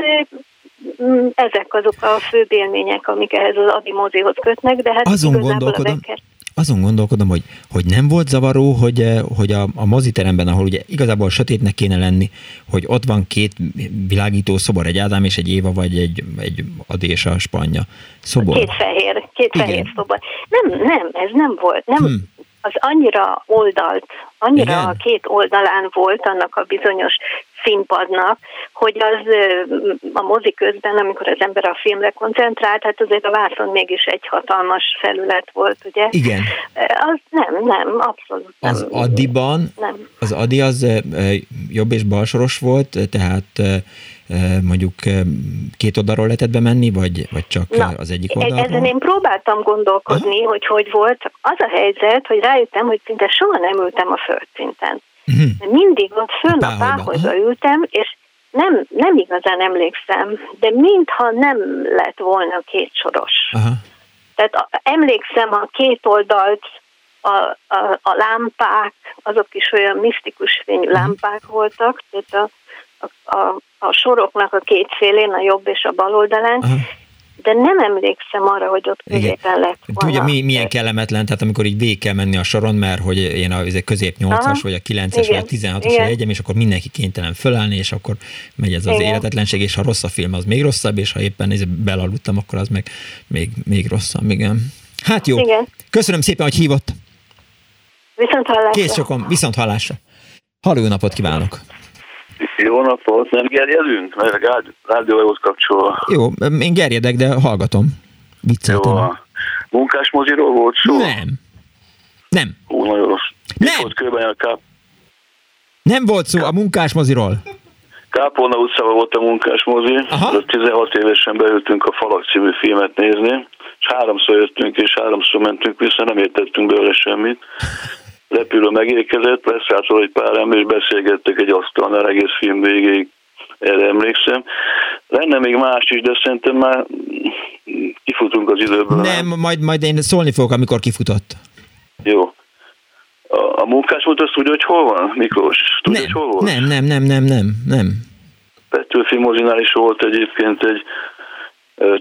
Speaker 17: ezek azok a fő élmények, amik ehhez az Adi mozihoz kötnek, de hát
Speaker 1: Azon gondolkodom, a azon gondolkodom, hogy, hogy nem volt zavaró, hogy, eh, hogy a, a moziteremben, ahol ugye igazából sötétnek kéne lenni, hogy ott van két világító szobor, egy Ádám és egy Éva, vagy egy, egy Adi és a Spanya szobor.
Speaker 17: Két fehér, két Igen. fehér szobor. Nem, nem, ez nem volt. Nem, hmm az annyira oldalt, annyira Igen. a két oldalán volt annak a bizonyos színpadnak, hogy az a mozi közben, amikor az ember a filmre koncentrált, hát azért a vászon mégis egy hatalmas felület volt, ugye?
Speaker 1: Igen.
Speaker 17: Az nem, nem, abszolút nem.
Speaker 1: Az Adiban, nem. az Adi az jobb és balsoros volt, tehát mondjuk két oldalról lehetett bemenni, vagy, vagy csak Na, az egyik e- oldalról?
Speaker 17: Ezen én próbáltam gondolkodni, Aha. hogy hogy volt, az a helyzet, hogy rájöttem, hogy szinte soha nem ültem a földszinten. Uh-huh. Mindig ott fönn a, páholyba ültem, és nem, nem igazán emlékszem, de mintha nem lett volna két soros. Aha. Tehát a, emlékszem a két oldalt, a, a, a lámpák, azok is olyan misztikus fényű uh-huh. lámpák voltak, tehát a, a, a, a soroknak a két szélén, a jobb és a bal oldalán, uh-huh. de nem emlékszem arra, hogy ott középen lett volna.
Speaker 1: Tudja, mi, milyen kellemetlen, tehát amikor így végig kell menni a soron, mert hogy én a közép 8-as, vagy a 9-es, vagy a 16-os egyem, és akkor mindenki kénytelen fölállni, és akkor megy ez az Igen. életetlenség, és ha rossz a film, az még rosszabb, és ha éppen belaludtam, akkor az meg még, még rosszabb, igen. Hát jó. Igen. Köszönöm szépen, hogy hívott.
Speaker 17: Viszont hallásra.
Speaker 1: Kész sokom, viszont hallásra. Halló napot kívánok!
Speaker 18: Jó napot, nem gerjedünk? Mert a rádióhoz kapcsolva.
Speaker 1: Jó, én gerjedek, de hallgatom. Vicceltem. Jó, a
Speaker 18: munkásmoziról volt szó?
Speaker 1: Nem. Nem.
Speaker 18: Hú, nagyon rossz.
Speaker 1: Nem. Volt
Speaker 18: a káp...
Speaker 1: Nem volt szó a munkásmoziról.
Speaker 18: Kápolna utcában volt a munkásmozi, 16 évesen beültünk a Falak című filmet nézni, és háromszor jöttünk és háromszor mentünk vissza, nem értettünk belőle semmit repülő megérkezett, leszállt egy pár ember, és beszélgettek egy asztalnál egész film végéig, erre emlékszem. Lenne még más is, de szerintem már kifutunk az időből.
Speaker 1: Nem, majd, majd én szólni fogok, amikor kifutott.
Speaker 18: Jó. A, a munkás volt, azt tudja, hogy hol van, Miklós? Tudja,
Speaker 1: nem,
Speaker 18: hogy hol volt?
Speaker 1: Nem, nem, nem, nem, nem, nem.
Speaker 18: Petőfi mozinál is volt egyébként egy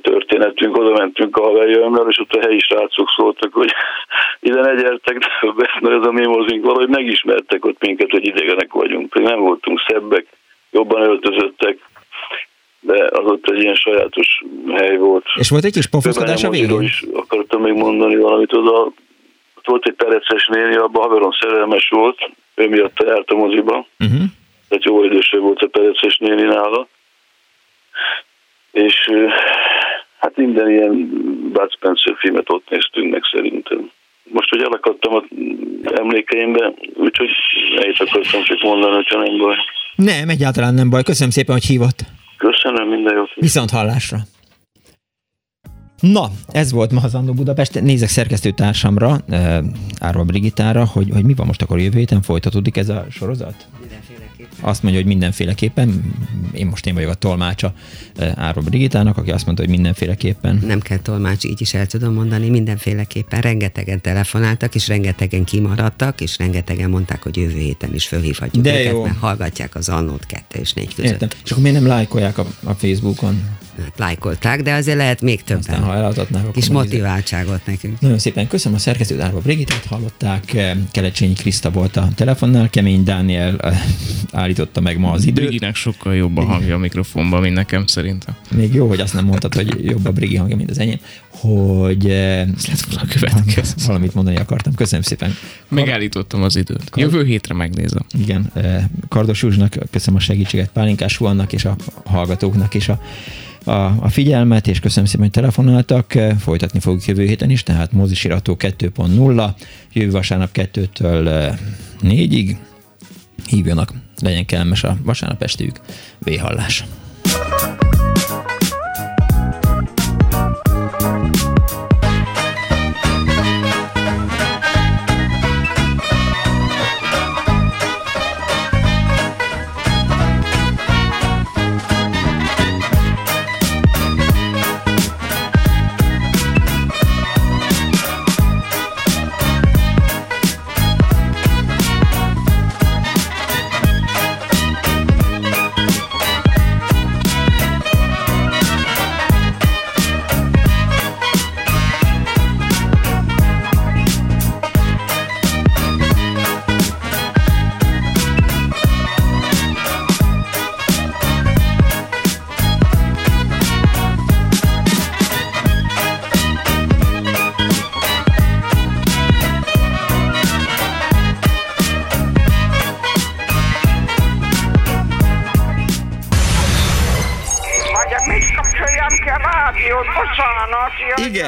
Speaker 18: történetünk, oda mentünk a haverjaimmal, és ott a helyi srácok szóltak, hogy <laughs> ide ne gyertek többet, <laughs> mert ez a mi mozink valahogy megismertek ott minket, hogy idegenek vagyunk. Nem voltunk szebbek, jobban öltözöttek, de az ott egy ilyen sajátos hely volt.
Speaker 1: És volt egy kis pofoszkodás a végén?
Speaker 18: is akartam még mondani valamit oda. Ott volt egy pereces néni, abban haveron szerelmes volt, ő miatt járt a moziba. Uh-huh. Tehát jó idősebb volt a pereces néni nála és hát minden ilyen Bud Spencer filmet ott néztünk meg szerintem. Most, hogy elakadtam az emlékeimbe, úgyhogy ennyit akartam csak mondani, hogyha nem baj.
Speaker 1: Nem, egyáltalán nem baj. Köszönöm szépen, hogy hívott.
Speaker 18: Köszönöm, minden jót.
Speaker 1: Viszont hallásra. Na, ez volt ma az Andó Budapest. Nézek szerkesztőtársamra, Árva Brigitára, hogy, hogy mi van most akkor jövő héten, folytatódik ez a sorozat? Azt mondja, hogy mindenféleképpen, én most én vagyok a tolmácsa eh, Árva Brigitának, aki azt mondta, hogy mindenféleképpen.
Speaker 19: Nem kell tolmács, így is el tudom mondani, mindenféleképpen. Rengetegen telefonáltak, és rengetegen kimaradtak, és rengetegen mondták, hogy jövő héten is fölhívhatjuk De őket, jó. mert hallgatják az Annót 2 és 4 között. Értem.
Speaker 1: És akkor miért nem lájkolják a, a Facebookon?
Speaker 19: Lájkolták, de azért lehet még többen. Aztán, ha eladhatnák, Kis motiváltságot nekünk.
Speaker 1: Nagyon szépen köszönöm a szerkesztőt, Árva Brigitát hallották, Kelecsényi Kriszta volt a telefonnál, Kemény Dániel eh, állította meg ma az időt.
Speaker 4: Briginek sokkal jobb a hangja a mikrofonban, mint nekem szerintem.
Speaker 1: Még jó, hogy azt nem mondtad, hogy jobb a Brigi hangja, mint az enyém, hogy eh,
Speaker 4: Ez lett volna a következő.
Speaker 1: valamit mondani akartam. Köszönöm szépen.
Speaker 4: Megállítottam az időt. Jövő hétre megnézem.
Speaker 1: Igen, eh, Kardos Józsnak köszönöm a segítséget, Pálinkás Huannak és a hallgatóknak is a a, a figyelmet, és köszönöm szépen, hogy telefonáltak. Folytatni fogjuk jövő héten is, tehát mozisirató 2.0, jövő vasárnap 2-től 4-ig. Hívjanak, legyen kellemes a vasárnap estéjük. Véhallás.